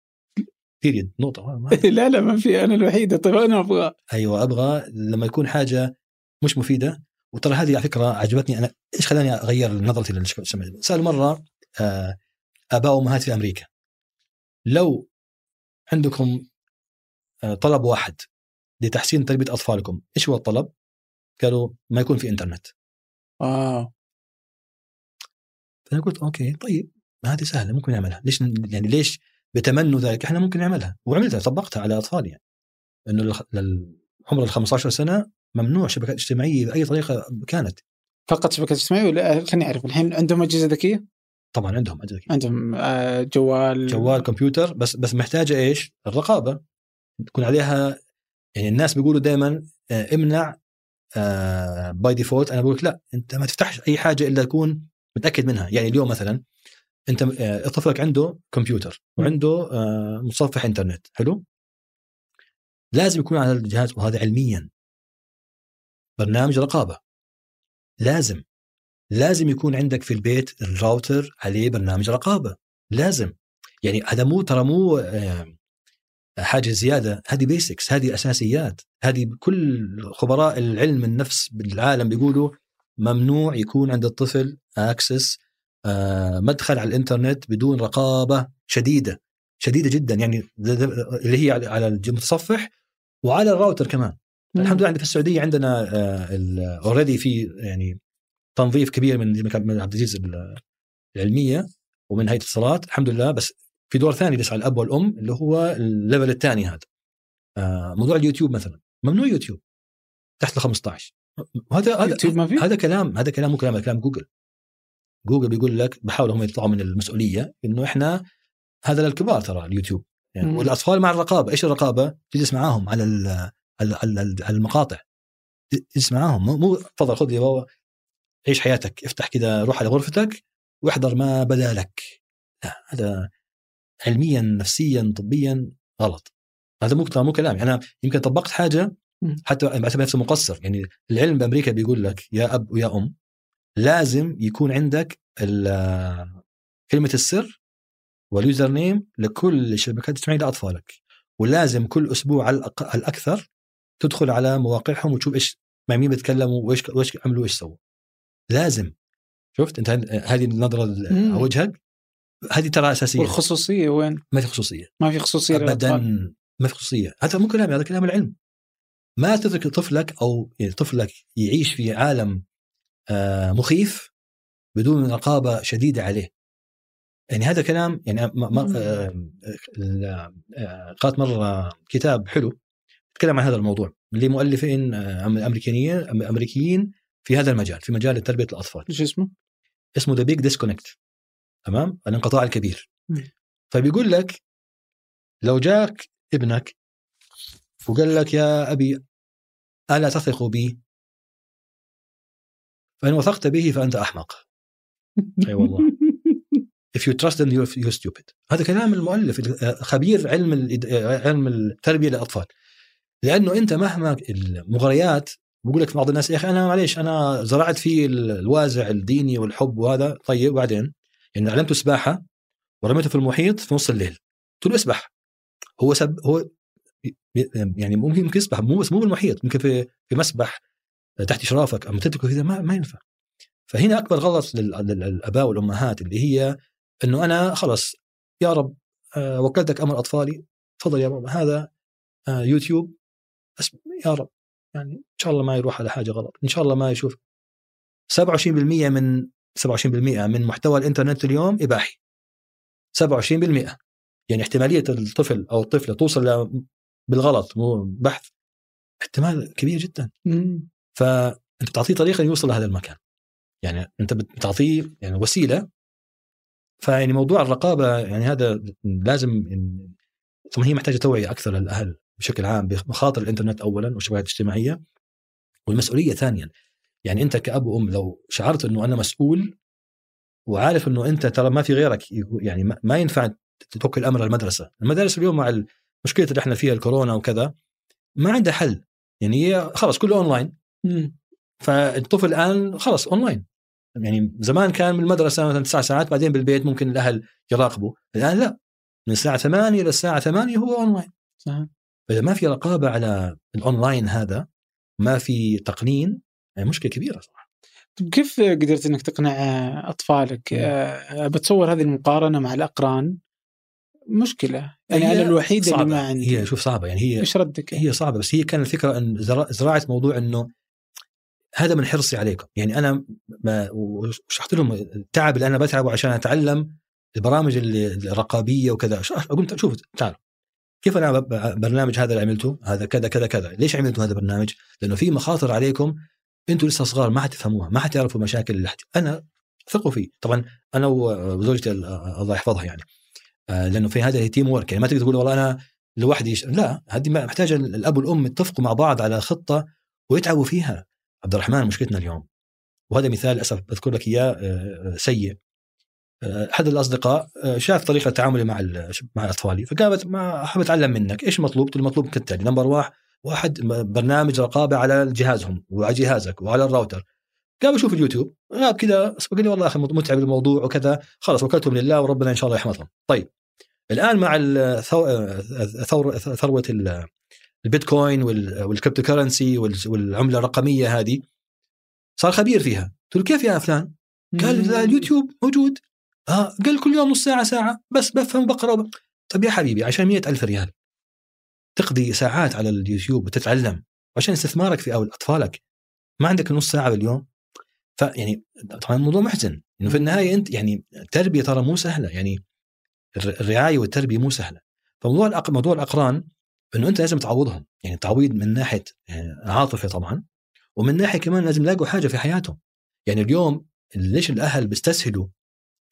[SPEAKER 1] بيريد نقطة. ما- ما-
[SPEAKER 2] لا لا ما في أنا الوحيدة. طيب أنا أبغى.
[SPEAKER 1] أيوه أبغى لما يكون حاجة مش مفيدة. وترى هذه على فكرة عجبتني. أنا إيش خلاني أغير نظرتي للشمال سأل مرة آه، أباء وأمهات في أمريكا. لو عندكم آه، طلب واحد لتحسين تربية أطفالكم إيش هو الطلب؟ قالوا ما يكون في إنترنت.
[SPEAKER 2] واو
[SPEAKER 1] فأنا قلت أوكي طيب هذه سهلة ممكن نعملها. ليش يعني ليش بتمنوا ذلك؟ إحنا ممكن نعملها. وعملتها طبقتها على أطفالي يعني. انه الخ- لل- عمر ال 15 سنة ممنوع شبكات اجتماعية بأي طريقة كانت.
[SPEAKER 2] فقط شبكات اجتماعية ولا خليني أعرف الحين عندهم أجهزة ذكية؟
[SPEAKER 1] طبعا عندهم أجهزة كده.
[SPEAKER 2] عندهم آه، جوال.
[SPEAKER 1] جوال كمبيوتر بس بس محتاجة إيش؟ الرقابة. تكون عليها يعني الناس بيقولوا دائما امنع by default أنا بقول لك لا أنت ما تفتحش أي حاجة إلا تكون متأكد منها. يعني اليوم مثلا أنت آه، طفلك عنده كمبيوتر وعنده آه، متصفح إنترنت حلو؟ لازم يكون على الجهاز وهذا علميا. برنامج رقابة. لازم. لازم يكون عندك في البيت الراوتر عليه برنامج رقابة. لازم. يعني هذا مو ترى مو آه، حاجة زيادة. هذه basics هذه أساسيات. هذه كل خبراء العلم النفس بالعالم بيقولوا ممنوع يكون عند الطفل access مدخل على الإنترنت بدون رقابة شديدة. شديدة جدا. يعني اللي هي على- المتصفح وعلى الراوتر كمان.
[SPEAKER 2] مم.
[SPEAKER 1] الحمد لله عندنا في السعودية عندنا already في يعني تنظيف كبير من من عبد العزيز ال- العلمية ومن هيئه الاتصالات. الحمد لله. بس في دور ثاني لسه على الأب والأم اللي هو ال level الثاني هذا. آه، موضوع اليوتيوب مثلا. ممنوع يوتيوب. تحت ال 15 وهذا هذا
[SPEAKER 2] في؟
[SPEAKER 1] هذا كلام هذا كلام مو كلام هذا كلام جوجل. جوجل بيقول لك بحاولوا هم يطلعوا من المسؤولية إنه إحنا هذا للكبار ترى اليوتيوب. يعني
[SPEAKER 2] مم.
[SPEAKER 1] والأطفال مع الرقابة. إيش الرقابة؟ تجلس معاهم على على المقاطع. تجلس معاهم. مو- مو تفضل خذ يا بابا. عيش حياتك. افتح كذا روح على غرفتك واحضر ما بدا لك. لا هذا علميا نفسيا طبيا غلط. هذا مو مو كلامي أنا يمكن طبقت
[SPEAKER 2] حاجة.
[SPEAKER 1] حتى بعتبر نفسي مقصر يعني العلم بأمريكا بيقول لك يا أب ويا أم لازم يكون عندك ال- كلمة السر واليوزر نيم لكل الشبكات الاجتماعية لأطفالك. ولازم كل أسبوع على الأكثر تدخل على مواقعهم وتشوف إيش مع مين بيتكلموا وإيش وإيش عملوا وإيش سووا. لازم. شفت؟ أنت هذه
[SPEAKER 2] النظرة.
[SPEAKER 1] على وجهك. هذه ترى أساسية.
[SPEAKER 2] والخصوصية وين؟
[SPEAKER 1] ما في خصوصية.
[SPEAKER 2] ما في خصوصية
[SPEAKER 1] ابدا ما في خصوصية. هذا مو كلامي هذا كلام العلم. ما تترك طفلك أو يعني طفلك يعيش في عالم آه، مخيف بدون رقابة شديدة عليه. يعني هذا كلام يعني آه، آه، آه، قرأت مرة كتاب حلو يتكلم عن هذا الموضوع. لمؤلفين امريكيين أمريكيين في هذا المجال في مجال تربية الأطفال.
[SPEAKER 2] إيش اسمه؟
[SPEAKER 1] اسمه The Big Disconnect تمام؟ الانقطاع الكبير. فبيقول لك لو جاك ابنك وقال لك يا أبي ألا تثق بي؟ فإن وثقت به فأنت أحمق. أي والله. If you trust them you're, you're stupid. هذا كلام المؤلف آه، خبير علم آه، علم التربية للأطفال. لأنه أنت مهما المغريات بقول لك بعض الناس يا أخي أنا معليش أنا زرعت فيه ال- الوازع الديني والحب وهذا. طيب وبعدين؟ يعني علمته سباحه ورميته في المحيط في نص الليل. قلت له اسبح. هو سب هو يعني ممكن يمكن يسبح مو بس مو بالمحيط ممكن في في مسبح تحت إشرافك اما تتركه كذا ما, ما ينفع. فهنا أكبر غلط للآباء والأمهات اللي هي إنه أنا خلص يا رب آه، وكلتك أمر أطفالي تفضل يا رب هذا آه، يوتيوب يا رب يعني إن شاء الله ما يروح على حاجة غلط إن شاء الله ما يشوف. 27% من 27% من محتوى الإنترنت اليوم إباحي. 27% يعني احتمالية الطفل أو الطفلة توصل بالغلط مو بحث احتمال كبير جدا. فأنت بتعطيه طريقة يوصل لهذا المكان. يعني أنت بتعطيه يعني وسيلة. فيعني موضوع الرقابة يعني هذا لازم ثم هي محتاجة توعية أكثر للأهل بشكل عام بمخاطر الإنترنت اولا والشبكات الاجتماعية. والمسؤولية ثانيا يعني أنت كأب وأم لو شعرت إنه أنا مسؤول وعارف إنه أنت ترى ما في غيرك يعني ما ينفع تترك الأمر المدرسة، المدارس اليوم مع المشكلة اللي إحنا فيها الكورونا وكذا ما عندها حل. يعني هي خلاص كله أونلاين. فالطفل الآن خلاص أونلاين. يعني زمان كان بالمدرسة مثلا تسع ساعات بعدين بالبيت ممكن الأهل يراقبوا. الآن لا. من الساعة 8 للساعه 8 هو أونلاين. صح فإذا ما في رقابة على الأونلاين هذا ما في تقنين مشكلة كبيرة صراحة.
[SPEAKER 2] طيب كيف قدرت إنك تقنع أطفالك؟ أه بتصور هذه المقارنة مع الأقران؟ مشكلة. يعني أنا الوحيدة
[SPEAKER 1] اللي
[SPEAKER 2] ما عندي.
[SPEAKER 1] هي شوف صعبة. يعني هي
[SPEAKER 2] إيش ردك؟
[SPEAKER 1] هي صعبة بس هي كان الفكرة إن زراعة موضوع إنه هذا من حرصي عليكم يعني أنا ما وشرحت لهم التعب اللي أنا بتعبه عشان أتعلم البرامج الرقابية وكذا. قلت شوف تعال. كيف أنا برنامج هذا اللي عملته؟ هذا كذا كذا كذا. ليش عملتوا هذا البرنامج؟ لأنه في مخاطر عليكم أنتم لسه صغار ما حتفهموها ما حتعرفوا المشاكل اللي حت... أنا ثقوا فيه طبعا أنا وزوجتي الله يحفظها يعني. آه، لأنه في هذا teamwork يعني ما تقدر تقول والله أنا لوحدي لا هذه محتاجة الأب والأم يتفقوا مع بعض على خطة ويتعبوا فيها. عبد الرحمن مشكلتنا اليوم. وهذا مثال للاسف بذكر لك إياه آه، آه، سيء. أحد الأصدقاء شاف طريقة تعاملي مع مع اطفالي فقال أنا أحب أتعلم منك إيش المطلوب؟ المطلوب كالتالي. number واحد واحد برنامج رقابة على جهازهم وعلى جهازك وعلى الراوتر. قال بشوف اليوتيوب غاب كذا قال لي والله أخي متعب الموضوع وكذا. خلاص وكلتهم لله وربنا إن شاء الله يحفظهم طيب الآن مع ثورة ثورة البيتكوين وال cryptocurrency والعملة الرقمية هذه صار خبير فيها. قلت له كيف يا فلان؟ قال اليوتيوب موجود. آه قال كل يوم نص ساعة ساعة بس بفهم بقرا طيب يا حبيبي عشان مئة ألف ريال. تقضي ساعات على اليوتيوب وتتعلم عشان استثمارك في أطفالك. ما عندك نص ساعة باليوم. فيعني طبعا الموضوع محزن. إنه في النهاية أنت يعني التربية ترى مو سهلة. يعني الرعاية والتربية مو سهلة. فموضوع الأق... موضوع الأقران إنه أنت لازم تعوضهم. يعني تعويض من ناحية يعني عاطفه طبعا ومن ناحية كمان لازم يلاقوا حاجة في حياتهم. يعني اليوم ليش الأهل بيستسهلوا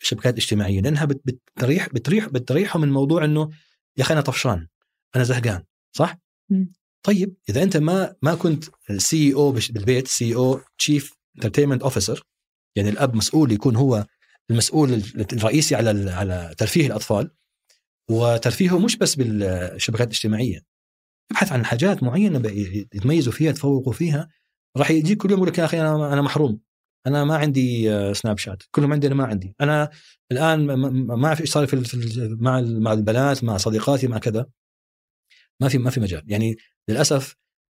[SPEAKER 1] الشبكات الاجتماعية؟ لأنها بتريح بتريح بتريحهم من موضوع إنه يا أخي أنا طفشان أنا زهقان. صح؟ م. طيب إذا أنت ما ما كنت CEO بالبيت CEO Chief Entertainment Officer يعني الأب مسؤول يكون هو المسؤول الرئيسي على على ترفيه الأطفال وترفيهه مش بس بالشبكات الاجتماعية. ابحث عن حاجات معينة يتميزوا فيها يتفوقوا فيها. راح يجيك كل يوم يقول لك يا أخي أنا أنا محروم. أنا ما عندي سناب شات كلهم عندي أنا ما عندي. أنا الآن ما أعرف إيش صار في مع مع البنات مع صديقاتي مع كذا. ما في ما في مجال يعني للأسف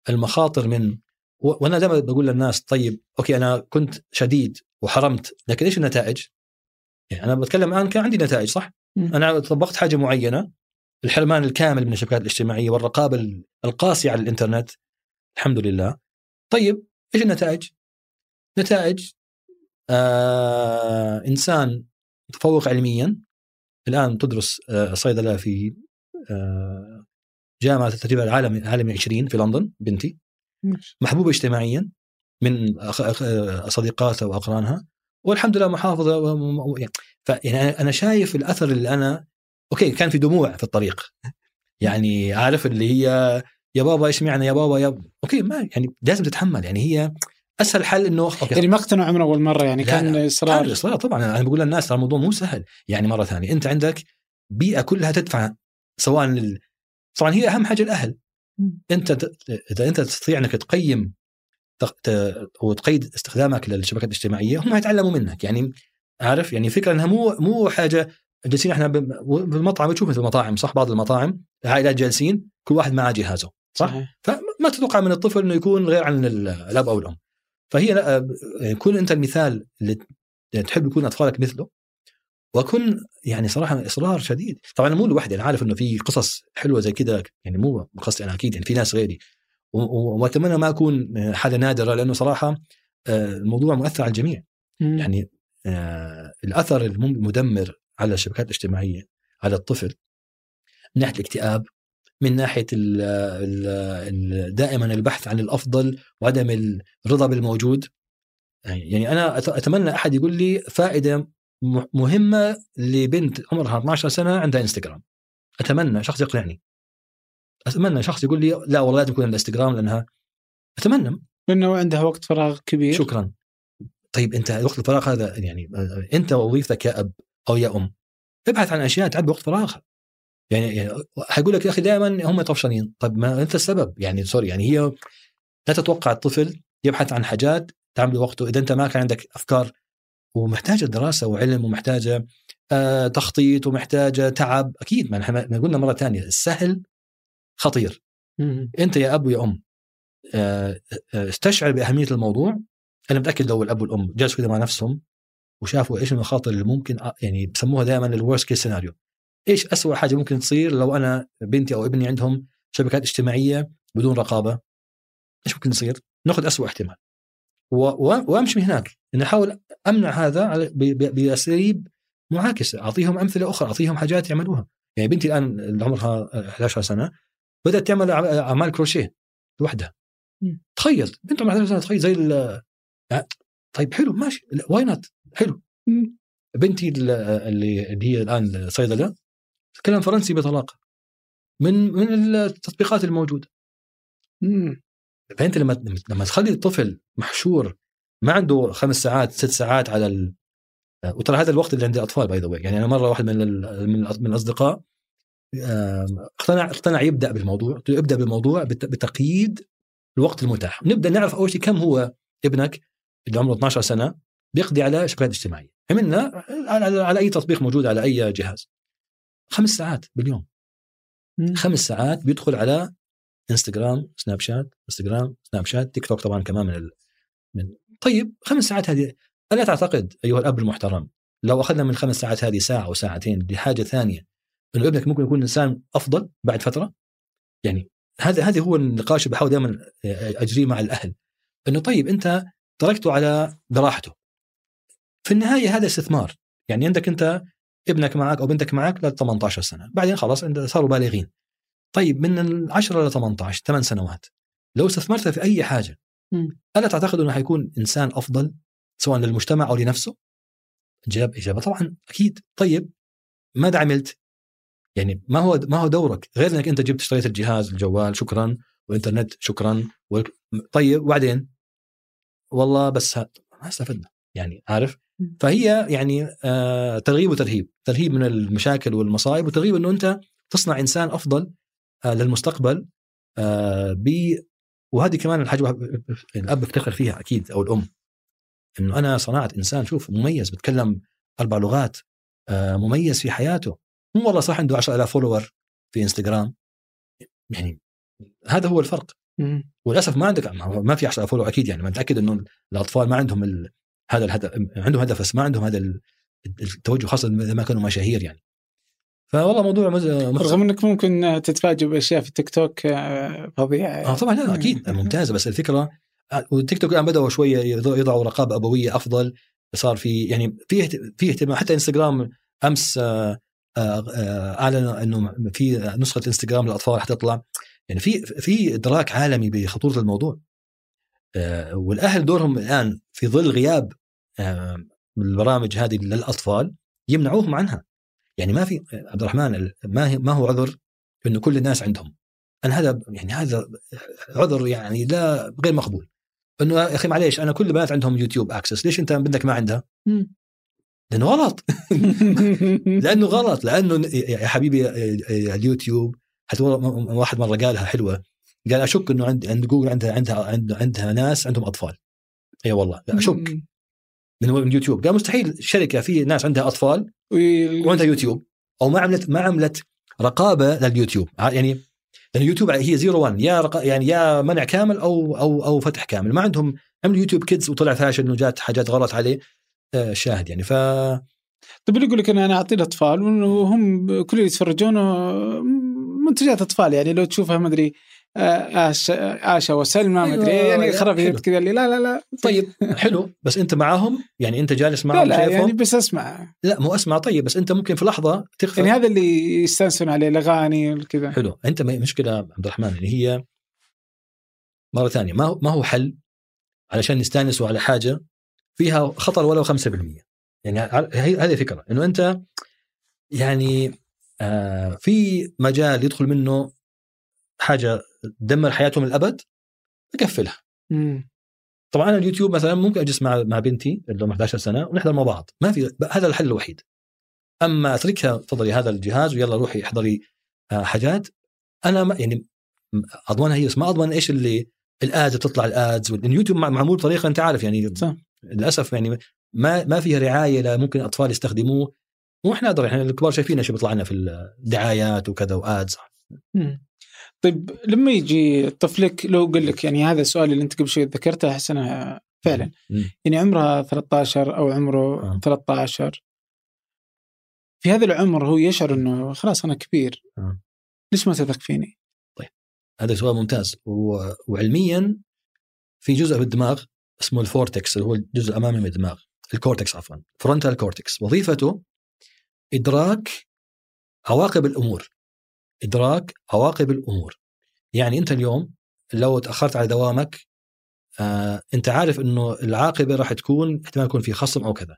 [SPEAKER 1] المخاطر من وأنا دائما بقول للناس طيب أوكي أنا كنت شديد وحرمت لكن إيش النتائج؟ يعني أنا بتكلم الآن كان عندي نتائج صح؟ م. أنا طبقت حاجة معينة الحرمان الكامل من الشبكات الاجتماعية والرقابه القاسيه على الإنترنت الحمد لله طيب إيش النتائج؟ نتائج آه إنسان متفوق علميا الآن تدرس آه صيدلة في آه جامعة التدريب العالمي العالمي 20 في لندن بنتي. محبوبة اجتماعيا من صديقاتها وأقرانها. والحمد لله محافظة يعني أنا شايف الأثر اللي أنا okay كان في دموع في الطريق. يعني عارف اللي هي يا بابا إيش معنى يا بابا يا okay ما يعني لازم تتحمل. يعني هي أسهل حل إنه
[SPEAKER 2] okay. يعني ما اقتنعوا من أول مرة يعني كان إصرار.
[SPEAKER 1] كان إصرار طبعا. أنا بقول للناس الموضوع مو سهل. يعني مرة ثانية أنت عندك بيئة كلها تدفع سواء لل... طبعا هي أهم حاجة الأهل. أنت إذا أنت تستطيع أنك تقيم وتقيد استخدامك للشبكات الاجتماعية هم يتعلموا منك. يعني عارف؟ يعني فكرة إنها مو مو حاجة جالسين إحنا بالمطعم تشوف مثل المطاعم صح؟ بعض المطاعم العائلات جالسين كل واحد معاه جهازه صح؟
[SPEAKER 2] صحيح.
[SPEAKER 1] فما تتوقع من الطفل إنه يكون غير عن ال- الأب أو الأم. فهي لا يعني كون أنت المثال اللي تحب يكون أطفالك مثله وكن يعني صراحة إصرار شديد. طبعا أنا مو لوحدي أنا عارف إنه في قصص حلوة زي كده يعني مو قصدي أنا أكيد يعني في ناس غيري. وأتمنى ما أكون حاله نادرة لأنه صراحة آه، الموضوع مؤثر على الجميع. يعني آه، الأثر المدمر على الشبكات الاجتماعية على الطفل من ناحية الاكتئاب من ناحية ال ال ال دائما البحث عن الأفضل وعدم الرضا بالموجود. يعني أنا أتمنى أحد يقول لي فائدة مهمة لبنت عمرها 12 سنة عندها انستغرام. أتمنى شخص يقنعني. أتمنى شخص يقول لي لا والله لازم يكون عندها انستغرام لأنها أتمنى.
[SPEAKER 2] لأنه عندها وقت فراغ كبير.
[SPEAKER 1] شكرا. طيب أنت وقت الفراغ هذا يعني آه، أنت وظيفتك يا أب أو يا أم ابحث عن أشياء تعبي وقت فراغها يعني, يعني حيقول لك يا أخي دائما هم طفشانين. طيب ما أنت السبب؟ يعني sorry يعني هي لا تتوقع الطفل يبحث عن حاجات تعبي وقته. إذا أنت ما كان عندك أفكار ومحتاجة دراسة وعلم ومحتاجة آه تخطيط ومحتاجة تعب. أكيد ما نحن ما قلنا مرة ثانية السهل خطير.
[SPEAKER 2] مم.
[SPEAKER 1] أنت يا أب ويا أم آه، آه، استشعر بأهمية الموضوع. أنا متأكد لو الأب والأم جلسوا كده مع نفسهم وشافوا إيش المخاطر اللي ممكن يعني بسموها دائما ال worst case scenario إيش أسوأ حاجة ممكن تصير لو أنا بنتي أو ابني عندهم شبكات اجتماعية بدون رقابة؟ إيش ممكن يصير؟ ناخذ أسوأ احتمال. و- و- وأمشي من هناك. ان أحاول أمنع هذا بأساليب معاكسة أعطيهم أمثلة أخرى أعطيهم حاجات يعملوها يعني بنتي الآن اللي عمرها 11 سنة بدأت تعمل أعمال كروشيه لوحدها
[SPEAKER 2] مم.
[SPEAKER 1] تخيل بنت عمرها 11 سنة تخيل زي ال- طيب حلو ماشي why not حلو
[SPEAKER 2] مم.
[SPEAKER 1] بنتي ال- اللي اللي هي الآن صيدلة تتكلم فرنسي بطلاقة من من التطبيقات الموجودة
[SPEAKER 2] مم.
[SPEAKER 1] فأنت لما لما تخلي الطفل محشور ما عنده خمس ساعات ست ساعات على ال... وترى هذا الوقت اللي عند الاطفال باي ذا يعني أنا مرة واحد من ال... من الأصدقاء اقتنع اقتنع يبدأ بالموضوع قلت له ابدا بالموضوع بت- بتقييد الوقت المتاح. نبدأ نعرف أول شيء كم هو ابنك اللي عمره 12 سنة بيقضي على شبكات اجتماعية. عملنا على, على, على أي تطبيق موجود على أي جهاز. خمس ساعات باليوم.
[SPEAKER 2] مم.
[SPEAKER 1] خمس ساعات بيدخل على انستغرام سناب شات انستغرام سناب شات تيك توك طبعا كمان من ال... من طيب خمس ساعات هذه ألا تعتقد أيها الأب المحترم لو أخذنا من الخمس ساعات هذه ساعة أو ساعتين لحاجة ثانية انه ابنك ممكن يكون إنسان أفضل بعد فترة؟ يعني هذا هذا هو النقاش بحاول دائما أجريه مع الأهل. إنه طيب أنت تركته على براحته. في النهاية هذا استثمار. يعني عندك أنت ابنك معك أو بنتك معك ل 18 سنة. بعدين خلاص انت صاروا بالغين. طيب من ال 10 ل 18 8 سنوات. لو استثمرتها في أي
[SPEAKER 2] حاجة
[SPEAKER 1] ألا تعتقد أنه حيكون إنسان أفضل سواء للمجتمع أو لنفسه؟ جاب إجابة طبعا أكيد طيب ماذا عملت؟ يعني ما هو ما هو دورك غير إنك أنت جبت اشتريت الجهاز الجوال شكرا والإنترنت شكرا و... طيب وبعدين والله بس ها... ما استفدنا يعني عارف. فهي يعني آه ترغيب وترهيب ترهيب من المشاكل والمصايب وترغيب إنه أنت تصنع إنسان أفضل آه للمستقبل آه وهذه كمان الحاجة الأب بيفتخر فيها أكيد أو الأم. إنه أنا صنعت إنسان شوف مميز بتكلم أربع لغات آه مميز في حياته. مو والله صح عنده 10000 فولور في إنستغرام. يعني هذا هو الفرق. وللأسف ما عندك ما في 10000 follower أكيد يعني متأكد إنه الأطفال ما عندهم ال... هذا الهدف عندهم هدف بس ما عندهم هذا ال- التوجه خاصة إذا ما كانوا مشاهير يعني. فوالله موضوع مز...
[SPEAKER 2] رغم إنك ممكن تتفاجئ بأشياء في التيك توك آه، فظيعة
[SPEAKER 1] آه طبعا لا أكيد ممتازة. بس الفكرة آه، والتيك توك الآن بدأوا شوية يض- يضعوا رقابة أبوية أفضل. صار في يعني في في اهتمام. حتى إنستغرام أمس آه، أعلن إنه في نسخة إنستغرام للأطفال حتطلع يعني في في إدراك عالمي بخطورة الموضوع. والأهل دورهم الآن في ظل غياب البرامج هذه للأطفال يمنعوهم عنها. يعني ما في عبد الرحمن ال- ما ما هو عذر إنه كل الناس عندهم؟ أنا هذا يعني هذا عذر يعني لا غير مقبول. إنه يا أخي معليش أنا كل البنات عندهم يوتيوب access ليش أنت بدك ما عندها؟ لأنه غلط. لأنه غلط لأنه يا حبيبي اليوتيوب حتى واحد مرة قالها حلوة قال أشك إنه عند عند جوجل عندها عندها عند- عندها ناس عندهم أطفال. أي والله أشك. من من يوتيوب. قال مستحيل شركة في ناس عندها
[SPEAKER 2] أطفال
[SPEAKER 1] وعندها يوتيوب. أو ما عملت ما عملت رقابة لليوتيوب. يعني اليوتيوب هي zero 1 يا رق... يعني يا منع كامل أو أو أو فتح كامل. ما عندهم عملوا يوتيوب Kids وطلع فاشل وجات حاجات غلط عليه. آه، شاهد يعني. ف
[SPEAKER 2] طيب اللي يقول لك أنا أعطي الأطفال وهم كل اللي يتفرجون آه، منتجات أطفال يعني. لو تشوفها ما أدري آشا آشا وسلمى ما أدري
[SPEAKER 1] أيوة،
[SPEAKER 2] يعني
[SPEAKER 1] حلو.
[SPEAKER 2] خرافيط كذا اللي لا لا لا.
[SPEAKER 1] طيب حلو. بس أنت معاهم؟ يعني أنت جالس
[SPEAKER 2] لا
[SPEAKER 1] معاهم
[SPEAKER 2] لا
[SPEAKER 1] شايفهم؟
[SPEAKER 2] يعني بس أسمع.
[SPEAKER 1] لا مو أسمع. طيب بس أنت ممكن في لحظة تغفل
[SPEAKER 2] يعني هذا اللي يستانسون عليه الأغاني وكذا.
[SPEAKER 1] حلو. أنت مشكلة عبد الرحمن اللي هي مرة ثانية ما هو ما هو حل علشان نستانسوا على حاجة فيها خطر ولو 5% يعني هذه فكرة إنه أنت يعني آه في مجال يدخل منه حاجة تدمر حياتهم الابد أقفلها.
[SPEAKER 2] مم.
[SPEAKER 1] طبعا أنا اليوتيوب مثلا ممكن أجلس مع مع بنتي اللي عمرها 11 سنة ونحضر مع بعض. ما في هذا الحل الوحيد. أما أتركها تفضلي هذا الجهاز ويلا روحي احضري آه، حاجات. أنا ما يعني أضمنها هي بس ما أضمن إيش اللي الآدز تطلع الآدز واليوتيوب مع- معمول بطريقة أنت عارف يعني.
[SPEAKER 2] صح.
[SPEAKER 1] للأسف يعني ما ما فيها رعاية ممكن الاطفال يستخدموه. وإحنا أدري إحنا الكبار شايفين إيش بيطلع لنا في الدعايات وكذا
[SPEAKER 2] وآدز. طيب لما يجي طفلك لو قال لك يعني هذا السؤال اللي أنت قبل شوي ذكرته أحس أنا فعلا. يعني عمرها 13 أو عمره
[SPEAKER 1] آه.
[SPEAKER 2] 13 في هذا العمر هو يشعر إنه خلاص أنا كبير
[SPEAKER 1] آه.
[SPEAKER 2] ليش ما تثق فيني؟
[SPEAKER 1] هذا سؤال ممتاز و... وعلميا في جزء في الدماغ اسمه ال cortex اللي هو الجزء الامامي من الدماغ ال cortex عفوا frontal cortex وظيفته إدراك عواقب الأمور إدراك عواقب الأمور. يعني أنت اليوم لو تأخرت على دوامك آه أنت عارف إنه العاقبة راح تكون احتمال يكون في خصم أو كذا.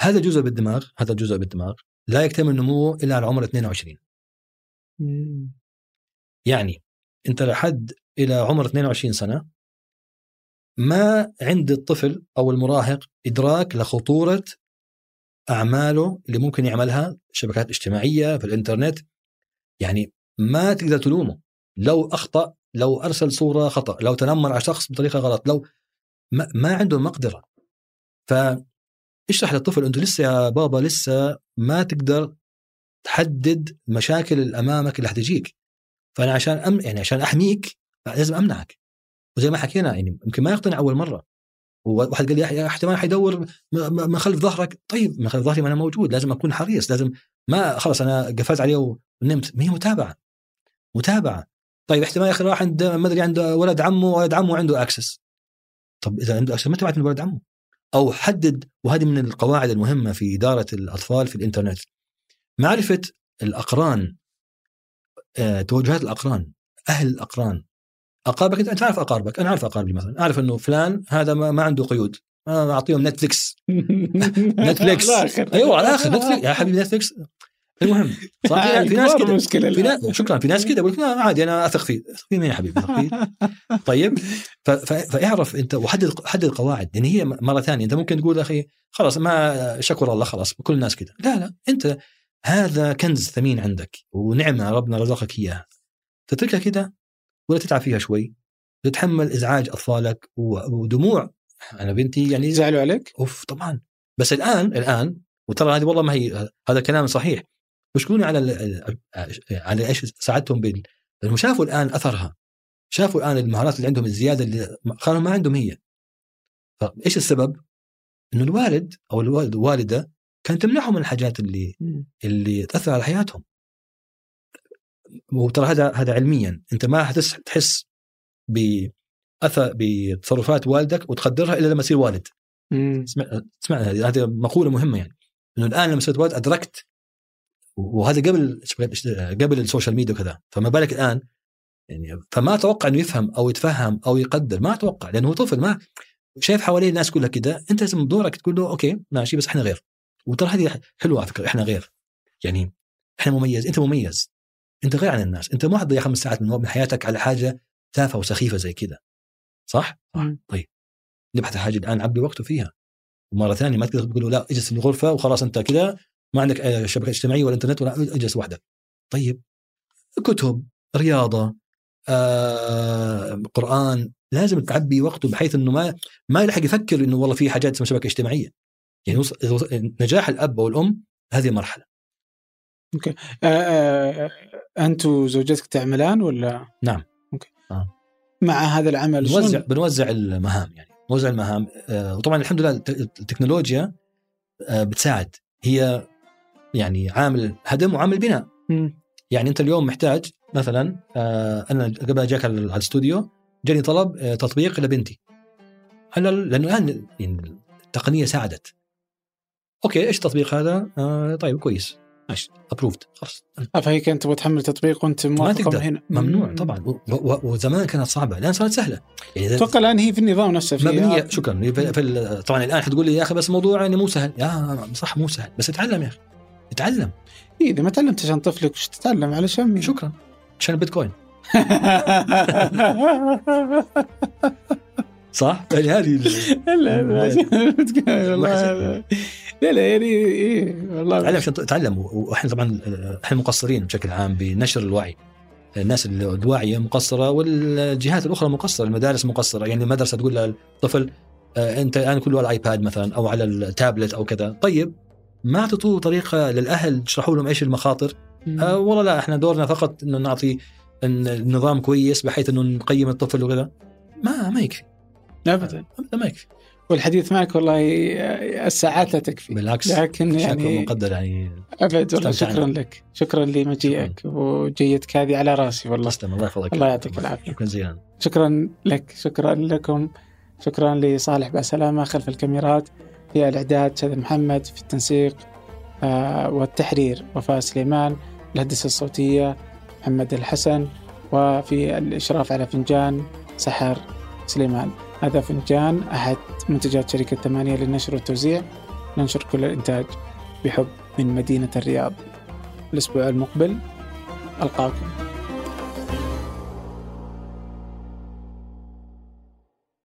[SPEAKER 1] هذا الجزء بالدماغ هذا الجزء بالدماغ. لا يكتمل نموه إلا على عمر 22 يعني أنت لحد إلى عمر 22 سنة ما عند الطفل أو المراهق إدراك لخطورة أعماله اللي ممكن يعملها شبكات اجتماعية في الإنترنت. يعني ما تقدر تلومه. لو أخطأ لو أرسل صورة خطأ لو تنمر على شخص بطريقة غلط لو ما, ما عنده مقدره فاشرح للطفل انت لسه يا بابا لسه ما تقدر تحدد مشاكل اللي أمامك اللي حتجيك. فأنا عشان أم يعني عشان أحميك لازم أمنعك. وزي ما حكينا يعني يمكن ما يقتنع أول مرة. وواحد قال لي احتمال حيدور من خلف ظهرك. طيب من خلف ظهري ما أنا موجود لازم أكون حريص لازم ما خلاص أنا قفلت عليه ونمت ما هي متابعة. متابعة. طيب احتمال يا أخي راح عند ما أدري عند ولد عمه ولد عمه عنده access طب إذا عنده access ما تبعت من ولد عمه؟ أو حدد وهذه من القواعد المهمة في إدارة الأطفال في الإنترنت. معرفة الأقران. آه، توجهات الأقران. أهل الأقران. أقاربك أنت أنت عارف أقاربك. أنا عارف أقاربي مثلا. أعرف إنه فلان هذا ما, ما عنده قيود. أنا أعطيهم نتفلكس نتفلكس. أيوه على الآخر. نتفلكس يا حبيبي نتفلكس المهم صار في, في ناس كده
[SPEAKER 2] مشكلة
[SPEAKER 1] في ناس شكرا في ناس كده يقول لك لا عادي أنا أثق فيه أثق فيه مين يا حبيبي أثق فيه طيب فاعرف أنت وحدد حدد القواعد. يعني هي مرة ثانية أنت ممكن تقول أخي خلاص ما شكر الله خلاص كل الناس كده. لا لا أنت هذا كنز ثمين عندك ونعمة ربنا رزقك إياها. تتركها كده ولا تتعب فيها شوي تتحمل إزعاج أطفالك ودموع. أنا بنتي يعني
[SPEAKER 2] زعلوا عليك؟
[SPEAKER 1] أوف طبعا. بس الآن الآن وترى هذه والله ما هي هذا كلام صحيح. يشكروني على على إيش ساعدتهم بال لأنهم شافوا الآن أثرها. شافوا الآن المهارات اللي عندهم الزيادة اللي كانوا ما عندهم هي. فإيش السبب؟ إنه الوالد أو الوالد الوالده كانت تمنعهم من الحاجات اللي اللي تأثر على حياتهم. وترى هذا هذا علميا. أنت ما حتحس تحس باثر بتصرفات والدك وتقدرها إلا لما تصير والد. هذه هذه مقولة مهمة يعني. إنه الآن لما صرت والد أدركت وهذا قبل قبل ال social media وكذا. فما بالك الآن؟ يعني فما أتوقع إنه يفهم أو يتفهم أو يقدر. ما أتوقع لأنه هو طفل ما شايف حواليه الناس كلها كده. أنت لازم دورك تقول له okay ماشي بس إحنا غير. وترى هذه حلوة على فكرة إحنا غير. يعني إحنا مميز أنت مميز. أنت غير عن الناس. أنت ما حتضيع خمس ساعات من حياتك على حاجة تافهة وسخيفة زي كده. صح؟
[SPEAKER 2] مم.
[SPEAKER 1] طيب. نبحث عن حاجة الآن عبي وقته فيها. ومرة ثانية ما تقدر تقول له لا اجلس في الغرفة وخلاص أنت كذا ما عندك آه، شبكة اجتماعية ولا إنترنت ولا اجلس وحدك طيب كتب رياضة آه قرآن لازم تعبي وقته بحيث إنه ما ما يلحق يفكر إنه والله في حاجات اسمها شبكة اجتماعية يعني نجاح الأب أو الأم هذه مرحلة
[SPEAKER 2] آه، آه، انت وزوجتك تعملان ولا؟
[SPEAKER 1] نعم.
[SPEAKER 2] أوكي.
[SPEAKER 1] آه.
[SPEAKER 2] مع هذا العمل
[SPEAKER 1] بنوزع بنوزع المهام يعني نوزع المهام آه، وطبعا الحمد لله الت- التكنولوجيا آه، بتساعد هي يعني عامل هدم وعامل بناء. يعني أنت اليوم محتاج مثلا آه، أنا قبل أجاك على الاستوديو جاني طلب آه، تطبيق لبنتي. ال- لأنه الآن يعني التقنية ساعدت. أوكي إيش التطبيق هذا؟ آه طيب كويس. ماشي ابروفد خلاص.
[SPEAKER 2] آه، فهي كانت تبغى تحمل تطبيق وأنت
[SPEAKER 1] ما تقدر.
[SPEAKER 2] هنا.
[SPEAKER 1] ممنوع
[SPEAKER 2] مم.
[SPEAKER 1] طبعا. وزمان كانت صعبة الآن صارت سهلة. يعني
[SPEAKER 2] أتوقع الآن هي في النظام نفسه في
[SPEAKER 1] مبنية. شكرا. في طبعا الآن حتقول لي يا أخي بس الموضوع يعني مو سهل. يا صح مو سهل. بس اتعلم يا أخي. اتعلم.
[SPEAKER 2] إيه، إذا ما تعلمت عشان طفلك وش تتعلم؟ علشان؟
[SPEAKER 1] شكرا. عشان البيتكوين. صح؟ يعني هذه
[SPEAKER 2] لا لا لا لا. يعني إيه
[SPEAKER 1] تعلم
[SPEAKER 2] والله
[SPEAKER 1] عشان تتعلم وإحنا طبعا آه، إحنا مقصرين بشكل عام بنشر الوعي. الناس الواعيه مقصرة والجهات الأخرى مقصرة المدارس مقصرة. يعني المدرسة تقول للطفل آه، أنت الآن كله على الايباد مثلا أو على التابلت أو كذا. طيب ما تعطوه طريقة للأهل تشرحوا لهم إيش المخاطر. آه والله لا إحنا دورنا فقط إنه نعطي النظام كويس بحيث إنه نقيم الطفل وكذا. ما ما يكفي.
[SPEAKER 2] ابدا.
[SPEAKER 1] ابدا ما يكفي.
[SPEAKER 2] والحديث معك والله الساعات لا تكفي.
[SPEAKER 1] بالعكس
[SPEAKER 2] لكن يعني
[SPEAKER 1] مقدر يعني.
[SPEAKER 2] أبد والله. شكرا لك. شكرا لمجيئك وجيتك هذه على راسي والله.
[SPEAKER 1] تسلم الله يحفظك.
[SPEAKER 2] الله يعطيك العافية.
[SPEAKER 1] شكرا جزيلا
[SPEAKER 2] شكرا لك شكرا لكم. شكرا لصالح بسلامة خلف الكاميرات. في الإعداد شذى محمد في التنسيق آه، والتحرير وفاء سليمان الهندسة الصوتية محمد الحسن وفي الإشراف على فنجان سحر سليمان. هذا فنجان أحد منتجات شركة ثمانية للنشر والتوزيع. ننشر كل الإنتاج بحب من مدينة الرياض. الأسبوع المقبل ألقاكم.